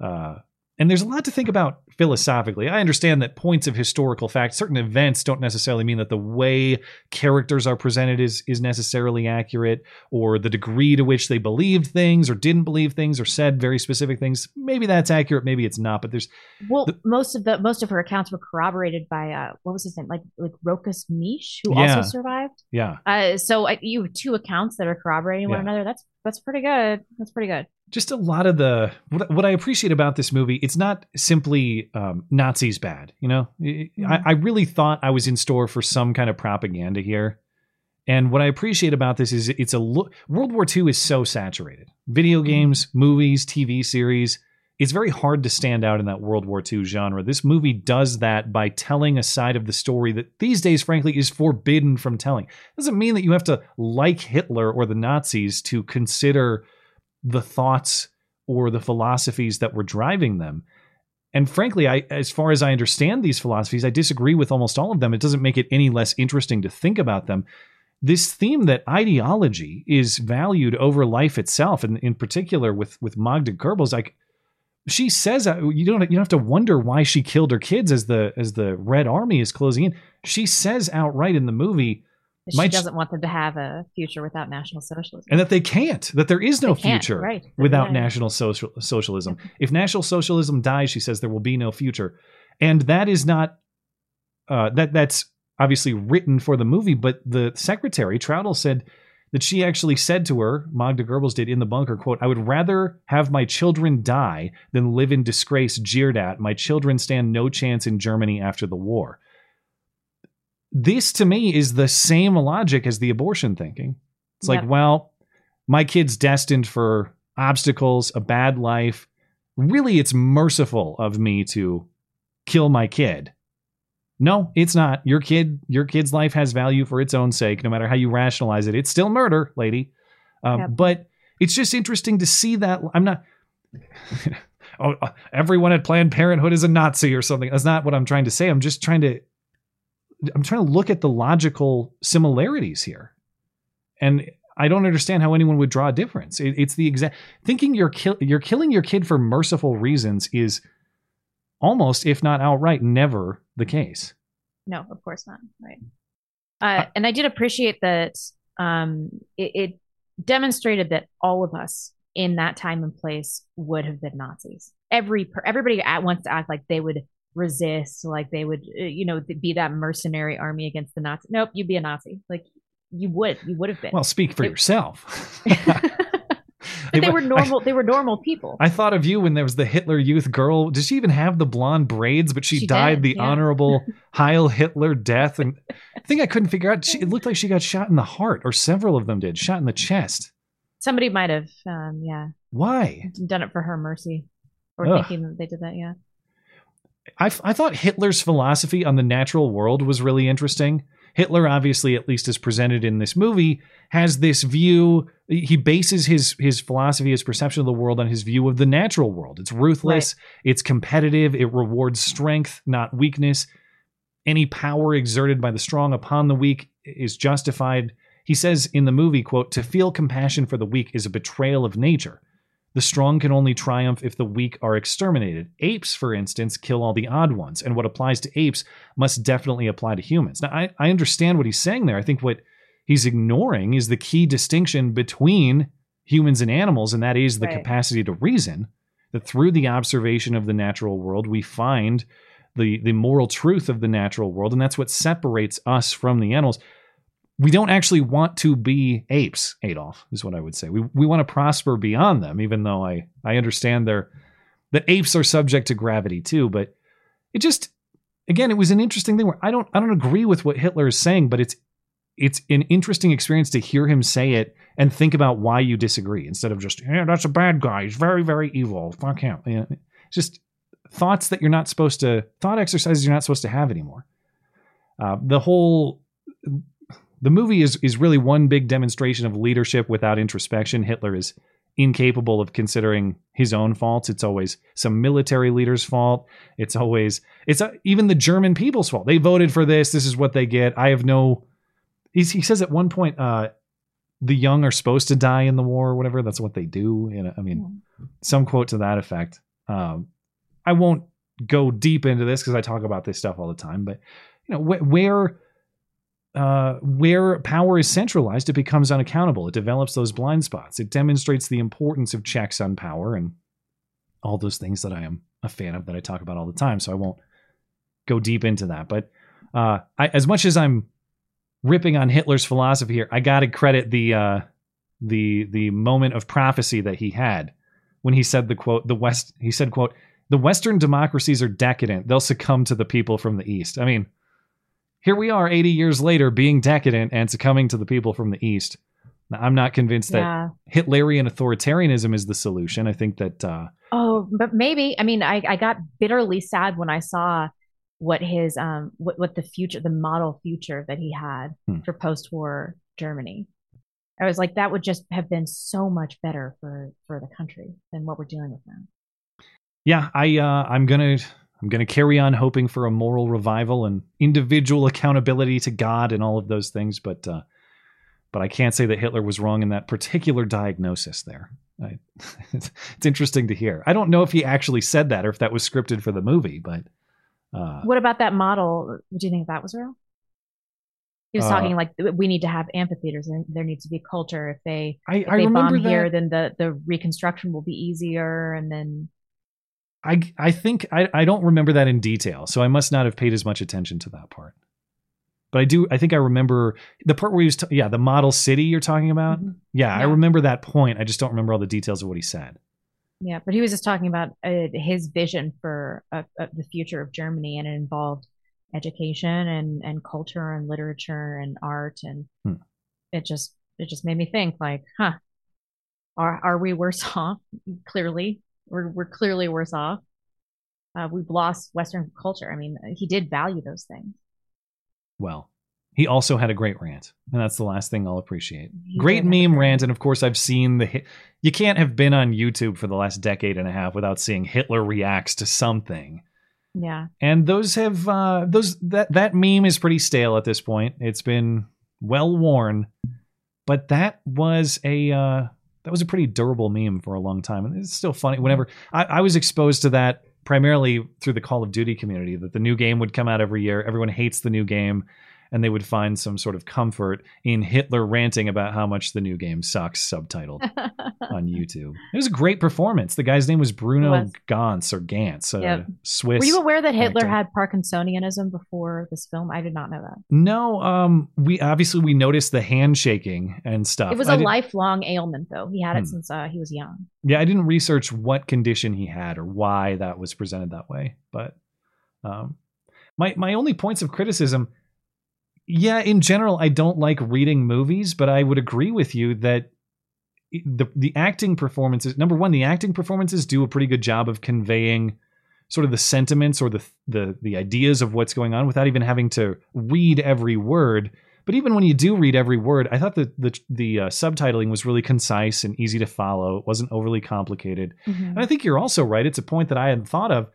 Uh, and there's a lot to think about philosophically. I understand that points of historical fact, certain events don't necessarily mean that the way characters are presented is is necessarily accurate, or the degree to which they believed things or didn't believe things or said very specific things. Maybe that's accurate, maybe it's not. But there's well, the, most of the most of her accounts were corroborated by uh, what was his name, like like Rochus Misch, who Yeah. also survived. yeah, Uh, so uh, you have two accounts that are corroborating one Yeah. another. That's that's pretty good. That's pretty good. Just a lot of the what, what I appreciate about this movie. It's not simply um, Nazis bad. You know, I, I really thought I was in store for some kind of propaganda here. And what I appreciate about this is it's a look. World War II is so saturated. Video games, movies, TV series. It's very hard to stand out in that World War II genre. This movie does that by telling a side of the story that these days, frankly, is forbidden from telling. Doesn't mean that you have to like Hitler or the Nazis to consider the thoughts or the philosophies that were driving them. And frankly, I as far as I understand these philosophies, I disagree with almost all of them. It doesn't make it any less interesting to think about them. This theme that ideology is valued over life itself, and in particular with with Magda Goebbels, like she says, uh, you don't you don't have to wonder why she killed her kids as the as the Red Army is closing in. She says outright in the movie, She "My ch- doesn't want them to have a future without National Socialism. and that they can't that there is no They future right. without Right. national social, socialism if national socialism dies she says there will be no future and that is not uh, that that's obviously written for the movie but the secretary Traudl said that she actually said to her Magda Goebbels did in the bunker quote I would rather have my children die than live in disgrace jeered at my children stand no chance in Germany after the war this to me is the same logic as the abortion thinking. It's like, Yep. well, my kid's destined for obstacles, a bad life. Really, it's merciful of me to kill my kid. No, it's not. Your kid, your kid's life has value for its own sake, no matter how you rationalize it. It's still murder, lady. Um, Yep. But it's just interesting to see that. I'm not. (laughs) oh, uh, everyone at Planned Parenthood is a Nazi or something. That's not what I'm trying to say. I'm just trying to I'm trying to look at the logical similarities here, and I don't understand how anyone would draw a difference. It, it's the exact thinking you're kill, you're killing your kid for merciful reasons is almost, if not outright, never the case. No, of course not. Right. Uh, and I did appreciate that um, it, it demonstrated that all of us in that time and place would have been Nazis. Every per- everybody at wants to act like they would resist, like they would, uh, you know, be that mercenary army against the Nazis. Nope, you'd be a Nazi. Like you would, you would have been. Well, speak for It- yourself. (laughs) (laughs) But they were normal. They were normal people. I thought of you when there was the Hitler Youth girl. Did she even have the blonde braids? But she, She died did, the yeah. honorable (laughs) Heil Hitler death. And I think I couldn't figure out. She, it looked like she got shot in the heart, or several of them did, shot in the chest. Somebody might have, um, yeah, Why? done it for her mercy, or Ugh. thinking that they did that. Yeah. I, I thought Hitler's philosophy on the natural world was really interesting. Hitler, obviously, at least as presented in this movie, has this view. He bases his his philosophy, his perception of the world, on his view of the natural world. It's ruthless, it's competitive, it rewards strength, not weakness. Any power exerted by the strong upon the weak is justified. He says in the movie, quote, to feel compassion for the weak is a betrayal of nature. The strong can only triumph if the weak are exterminated. Apes, for instance, kill all the odd ones, and what applies to apes must definitely apply to humans. Now, I, I understand what he's saying there. I think what he's ignoring is the key distinction between humans and animals, and that is the Right. capacity to reason. That through the observation of the natural world, we find the, the moral truth of the natural world, and that's what separates us from the animals we don't actually want to be apes, Adolf, is what I would say. We we want to prosper beyond them, even though I I understand they're that apes are subject to gravity too, but it just again, it was an interesting thing where I don't I don't agree with what Hitler is saying, but it's it's an interesting experience to hear him say it and think about why you disagree instead of just yeah that's a bad guy. He's very very evil. Fuck him. Just thoughts that you're not supposed to thought exercises you're not supposed to have anymore. Uh, the whole the movie is is really one big demonstration of leadership without introspection. Hitler is incapable of considering his own faults. It's always some military leader's fault. It's always it's uh, even the German people's fault. They voted for this. This is what they get. I have no. He says at one point, uh, the young are supposed to die in the war or whatever. That's what they do. Know, I mean, some quote to that effect. Um, I won't go deep into this because I talk about this stuff all the time. But you know, wh- where uh, where power is centralized, it becomes unaccountable. It develops those blind spots. It demonstrates the importance of checks on power and all those things that I am a fan of that I talk about all the time. So I won't go deep into that. But uh, I, as much as I'm ripping on Hitler's philosophy here, I got to credit the uh, the the moment of prophecy that he had when he said the quote the West. He said quote the Western democracies are decadent. They'll succumb to the people from the East. I mean, here we are 80 years later being decadent and succumbing to the people from the East. Now, I'm not convinced Yeah. that Hitlerian authoritarianism is the solution. I think that uh, Oh, but maybe. I mean, I, I got bitterly sad when I saw what his um what, what the future the model future that he had Hmm. for post-war Germany. I was like, that would just have been so much better for for the country than what we're dealing with now. yeah, I uh, I'm gonna I'm gonna carry on hoping for a moral revival and individual accountability to God and all of those things, but uh, but I can't say that Hitler was wrong in that particular diagnosis there. I, (laughs) it's interesting to hear. I don't know if he actually said that or if that was scripted for the movie, but uh, What about that model? Do you think that was real? He was Uh, talking like we need to have amphitheaters and there needs to be culture. If they I- if I they remember bomb here, then the the reconstruction will be easier. And then I I think I, I don't remember that in detail, so I must not have paid as much attention to that part. But I do. I think I remember the part where he was. T- yeah, the model city you're talking about. Yeah, I remember that point. I just don't remember all the details of what he said. yeah, but he was just talking about uh, his vision for uh, uh, the future of Germany, and it involved education and and culture and literature and art, and Hmm. it just it just made me think like, huh, are are we worse (laughs) off? Clearly, we're we're clearly worse off. Uh, we've lost Western culture. I mean, he did value those things. Well, he also had a great rant, and that's the last thing I'll appreciate. He great meme rant, and of course I've seen the. Hit- you can't have been on YouTube for the last decade and a half without seeing Hitler reacts to something. Yeah. and those have uh those that that meme is pretty stale at this point it's been well worn but that was a uh that was a pretty durable meme for a long time and it's still funny. Whenever I, I was exposed to that primarily through the call of duty community that the new game would come out every year. Everyone hates the new game and they would find some sort of comfort in hitler ranting about how much the new game sucks subtitled (laughs) on youtube it was a great performance the guy's name was bruno was. Ganz or Ganz a Yep. swiss Were you aware that Hitler actor. had Parkinsonianism before this film? I did not know that. No, um, we obviously we noticed the handshaking and stuff. It was I a did- lifelong ailment, though. He had it Hmm. since uh, he was young. Yeah, I didn't research what condition he had or why that was presented that way, but um, my my only points of criticism, yeah, in general, I don't like reading movies, but I would agree with you that the the acting performances. Number one, the acting performances do a pretty good job of conveying sort of the sentiments or the the the ideas of what's going on without even having to read every word. But even when you do read every word, I thought that the the uh, subtitling was really concise and easy to follow. It wasn't overly complicated. Mhm. And I think you're also right. It's a point that I hadn't thought of.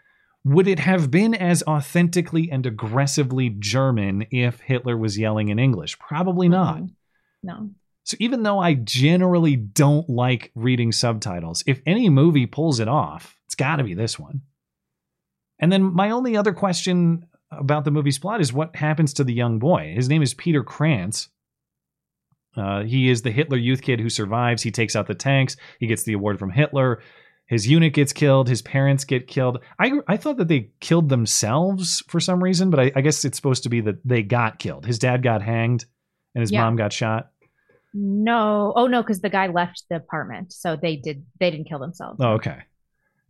Would it have been as authentically and aggressively German if Hitler was yelling in English? Probably not. No. So even though I generally don't like reading subtitles, if any movie pulls it off, it's got to be this one. And then my only other question about the movie's plot is what happens to the young boy. His name is Peter Kranz. Uh, he is the Hitler youth kid who survives. He takes out the tanks. He gets the award from Hitler. His unit gets killed. His parents get killed. I I thought that they killed themselves for some reason, but I, I guess it's supposed to be that they got killed. His dad got hanged, and his Yeah. mom got shot. No. Oh no, because the guy left the apartment, so they did. They didn't kill themselves. Oh, okay.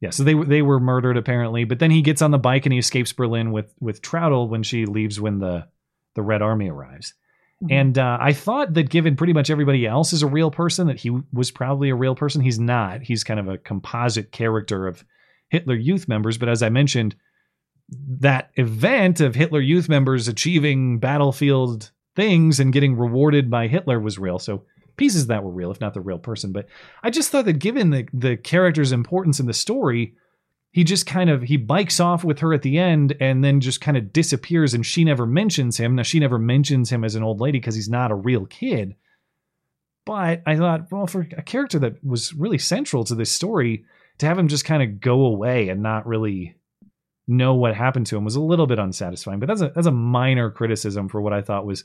Yeah, so they were they were murdered apparently, but then he gets on the bike and he escapes Berlin with with Traudl when she leaves when the the Red Army arrives. Mhm. And uh, I thought that given pretty much everybody else is a real person, that he was probably a real person. He's not. He's kind of a composite character of Hitler Youth members. But as I mentioned, that event of Hitler Youth members achieving battlefield things and getting rewarded by Hitler was real. So pieces that were real, if not the real person. But I just thought that given the the character's importance in the story, he just kind of he bikes off with her at the end and then just kind of disappears and she never mentions him. Now she never mentions him as an old lady because he's not a real kid. But I thought, well, for a character that was really central to this story, to have him just kind of go away and not really know what happened to him was a little bit unsatisfying. But that's a that's a minor criticism for what I thought was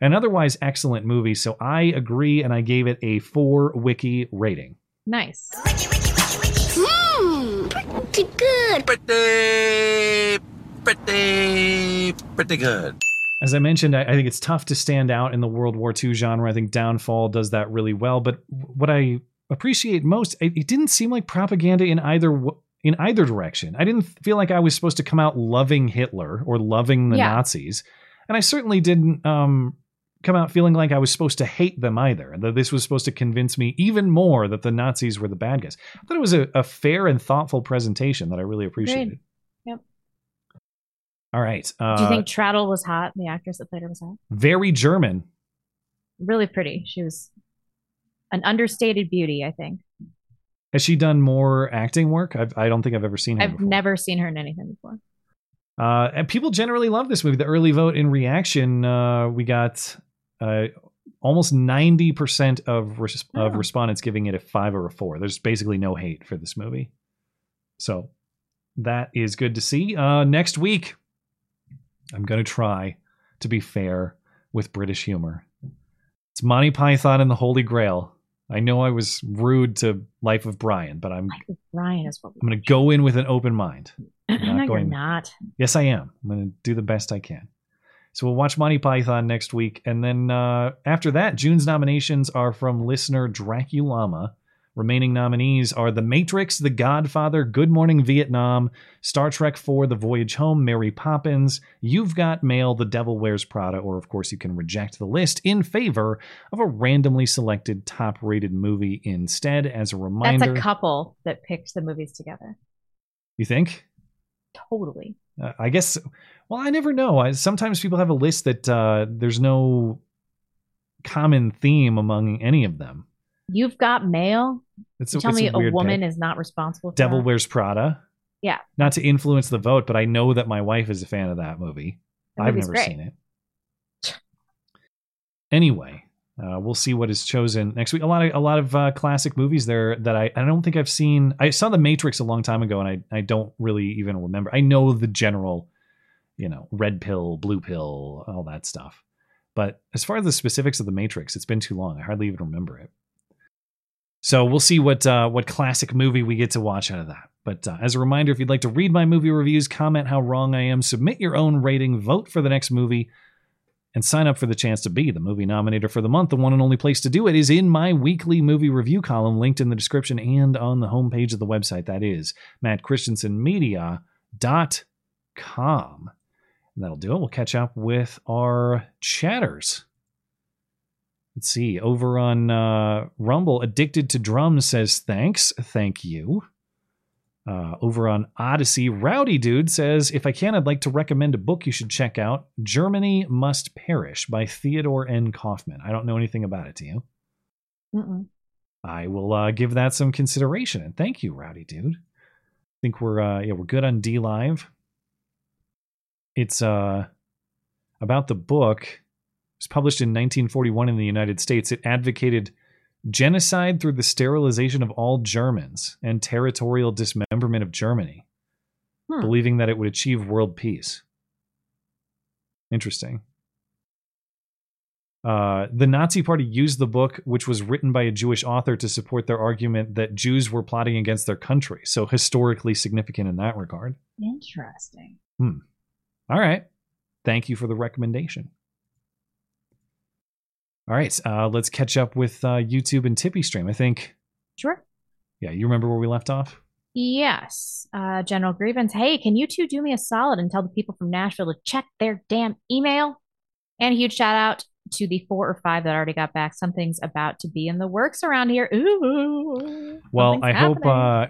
an otherwise excellent movie. So I agree, and I gave it a four wiki rating. Nice. Pretty good. Pretty, pretty, pretty good. As I mentioned, I, I think it's tough to stand out in the World War II genre. I think Downfall does that really well. But what I appreciate most, it, it didn't seem like propaganda in either w- in either direction. I didn't feel like I was supposed to come out loving Hitler or loving the Yeah. Nazis, and I certainly didn't um, come out feeling like I was supposed to hate them either. That this was supposed to convince me even more that the Nazis were the bad guys. I thought it was a, a fair and thoughtful presentation that I really appreciated. Agreed. Yep. All right. Uh, Do you think Traddle was hot? The actress that played her was hot. very German? Really pretty. She was an understated beauty. I think. Has she done more acting work? I've, I don't think I've ever seen her. I've before. never seen her in anything before. Uh, and people generally love this movie. The early vote in reaction, uh, we got uh, almost ninety percent of res- of Oh. respondents giving it a five or a four. There's basically no hate for this movie, so that is good to see. Uh, next week, I'm gonna try to be fair with British humor. It's Monty Python and the Holy Grail. I know I was rude to Life of Brian, but I'm Ryan is what. I'm gonna go in with an open mind. (clears throat) I'm no, you're not. Yes, I am. I'm going to do the best I can. So we'll watch Monty Python next week. And then uh, after that, June's nominations are from listener Draculama. Remaining nominees are The Matrix, The Godfather, Good Morning Vietnam, Star Trek IV, The Voyage Home, Mary Poppins, You've Got Mail, The Devil Wears Prada, or of course, you can reject the list in favor of a randomly selected top rated movie instead. As a reminder, That's a couple that picked the movies together. you think? Totally. Uh, I guess. Well, I never know. I, sometimes people have a list that uh, there's no common theme among any of them. You've got mail. It's you tell it's me a a, woman pick. is not responsible for Devil that? Wears Prada. Yeah. Not to influence the vote, but I know that my wife is a fan of that movie. That I've never great. seen it. Anyway, uh, we'll see what is chosen next week. A lot of a lot of uh, classic movies there that I, I don't think I've seen. I saw The Matrix a long time ago, and I I don't really even remember. I know the general, you know, red pill, blue pill, all that stuff. But as far as the specifics of The Matrix, it's been too long. I hardly even remember it. So we'll see what uh, what classic movie we get to watch out of that. But uh, as a reminder, if you'd like to read my movie reviews, comment how wrong I am, submit your own rating, vote for the next movie, and sign up for the chance to be the movie nominator for the month, the one and only place to do it is in my weekly movie review column, linked in the description and on the homepage of the website. That is mattchristiansenmedia.com. And that'll do it. We'll catch up with our chatters. Let's see. Over on uh, Rumble, Addicted to Drums says thanks. Thank you. Uh, over on Odysee, Rowdy Dude says, If I can, I'd like to recommend a book you should check out Germany Must Perish by Theodore N. Kaufman. I don't know anything about it, do you? Mm-mm. I will uh, give that some consideration. And thank you, Rowdy Dude. I think we're uh, yeah we're good on DLive. It's uh about the book. It was published in 1941 in the United States. It advocated genocide through the sterilization of all Germans and territorial dismemberment of Germany, Hmm. believing that it would achieve world peace. Interesting. Uh, the Nazi Party used the book, which was written by a Jewish author, to support their argument that Jews were plotting against their country. So historically significant in that regard. Interesting. Hmm. All right. Thank you for the recommendation. All right. Uh, let's catch up with uh, YouTube and Tippy Stream. I think. Sure. Yeah, you remember where we left off? Yes. Uh, General Grievance. Hey, can you two do me a solid and tell the people from Nashville to check their damn email? And a huge shout out to the four or five that already got back. Something's about to be in the works around here. Ooh. Well, I hope uh,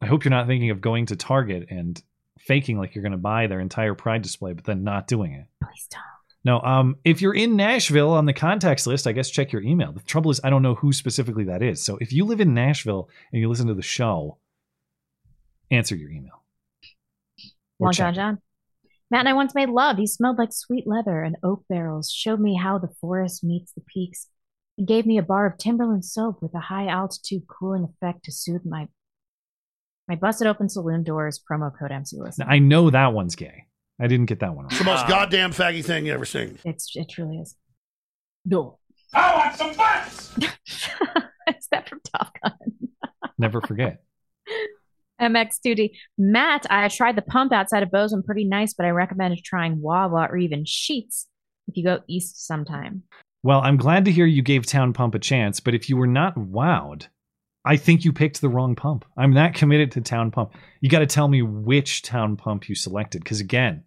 I hope you're not thinking of going to Target and faking like you're going to buy their entire Pride display, but then not doing it. Please don't. No, um, if you're in Nashville on the contacts list, I guess check your email. The trouble is, I don't know who specifically that is. So if you live in Nashville and you listen to the show, answer your email. Or Long John John. Matt and I once made love. He smelled like sweet leather and oak barrels, showed me how the forest meets the peaks. He gave me a bar of Timberland soap with a high altitude cooling effect to soothe my my busted open saloon doors. Promo code MC listen. I know that one's gay. I didn't get that one It's the wrong. most goddamn faggy thing you ever seen. It's it truly is. No. I want some butts. (laughs) Is that from Top Gun? (laughs) Never forget. MX Duty. Matt, I tried the pump outside of Bozeman, pretty nice, but I recommend trying Wawa or even Sheetz if you go east sometime. Well, I'm glad to hear you gave Town Pump a chance, but if you were not wowed, I think you picked the wrong pump. I'm not committed to Town Pump. You got to tell me which Town Pump you selected, because again,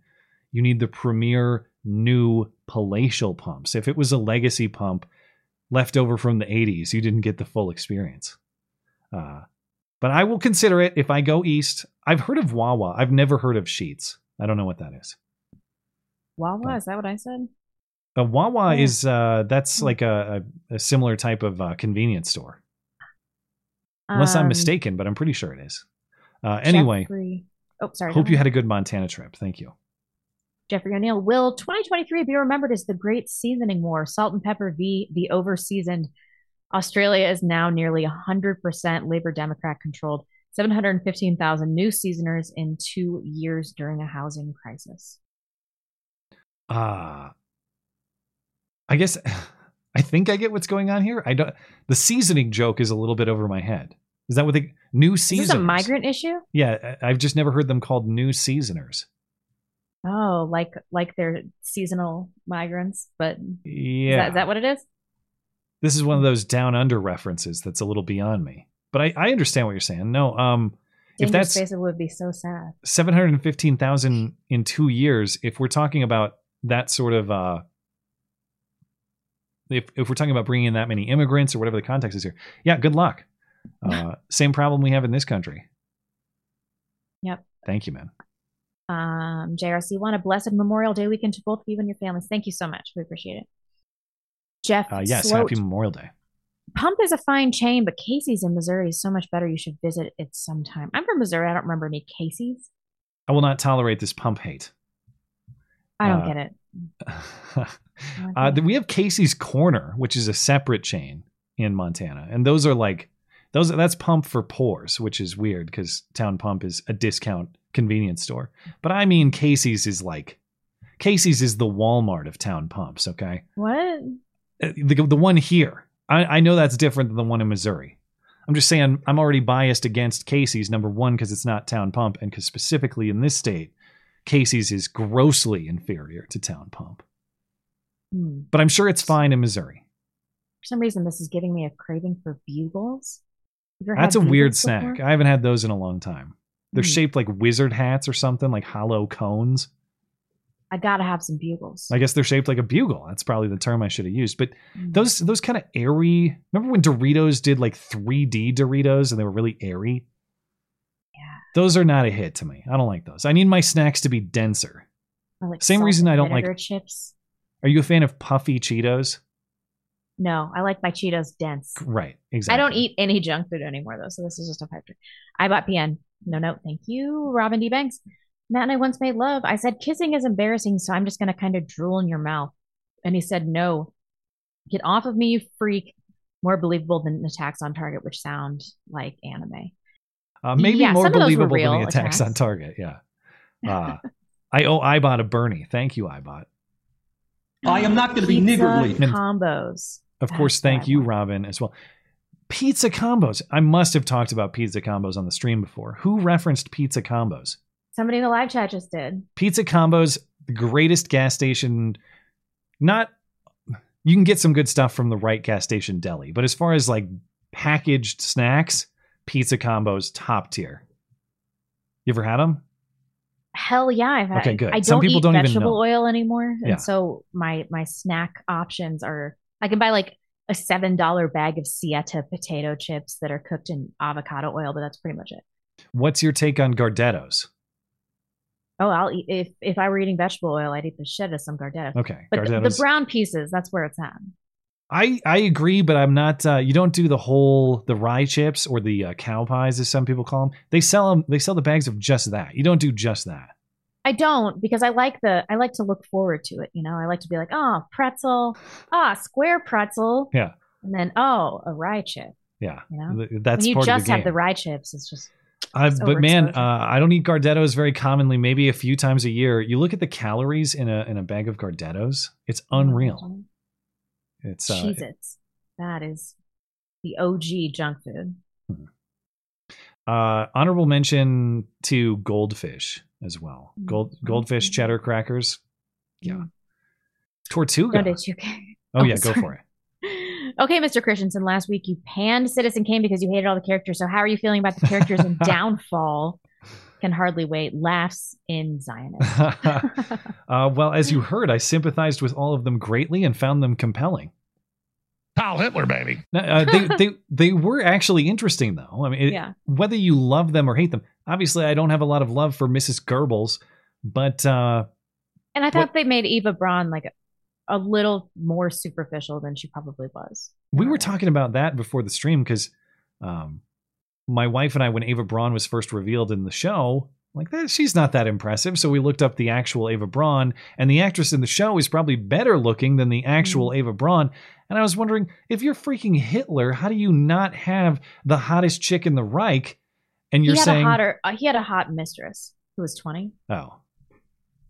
you need the premier new palatial pumps. If it was a legacy pump left over from the 80s, you didn't get the full experience. Uh, but I will consider it if I go east. I've heard of Wawa. I've never heard of Sheetz. I don't know what that is. Wawa, is that what I said? A Wawa Yeah. is uh, that's like a, a, a similar type of uh, convenience store, unless I'm Um, mistaken, but I'm pretty sure it is. Uh, anyway, Jeffrey- oh, sorry. hope you had a good Montana trip. Thank you. Jeffrey O'Neill. Will 2023 be remembered as the Great Seasoning War? Salt and pepper v. the overseasoned. Australia is now nearly 100% Labor Democrat controlled. 715,000 new seasoners in two years during a housing crisis. Uh I guess (laughs) I think I get what's going on here. I don't. The seasoning joke is a little bit over my head. Is that what the new Is seasoners? this a migrant issue? Yeah, I've just never heard them called new seasoners. Oh, like like they're seasonal migrants, but is Yeah, that, is that what it is? this is one of those down under references that's a little beyond me. But I, I understand what you're saying. No, um, if Dangerous that's Spaces would be so sad. seven hundred fifteen thousand in two years, if we're talking about that sort of, uh, if if we're talking about bringing in that many immigrants or whatever the context is here, yeah, good luck. Uh, (laughs) same problem we have in this country. Yep. Thank you, man. Um, JRC one, a blessed Memorial Day weekend to both of you and your families. Thank you so much. We appreciate it. Jeff, Uh, yes, Sloat. happy Memorial Day. Pump is a fine chain, but Casey's in Missouri is so much better. You should visit it sometime. I'm from Missouri. I don't remember any Casey's. I will not tolerate this pump hate. I don't Uh, get it. (laughs) Uh, we have Casey's Corner, which is a separate chain in Montana, and those are like those. That's Pump for Poors, which is weird because Town Pump is a discount convenience store. But I mean, Casey's is like Casey's is the Walmart of Town Pumps. Okay, What? Uh, the the one here, I, I know that's different than the one in Missouri. I'm just saying I'm already biased against Casey's. Number one, because it's not Town Pump, and because specifically in this state, Casey's is grossly inferior to Town Pump. Hmm. But I'm sure it's fine in Missouri. For some reason, this is giving me a craving for bugles. Have you ever That's a weird bugles snack. I haven't had those in a long time. They're Hmm. shaped like wizard hats or something, like hollow cones. I gotta have some bugles. I guess they're shaped like a bugle. That's probably the term I should have used. But Mm. those those kind of airy. Remember when Doritos did like 3D Doritos and they were really airy? Yeah. Those are not a hit to me. I don't like those. I need my snacks to be denser. Like Same reason I don't like- chips. Are you a fan of puffy Cheetos? No, I like my Cheetos dense. Right. Exactly. I don't eat any junk food anymore though, so this is just a pipe dream. I bought PN. No no, thank you, Robin D. Banks. Matt and I once made love. I said kissing is embarrassing, so I'm just gonna kind of drool in your mouth. And he said no. Get off of me, you freak. More believable than attacks on target, which sound like anime. Uh, maybe Yeah, more some of those were believable than the attacks, on target. Yeah. Uh, I owe iBot a Bernie. Thank you, iBot. I am not going to be Pizza niggardly. combos. Of course, thank you, Robin, as well. Pizza combos. I must have talked about pizza combos on the stream before. Who referenced pizza combos? Somebody in the live chat just did. Pizza combos, the greatest gas station. Not, you can get some good stuff from the right gas station deli, but as far as like packaged snacks, pizza combos, top tier. You ever had them? Hell yeah, I've had. Okay, good. I don't people eat don't vegetable oil anymore, and Yeah. so my my snack options are I can buy like a seven dollar bag of Siete potato chips that are cooked in avocado oil, but that's pretty much it. What's your take on Gardettos? Oh, I'll eat if if I were eating vegetable oil, I'd eat the shit out of some Gardettos. Okay, but the, the brown pieces, that's where it's at. I I agree, but I'm not. Uh, you don't do the whole the rye chips or the uh, cow pies, as some people call them. They sell them. They sell the bags of just that. You don't do just that. I don't because I like the I like to look forward to it. You know, I like to be like, oh, pretzel, ah, square pretzel. Yeah. And then, oh, a rye chip. Yeah, You know? Th- that's when you just the have the rye chips, it's just. I, it's but man, uh, I don't eat Gardettos very commonly. Maybe a few times a year. You look at the calories in a in a bag of Gardettos; it's unreal. It's uh, Cheez Its. That is the OG junk food. uh, honorable mention to goldfish as well. Gold goldfish cheddar crackers. Yeah, Tortuga. Do 2K. Oh, yeah, go for it. (laughs) Okay, Mr. Christiansen, last week you panned Citizen Kane because you hated all the characters. So, how are you feeling about the characters in (laughs) Downfall? Can hardly wait. Laughs in Zionist. (laughs) uh, well, as you heard, I sympathized with all of them greatly and found them compelling. Kyle Hitler, baby. Uh, they, (laughs) they they were actually interesting though. I mean, it- Yeah. whether you love them or hate them. Obviously, I don't have a lot of love for Mrs. Goebbels, but uh, And I thought they made Eva Braun like a, a little more superficial than she probably was. we were talking about that before the stream because um, my wife and I, when Eva Braun was first revealed in the show, like that, she's not that impressive. So we looked up the actual Eva Braun, and the actress in the show is probably better looking than the actual Eva Braun. And I was wondering if you're freaking Hitler, how do you not have the hottest chick in the Reich? And you're he had saying, a hotter. Uh, he had a hot mistress who was twenty, oh,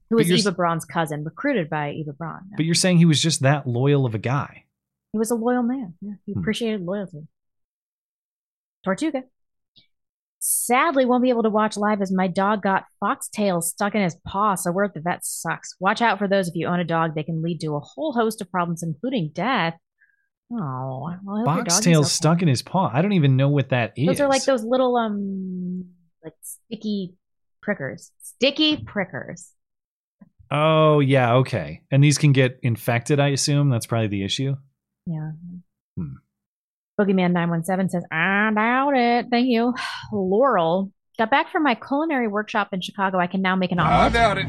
who was Eva Braun's cousin, recruited by Eva Braun. but you're saying he was just that loyal of a guy. He was a loyal man. Yeah, he Hmm. appreciated loyalty. Tortuga. Sadly, won't be able to watch live as my dog got foxtails stuck in his paw, so we're at the vet sucks. Watch out for those if you own a dog. They can lead to a whole host of problems, including death. Oh, well, I hope your dog is Foxtails okay. stuck in his paw. I don't even know what that is. Those are like those little um like sticky prickers. Sticky prickers. Oh yeah, okay. And these can get infected, I assume. That's probably the issue. Yeah. Hmm. Boogeyman nine one seven says, "I doubt it." Thank you, (sighs) Laurel. Got back from my culinary workshop in Chicago. I can now make an omelet. I doubt it.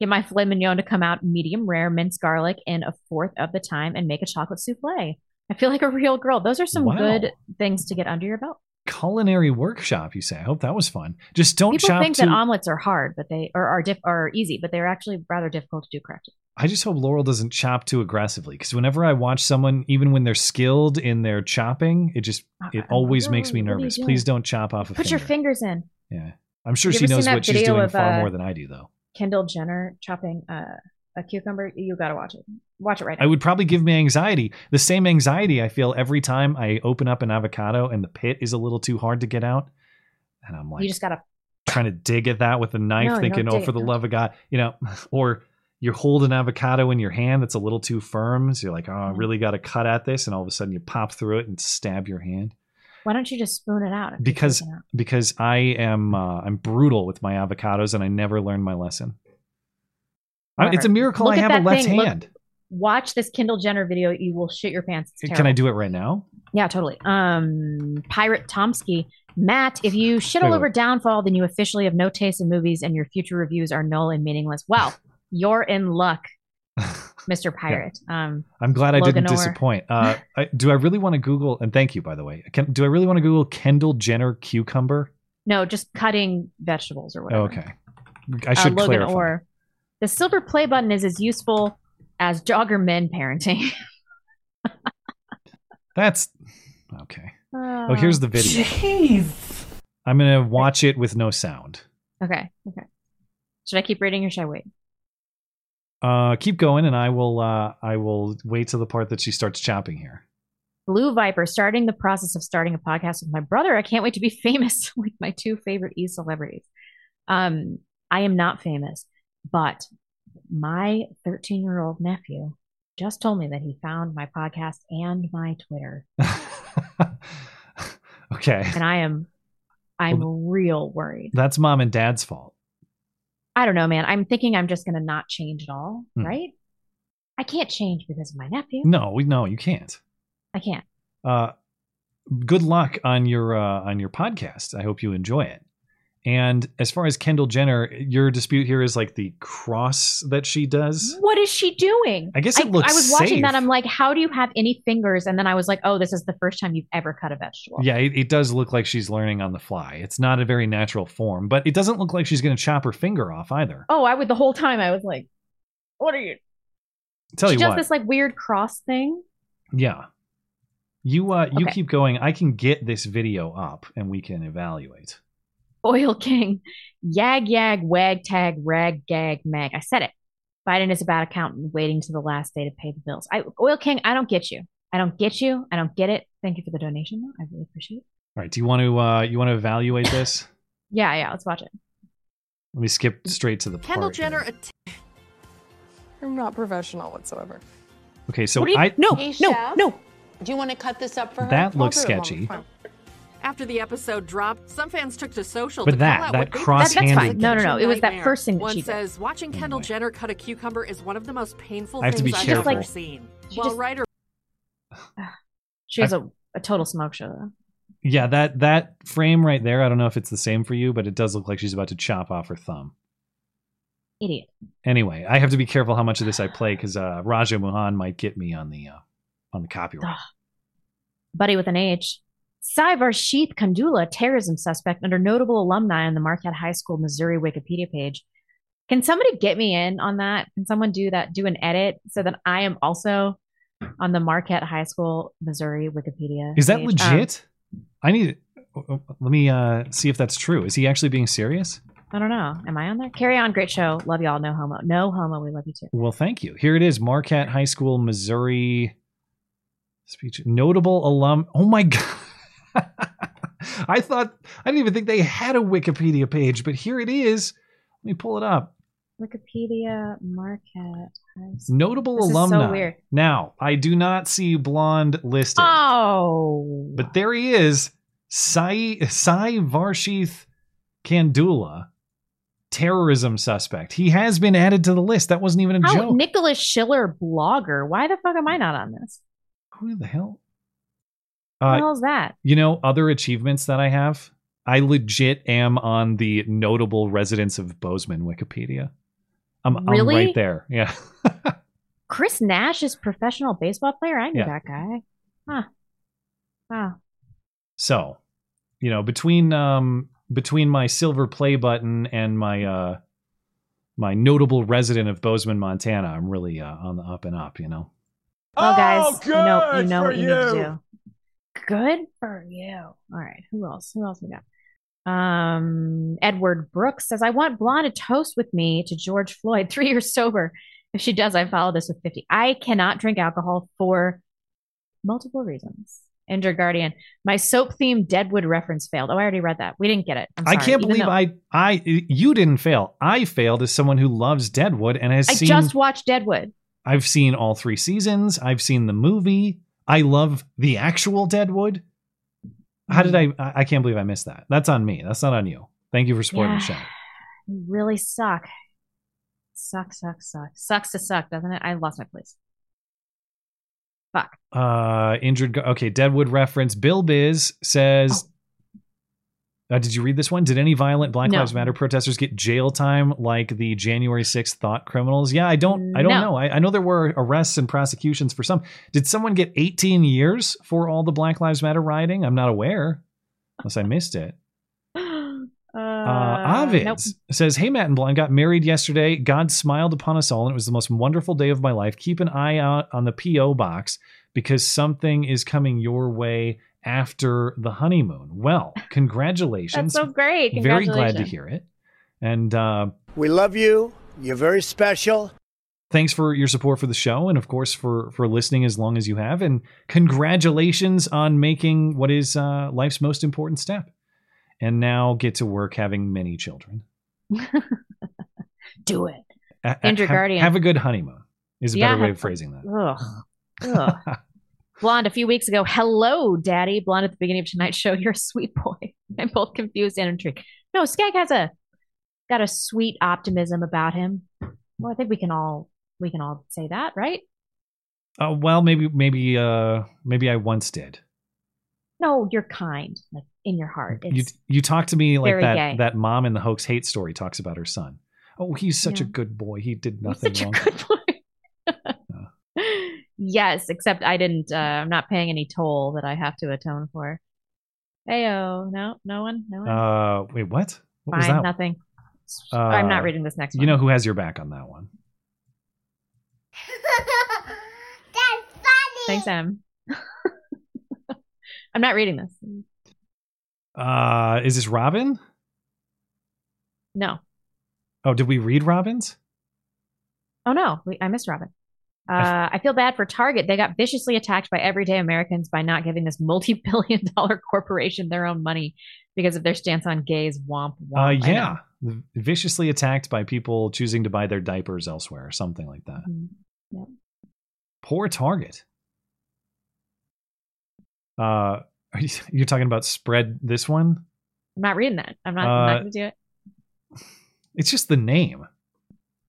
Get my filet mignon to come out medium rare, minced garlic in a fourth of the time, and make a chocolate souffle. I feel like a real girl. Those are some Wow. good things to get under your belt. Culinary workshop, you say. I hope that was fun. Just don't People chop think too. that omelets are hard, but they or are diff are easy, but they're actually rather difficult to do correctly. I just hope Laurel doesn't chop too aggressively because whenever I watch someone, even when they're skilled in their chopping, it just it always makes me what are you nervous. Please don't chop off a Put finger. your fingers in. yeah, I'm sure she knows what she's doing of, far uh, more than I do, though. Kendall Jenner chopping uh, a cucumber. You got to watch it. Watch it right now. I would probably give me anxiety. The same anxiety I feel every time I open up an avocado and the pit is a little too hard to get out, and I'm like you just got to. trying to dig at that with a knife, No, thinking, "Oh, for the love of God," you know, (laughs) or you hold an avocado in your hand that's a little too firm, so you're like, "Oh, I Mm-hmm. really got to cut at this," and all of a sudden you pop through it and stab your hand Why don't you just spoon it out? because it out? because I am uh, I'm brutal with my avocados and I never learned my lesson. I- it's a miracle Look I have a left thing. Look- hand. Watch this Kendall Jenner video. You will shit your pants. Can I do it right now? Yeah, totally. Um, Pirate Tomsky, Matt, if you shit all Wait, over wait. Downfall, then you officially have no taste in movies, and your future reviews are null and meaningless. Well, (laughs) you're in luck, (laughs) Mister Pirate. Um, I'm glad I didn't disappoint. Uh, (laughs) I, do I really want to Google? And thank you, by the way. Can, do I really want to Google Kendall Jenner cucumber? no, just cutting vegetables or whatever. Oh, okay, I should uh, Logan clarify. Orr. The silver play button is as useful as jogger men parenting. (laughs) That's okay. Oh, here's the video. Jeez. I'm gonna watch it with no sound. Okay. Okay. Should I keep reading or should I wait? Uh, keep going, and I will. Uh, I will wait till the part that she starts chopping here. Blue Viper, starting the process of starting a podcast with my brother. I can't wait to be (laughs) famous like my two favorite e celebrities. Um, I am not famous, but my 13 year old nephew just told me that he found my podcast and my Twitter. (laughs) Okay, And I am, I'm real worried. that's mom and dad's fault. I don't know, man. I'm thinking I'm just going to not change at all, Hmm. right? I can't change because of my nephew. No, we no, you can't. I can't. Uh, good luck on your uh, on your podcast. I hope you enjoy it. And as far as Kendall Jenner, your dispute here is like the cross that she does. What is she doing? I guess it looks I was watching safe. that. I'm like, how do you have any fingers? And then I was like, oh, this is the first time you've ever cut a vegetable. Yeah, it, it does look like she's learning on the fly. It's not a very natural form, but it doesn't look like she's going to chop her finger off either. Oh, I would the whole time. I was like, what are you? Tell she you does what, this like weird cross thing. yeah, You uh you Okay. keep going. I can get this video up and we can evaluate. Oil King, yag yag wag tag rag gag mag. I said it. Biden is about accountant waiting to the last day to pay the bills. I, Oil King, I don't get you. I don't get you. I don't get it. Thank you for the donation. though. I really appreciate it. All right, do you want to uh you want to evaluate this? (laughs) Yeah, yeah. Let's watch it. Let me skip straight to the Kendall part. Jenner. Att- I'm not professional whatsoever. Okay, so What you- I no, Hey, no, Chef, no. Do you want to cut this up for her? That looks do it, Mama. sketchy. Fine. After the episode dropped, some fans took to social But to that- call out that what they cross-handed- perceived as a That- that's. No, no, no. It was that nightmare. first thing that One she did. says watching Kendall Jenner cut a cucumber is one of the most painful I things I've ever Like, seen. she While just- writer (sighs) She has a, a total smoke show. Though. Yeah, that that frame right there, I don't know if it's the same for you, but it does look like she's about to chop off her thumb. Idiot. Anyway, I have to be careful how much of this I play because uh, Raja Mohan might get me on the uh, on the copyright. Buddy with an H. Sai Varshith Kandula, terrorism suspect under notable alumni on the Marquette High School, Missouri Wikipedia page. Can somebody get me in on that? Can someone do that? Do an edit so that I am also on the Marquette High School, Missouri Wikipedia. Is that page? Um, legit? I need. Let me uh, see if that's true. Is he actually being serious? I don't know. Am I on there? Carry on. Great show. Love y'all. No homo. No homo. We love you too. Well, thank you. Here it is Marquette High School, Missouri. Speech. Notable alum. Oh my (laughs) God. (laughs) I thought, I didn't even think they had a Wikipedia page, but here it is. Let me pull it up. Wikipedia Marquette Notable This is so alumni. weird. Now, I do not see blonde listed, Oh. but there he is. Sai, Sai Varshith Kandula, terrorism suspect. He has been added to the list. That wasn't even a How joke. Nicholas Schiller blogger. Why the fuck am I not on this? Who the hell? What Uh, the hell's that? You know, other achievements that I have, I legit am on the notable residents of Bozeman Wikipedia. I'm, I'm Really? right there. Yeah. (laughs) Chris Nash is professional baseball player. I knew Yeah. that guy. Huh. Wow. So, you know, between um between my silver play button and my uh my notable resident of Bozeman, Montana, I'm really uh, on the up and up, you know. Well, guys, you know, you know what you, need to do. Good for you. All right. Who else? Who else we got? Um, Edward Brooks says, I want Blonde to toast with me to George Floyd, (laughs) three years sober. If she does, I follow this with 50. I cannot drink alcohol for multiple reasons. Ender Guardian, my soap themed Deadwood reference failed. Oh, I already read that. We didn't get it. I'm I can't Even believe though- I I you didn't fail. I failed as someone who loves Deadwood and has I seen just watched Deadwood. I've seen all three seasons. I've seen the movie. I love the actual Deadwood. How did I? I I can't believe I missed that. That's on me. That's not on you. Thank you for supporting the show. You really suck. Suck, suck, suck. Sucks to suck, doesn't it? I lost my place. Fuck. Uh, injured. Okay, Deadwood reference. Bill Biz says. Uh, did you read this one? Did any violent Black No. Lives Matter protesters get jail time like the January 6th thought criminals? Yeah, I don't. I don't No. know. I, I know there were arrests and prosecutions for some. Did someone get 18 years for all the Black Lives Matter rioting? I'm not aware, unless I missed it. (gasps) Uh, Uh, Avids nope. says, Hey, Matt and Blonde, got married yesterday. God smiled upon us all, and it was the most wonderful day of my life. Keep an eye out on the P.O. box because something is coming your way after the honeymoon. Well, (laughs) congratulations. That's so great. Very glad to hear it. And uh, We love you. You're very special. thanks for your support for the show and, of course, for, for listening as long as you have. And congratulations on making what is uh, life's most important step. And now get to work having many children. (laughs) Do it. A- a- Andrew have, Guardian. Have a good honeymoon is a Yeah, better way of phrasing that. Ugh. Ugh. (laughs) Blonde a few weeks ago. Hello, Daddy. Blonde at the beginning of tonight's show. (laughs) You're a sweet boy. I'm both confused and intrigued. No, Skag has a got a sweet optimism about him. Well, I think we can all we can all say that, right? Uh, well, maybe, maybe, uh, maybe I once did. No, you're kind, like in your heart. You It's, you talk to me like that. gay. That mom in the hoax hate story talks about her son. Oh, he's such a good boy. He did nothing such a wrong. (laughs) yes, except I didn't. Uh, I'm not paying any toll that I have to atone for. Heyo, no, no one, no one. Uh, wait, what? What was Fine, that? nothing. Uh, I'm not reading this next You one. know who has your back on that one? (laughs) That's funny. Thanks, Em. (laughs) I'm not reading this. Uh, is this Robin? No. Oh, did we read Robin's? Oh no, we, I missed Robin. Uh, I feel bad for Target. They got viciously attacked by everyday Americans by not giving this multi-billion (laughs) dollar corporation their own money because of their stance on gays. Womp Uh, womp. I yeah, viciously attacked by people choosing to buy their diapers elsewhere, or something like that. know. Yeah. Poor Target. Uh, are you, (laughs) you're talking about spread this one? I'm not reading that. I'm not, Uh, not going to do it. It's just the name.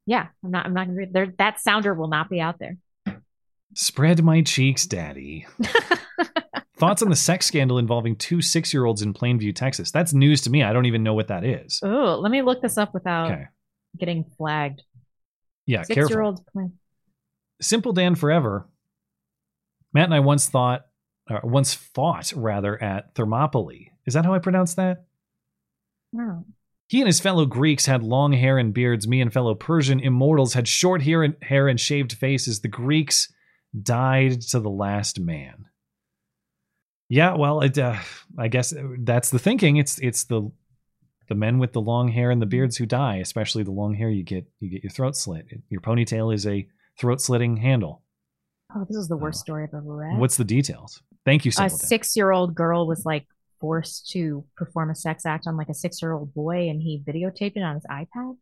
Yeah, I'm not. I'm not going to read. There, that sounder will not be out there. Spread my cheeks, daddy. (laughs) Thoughts on the sex scandal involving two six year olds in Plainview, Texas? That's news to me. I don't even know what that is. Oh, let me look this up without Okay. getting flagged. Yeah, Six careful. year olds playing. Simple Dan Forever. Matt and I once thought, or once fought rather, at Thermopylae. Is that how I pronounce that? No. He and his fellow Greeks had long hair and beards. Me and fellow Persian immortals had short hair and, hair and shaved faces. The Greeks died to the last man. Yeah, well, it, uh, I guess that's the thinking. It's it's the the men with the long hair and the beards who die. Especially the long hair, you get you get your throat slit. Your ponytail is a throat slitting handle. Oh, this is the worst story I've ever read. What's the details? Thank you, a Simple Dan. six-year-old girl was like forced to perform a sex act on like a six-year-old boy, and he videotaped it on his iPad.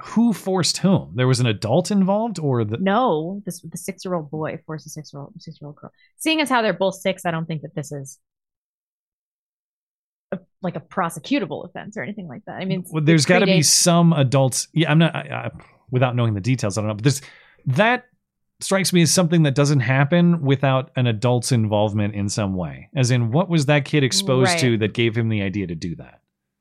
Who forced whom? There was an adult involved, or the No, this the six-year-old boy forced a six-year-old six-year-old girl. Seeing as how they're both six, I don't think that this is a, like a prosecutable offense or anything like that. I mean, Well, there's got to be some adults. Yeah, I'm not I, I, without knowing the details. I don't know, but there's that strikes me as something that doesn't happen without an adult's involvement in some way. As in, what was that kid exposed to that gave him the idea to do that?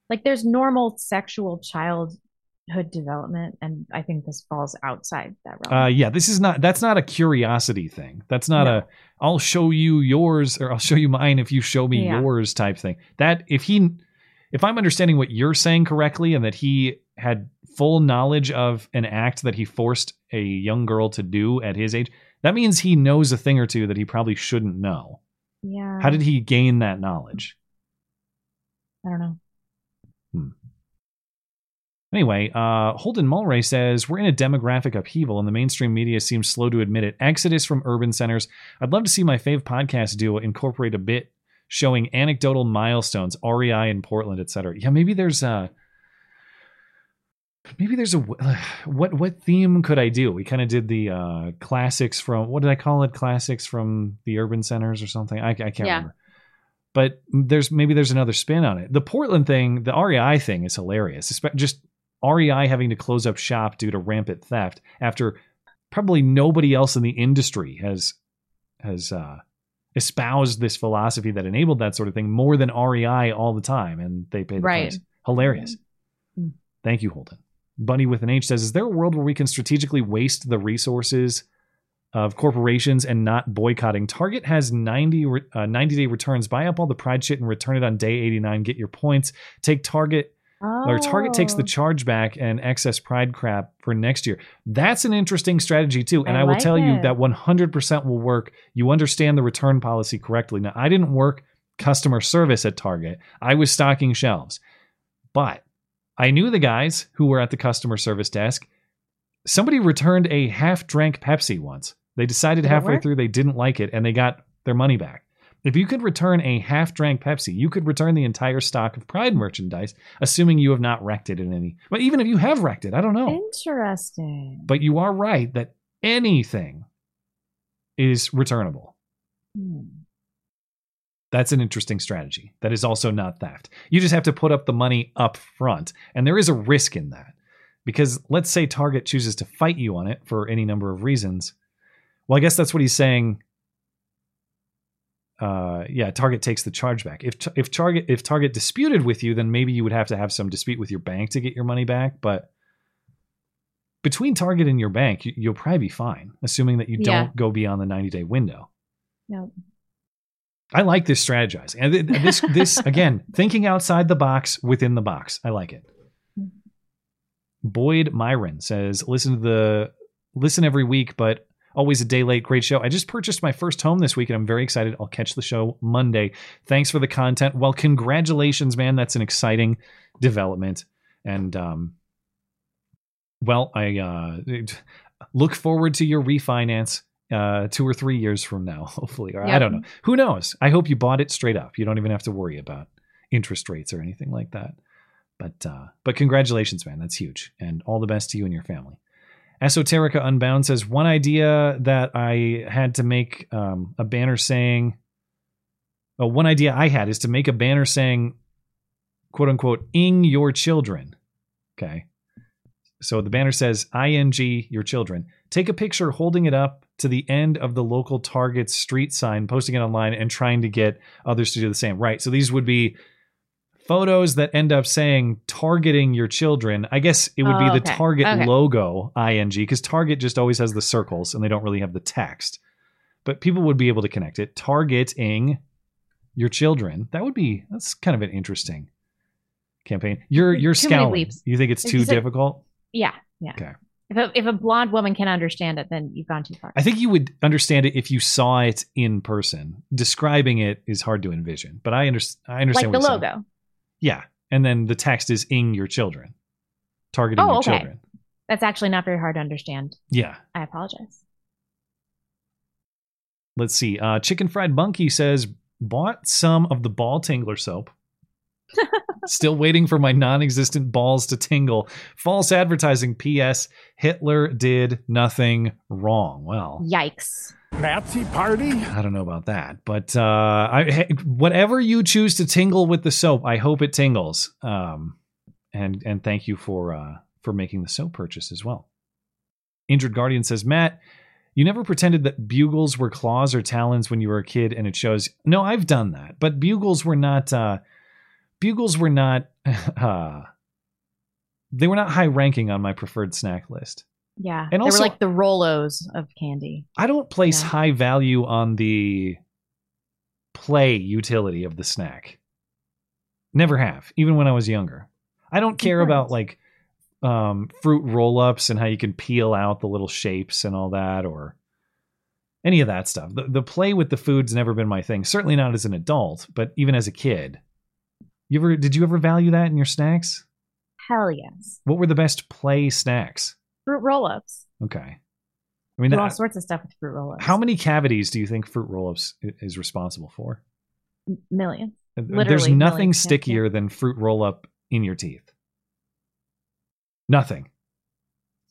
like there's normal sexual childhood development, and I think this falls outside that realm. Uh, yeah, this is not. That's not a curiosity thing. That's not a. I'll show you yours, or I'll show you mine if you show me Yeah. yours type thing. That if he, if I'm understanding what you're saying correctly, and that he had full knowledge of an act that he forced a young girl to do at his age, that means he knows a thing or two that he probably shouldn't know. yeah. How did he gain that knowledge? I don't know. Hmm. Anyway, uh, Holden Mulray says we're in a demographic upheaval, and the mainstream media seems slow to admit it. Exodus from urban centers. I'd love to see my fave podcast duo incorporate a bit showing anecdotal milestones, REI in Portland, et cetera. Yeah, maybe there's a maybe there's a (sighs) what what theme could I do? We kind of did the uh, classics from what did I call it? Classics from the urban centers or something. I, I can't Yeah. remember but there's maybe there's another spin on it. The Portland thing, the REI thing is hilarious. Just REI having to close up shop due to rampant theft after probably nobody else in the industry has has uh, espoused this philosophy that enabled that sort of thing more than REI all the time, and they pay the Right. price. Hilarious. Mm. Thank you, Holden. Bunny with an H says, "Is there a world where we can strategically waste the resources of corporations and not boycotting? Target has 90 uh, 90 day returns. Buy up all the Pride shit and return it on day 89. Get your points. Take Target." Or Target takes the Oh. chargeback and excess pride crap for next year. That's an interesting strategy too, and I, I will like tell you that 100% will work. You understand the return policy correctly. Now, I didn't work customer service at Target. I was stocking shelves. But I knew the guys who were at the customer service desk. Somebody returned a half drank Pepsi once. They decided Did halfway through they didn't like it and they got their money back. If you could return a half drank Pepsi, you could return the entire stock of Pride merchandise, assuming you have not wrecked it in any. But even if you have wrecked it, I don't know. Interesting. But you are right that anything is returnable. Hmm. That's an interesting strategy. That is also not theft. You just have to put up the money up front. And there is a risk in that. Because let's say Target chooses to fight you on it for any number of reasons. Well, I guess that's what he's saying. Uh, yeah, Target takes the chargeback. If if Target if Target disputed with you, then maybe you would have to have some dispute with your bank to get your money back. But between Target and your bank, you, you'll probably be fine, assuming that you Yeah. don't go beyond the 90 day window. Yep. I like this strategizing. And this this (laughs) again, thinking outside the box within the box. I like it. Boyd Myron says, "Listen to the listen every week, but Always a day late. Great show. I just purchased my first home this week and I'm very excited. I'll catch the show Monday. Thanks for the content. Well, congratulations, man. That's an exciting development. And, um, well, I uh, look forward to your refinance uh, two or three years from now, (laughs) hopefully. Or I don't know. Who knows? I hope you bought it straight up. You don't even have to worry about interest rates or anything like that. But uh, but congratulations, man. That's huge. And all the best to you and your family. Esoterica Unbound says one idea that I had to make um, a banner saying. Oh, one idea I had is to make a banner saying, "quote unquote," "ing your children." Okay. So the banner says "ing your children." Take a picture holding it up to the end of the local Target street sign, posting it online, and trying to get others to do the same. Right. So these would be photos that end up saying targeting your children. I guess it would Oh, be the okay. Target Okay. logo ing because Target just always has the circles and they don't really have the text. But people would be able to connect it. Targeting your children. That would be that's kind of an interesting campaign. You're you're Too scowling. You think it's It's too just a- difficult? Yeah, yeah. Okay. If a, if a blonde woman can understand it, then you've gone too far. I think you would understand it if you saw it in person. Describing it is hard to envision, but I, under- I understand like the what you're saying. Yeah, and then the text is "ing your children," targeting Oh, your okay. children. That's actually not very hard to understand. Yeah. I apologize. Let's see. Uh, Chicken Fried Monkey says bought some of the ball tingler soap. (laughs) Still waiting for my non-existent balls to tingle. False advertising. P.S. Hitler did nothing wrong. Well, Yikes. Nazi party? I don't know about that, but uh, I, whatever you choose to tingle with the soap, I hope it tingles. Um, and and thank you for uh, for making the soap purchase as well. Injured Guardian says, Matt, you never pretended that bugles were claws or talons when you were a kid, and it shows. No, I've done that, but bugles were not. Uh, bugles were not. (laughs) Uh, they were not high ranking on my preferred snack list. Yeah. And they also- were like the Rolos of candy. I don't place Yeah. high value on the play utility of the snack. Never have, even when I was younger. I don't care about like um, fruit roll ups and how you can peel out the little shapes and all that or any of that stuff. The, the play with the food's never been my thing. Certainly not as an adult, but even as a kid. You ever did you ever value that in your snacks? Hell yes. What were the best play snacks? Fruit roll ups. Okay. I mean, that- all sorts of stuff with fruit roll ups. How many cavities do you think fruit roll-ups is responsible for? Millions. There's nothing millions, stickier than fruit roll-up in your teeth. Nothing.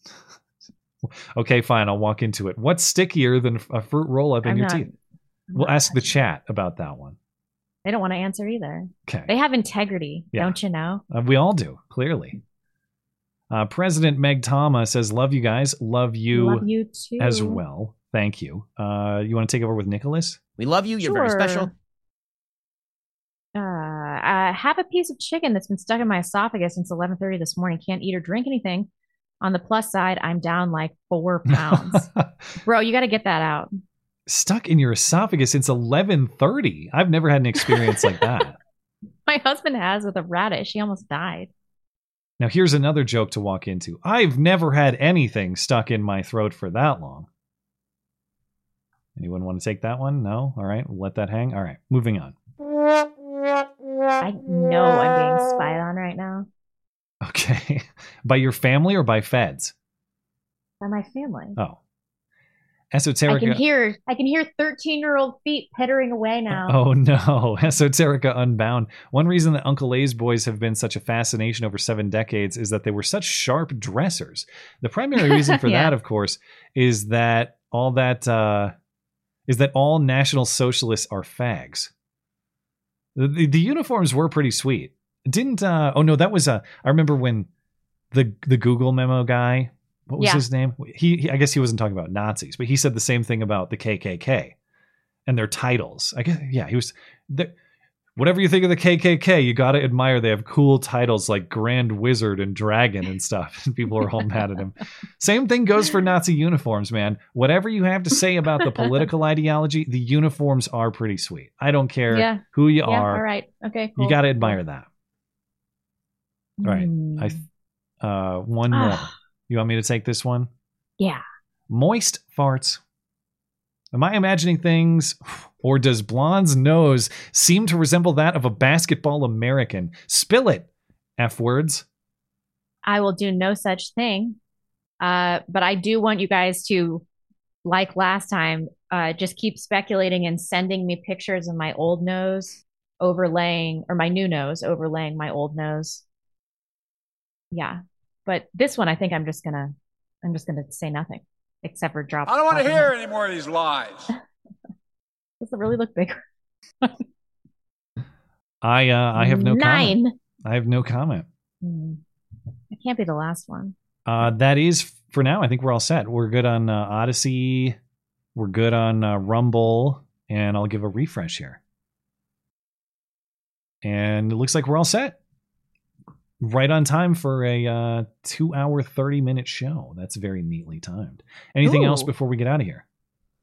(laughs) okay, fine. I'll walk into it. What's stickier than a fruit roll-up in I'm your not- teeth? We'll ask the chat about that one. They don't want to answer either. Okay. They have integrity, Yeah. don't you know? Uh, we all do, clearly. Uh, President Meg Tama says, "Love you guys. Love you, Love you too. as well. Thank you. Uh, you want to take over with Nicholas? We love you. You're very special. Uh, I have a piece of chicken that's been stuck in my esophagus since 11:30 this morning. Can't eat or drink anything. On the plus side, I'm down like four (laughs) pounds. (laughs) Bro, you got to get that out. Stuck in your esophagus since 11:30. I've never had an experience like that." (laughs) My husband has with a radish. He almost died. Now, here's another joke to walk into. I've never had anything stuck in my throat for that long. Anyone want to take that one? No? All right, we'll let that hang. All right, moving on. I know I'm being spied on right now Okay. (laughs) by your family or by feds? by my family. Oh. I can hear I can hear 13 year old feet pittering away (laughs) now. Oh no, (laughs) Esoterica Unbound. One reason that Uncle A's boys have been such a fascination over seven decades is that they were such sharp dressers. The primary (laughs) reason for Yeah. that, of course, is that all that uh, is that all National Socialists are fags. The, the, the uniforms were pretty sweet. Didn't uh, oh no, that was uh, I remember when the the Google memo guy. What was Yeah. his name? He, he I guess he wasn't talking about Nazis, but he said the same thing about the KKK and their titles. I guess yeah, he was. The, whatever you think of the KKK, you got to admire. They have cool titles like Grand Wizard and Dragon and stuff. And people are all mad at him. (laughs) Same thing goes for Nazi uniforms, man. Whatever you have to say about the political ideology, the uniforms are pretty sweet. I don't care Yeah. who you Yeah, are. all right. Okay, cool. You got to admire that. All right. Mm. I uh one Ah. You want me to take this one? Yeah. Moist farts Am I imagining things? (sighs) Or does Blonde's nose seem to resemble that of a basketball American? Spill it, F words. I will do no such thing. Uh, but I do want you guys to, like last time, uh, just keep speculating and sending me pictures of my old nose overlaying, or my new nose overlaying my old nose. Yeah. But this one, I think I'm just gonna, I'm just gonna say nothing except for drop. I don't want to hear any more of these lies. (laughs) Does it really look bigger? (laughs) I uh, I have no Nine. comment. I have no comment. Hmm. It can't be the last one. Uh, that is for now. I think we're all set. We're good on uh, Odysee. We're good on uh, Rumble, and I'll give a refresh here. And it looks like we're all set. Right on time for a uh, two-hour, thirty-minute show. That's very neatly timed. Anything else before we get out of here?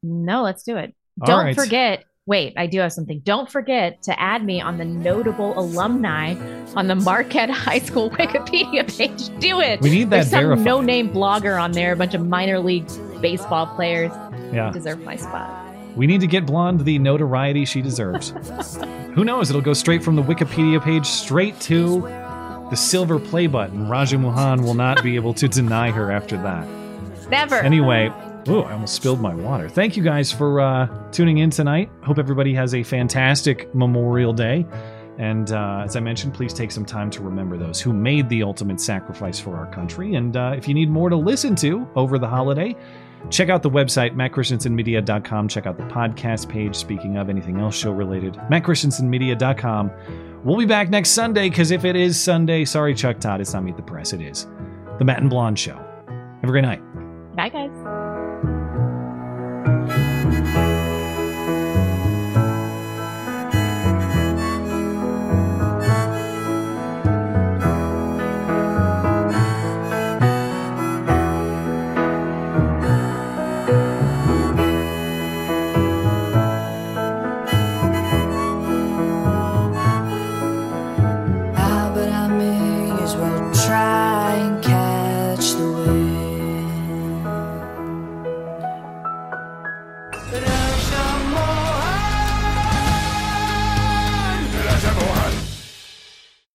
No, let's do it. All Don't right. forget. Wait, I do have something. Don't forget to add me on the notable alumni on the Marquette (laughs) High School Wikipedia page. Do it. We need that There's some verified. no-name blogger on there, a bunch of minor league baseball players. Yeah. deserve my spot. We need to get Blonde the notoriety she deserves. (laughs) Who knows? It'll go straight from the Wikipedia page straight to the silver play button. Raja Mohan will not be able to deny her after that. Never. Anyway, oh, I almost spilled my water. Thank you guys for uh, tuning in tonight. Hope everybody has a fantastic Memorial Day. And uh, as I mentioned, please take some time to remember those who made the ultimate sacrifice for our country. And uh, if you need more to listen to over the holiday, check out the website, mattchristiansenmedia.com. Check out the podcast page. Speaking of anything else show related, mattchristiansenmedia.com. We'll be back next Sunday, because if it is Sunday, sorry, Chuck Todd, it's not Meet the Press. It is The Matt and Blonde Show. Have a great night. Bye, guys.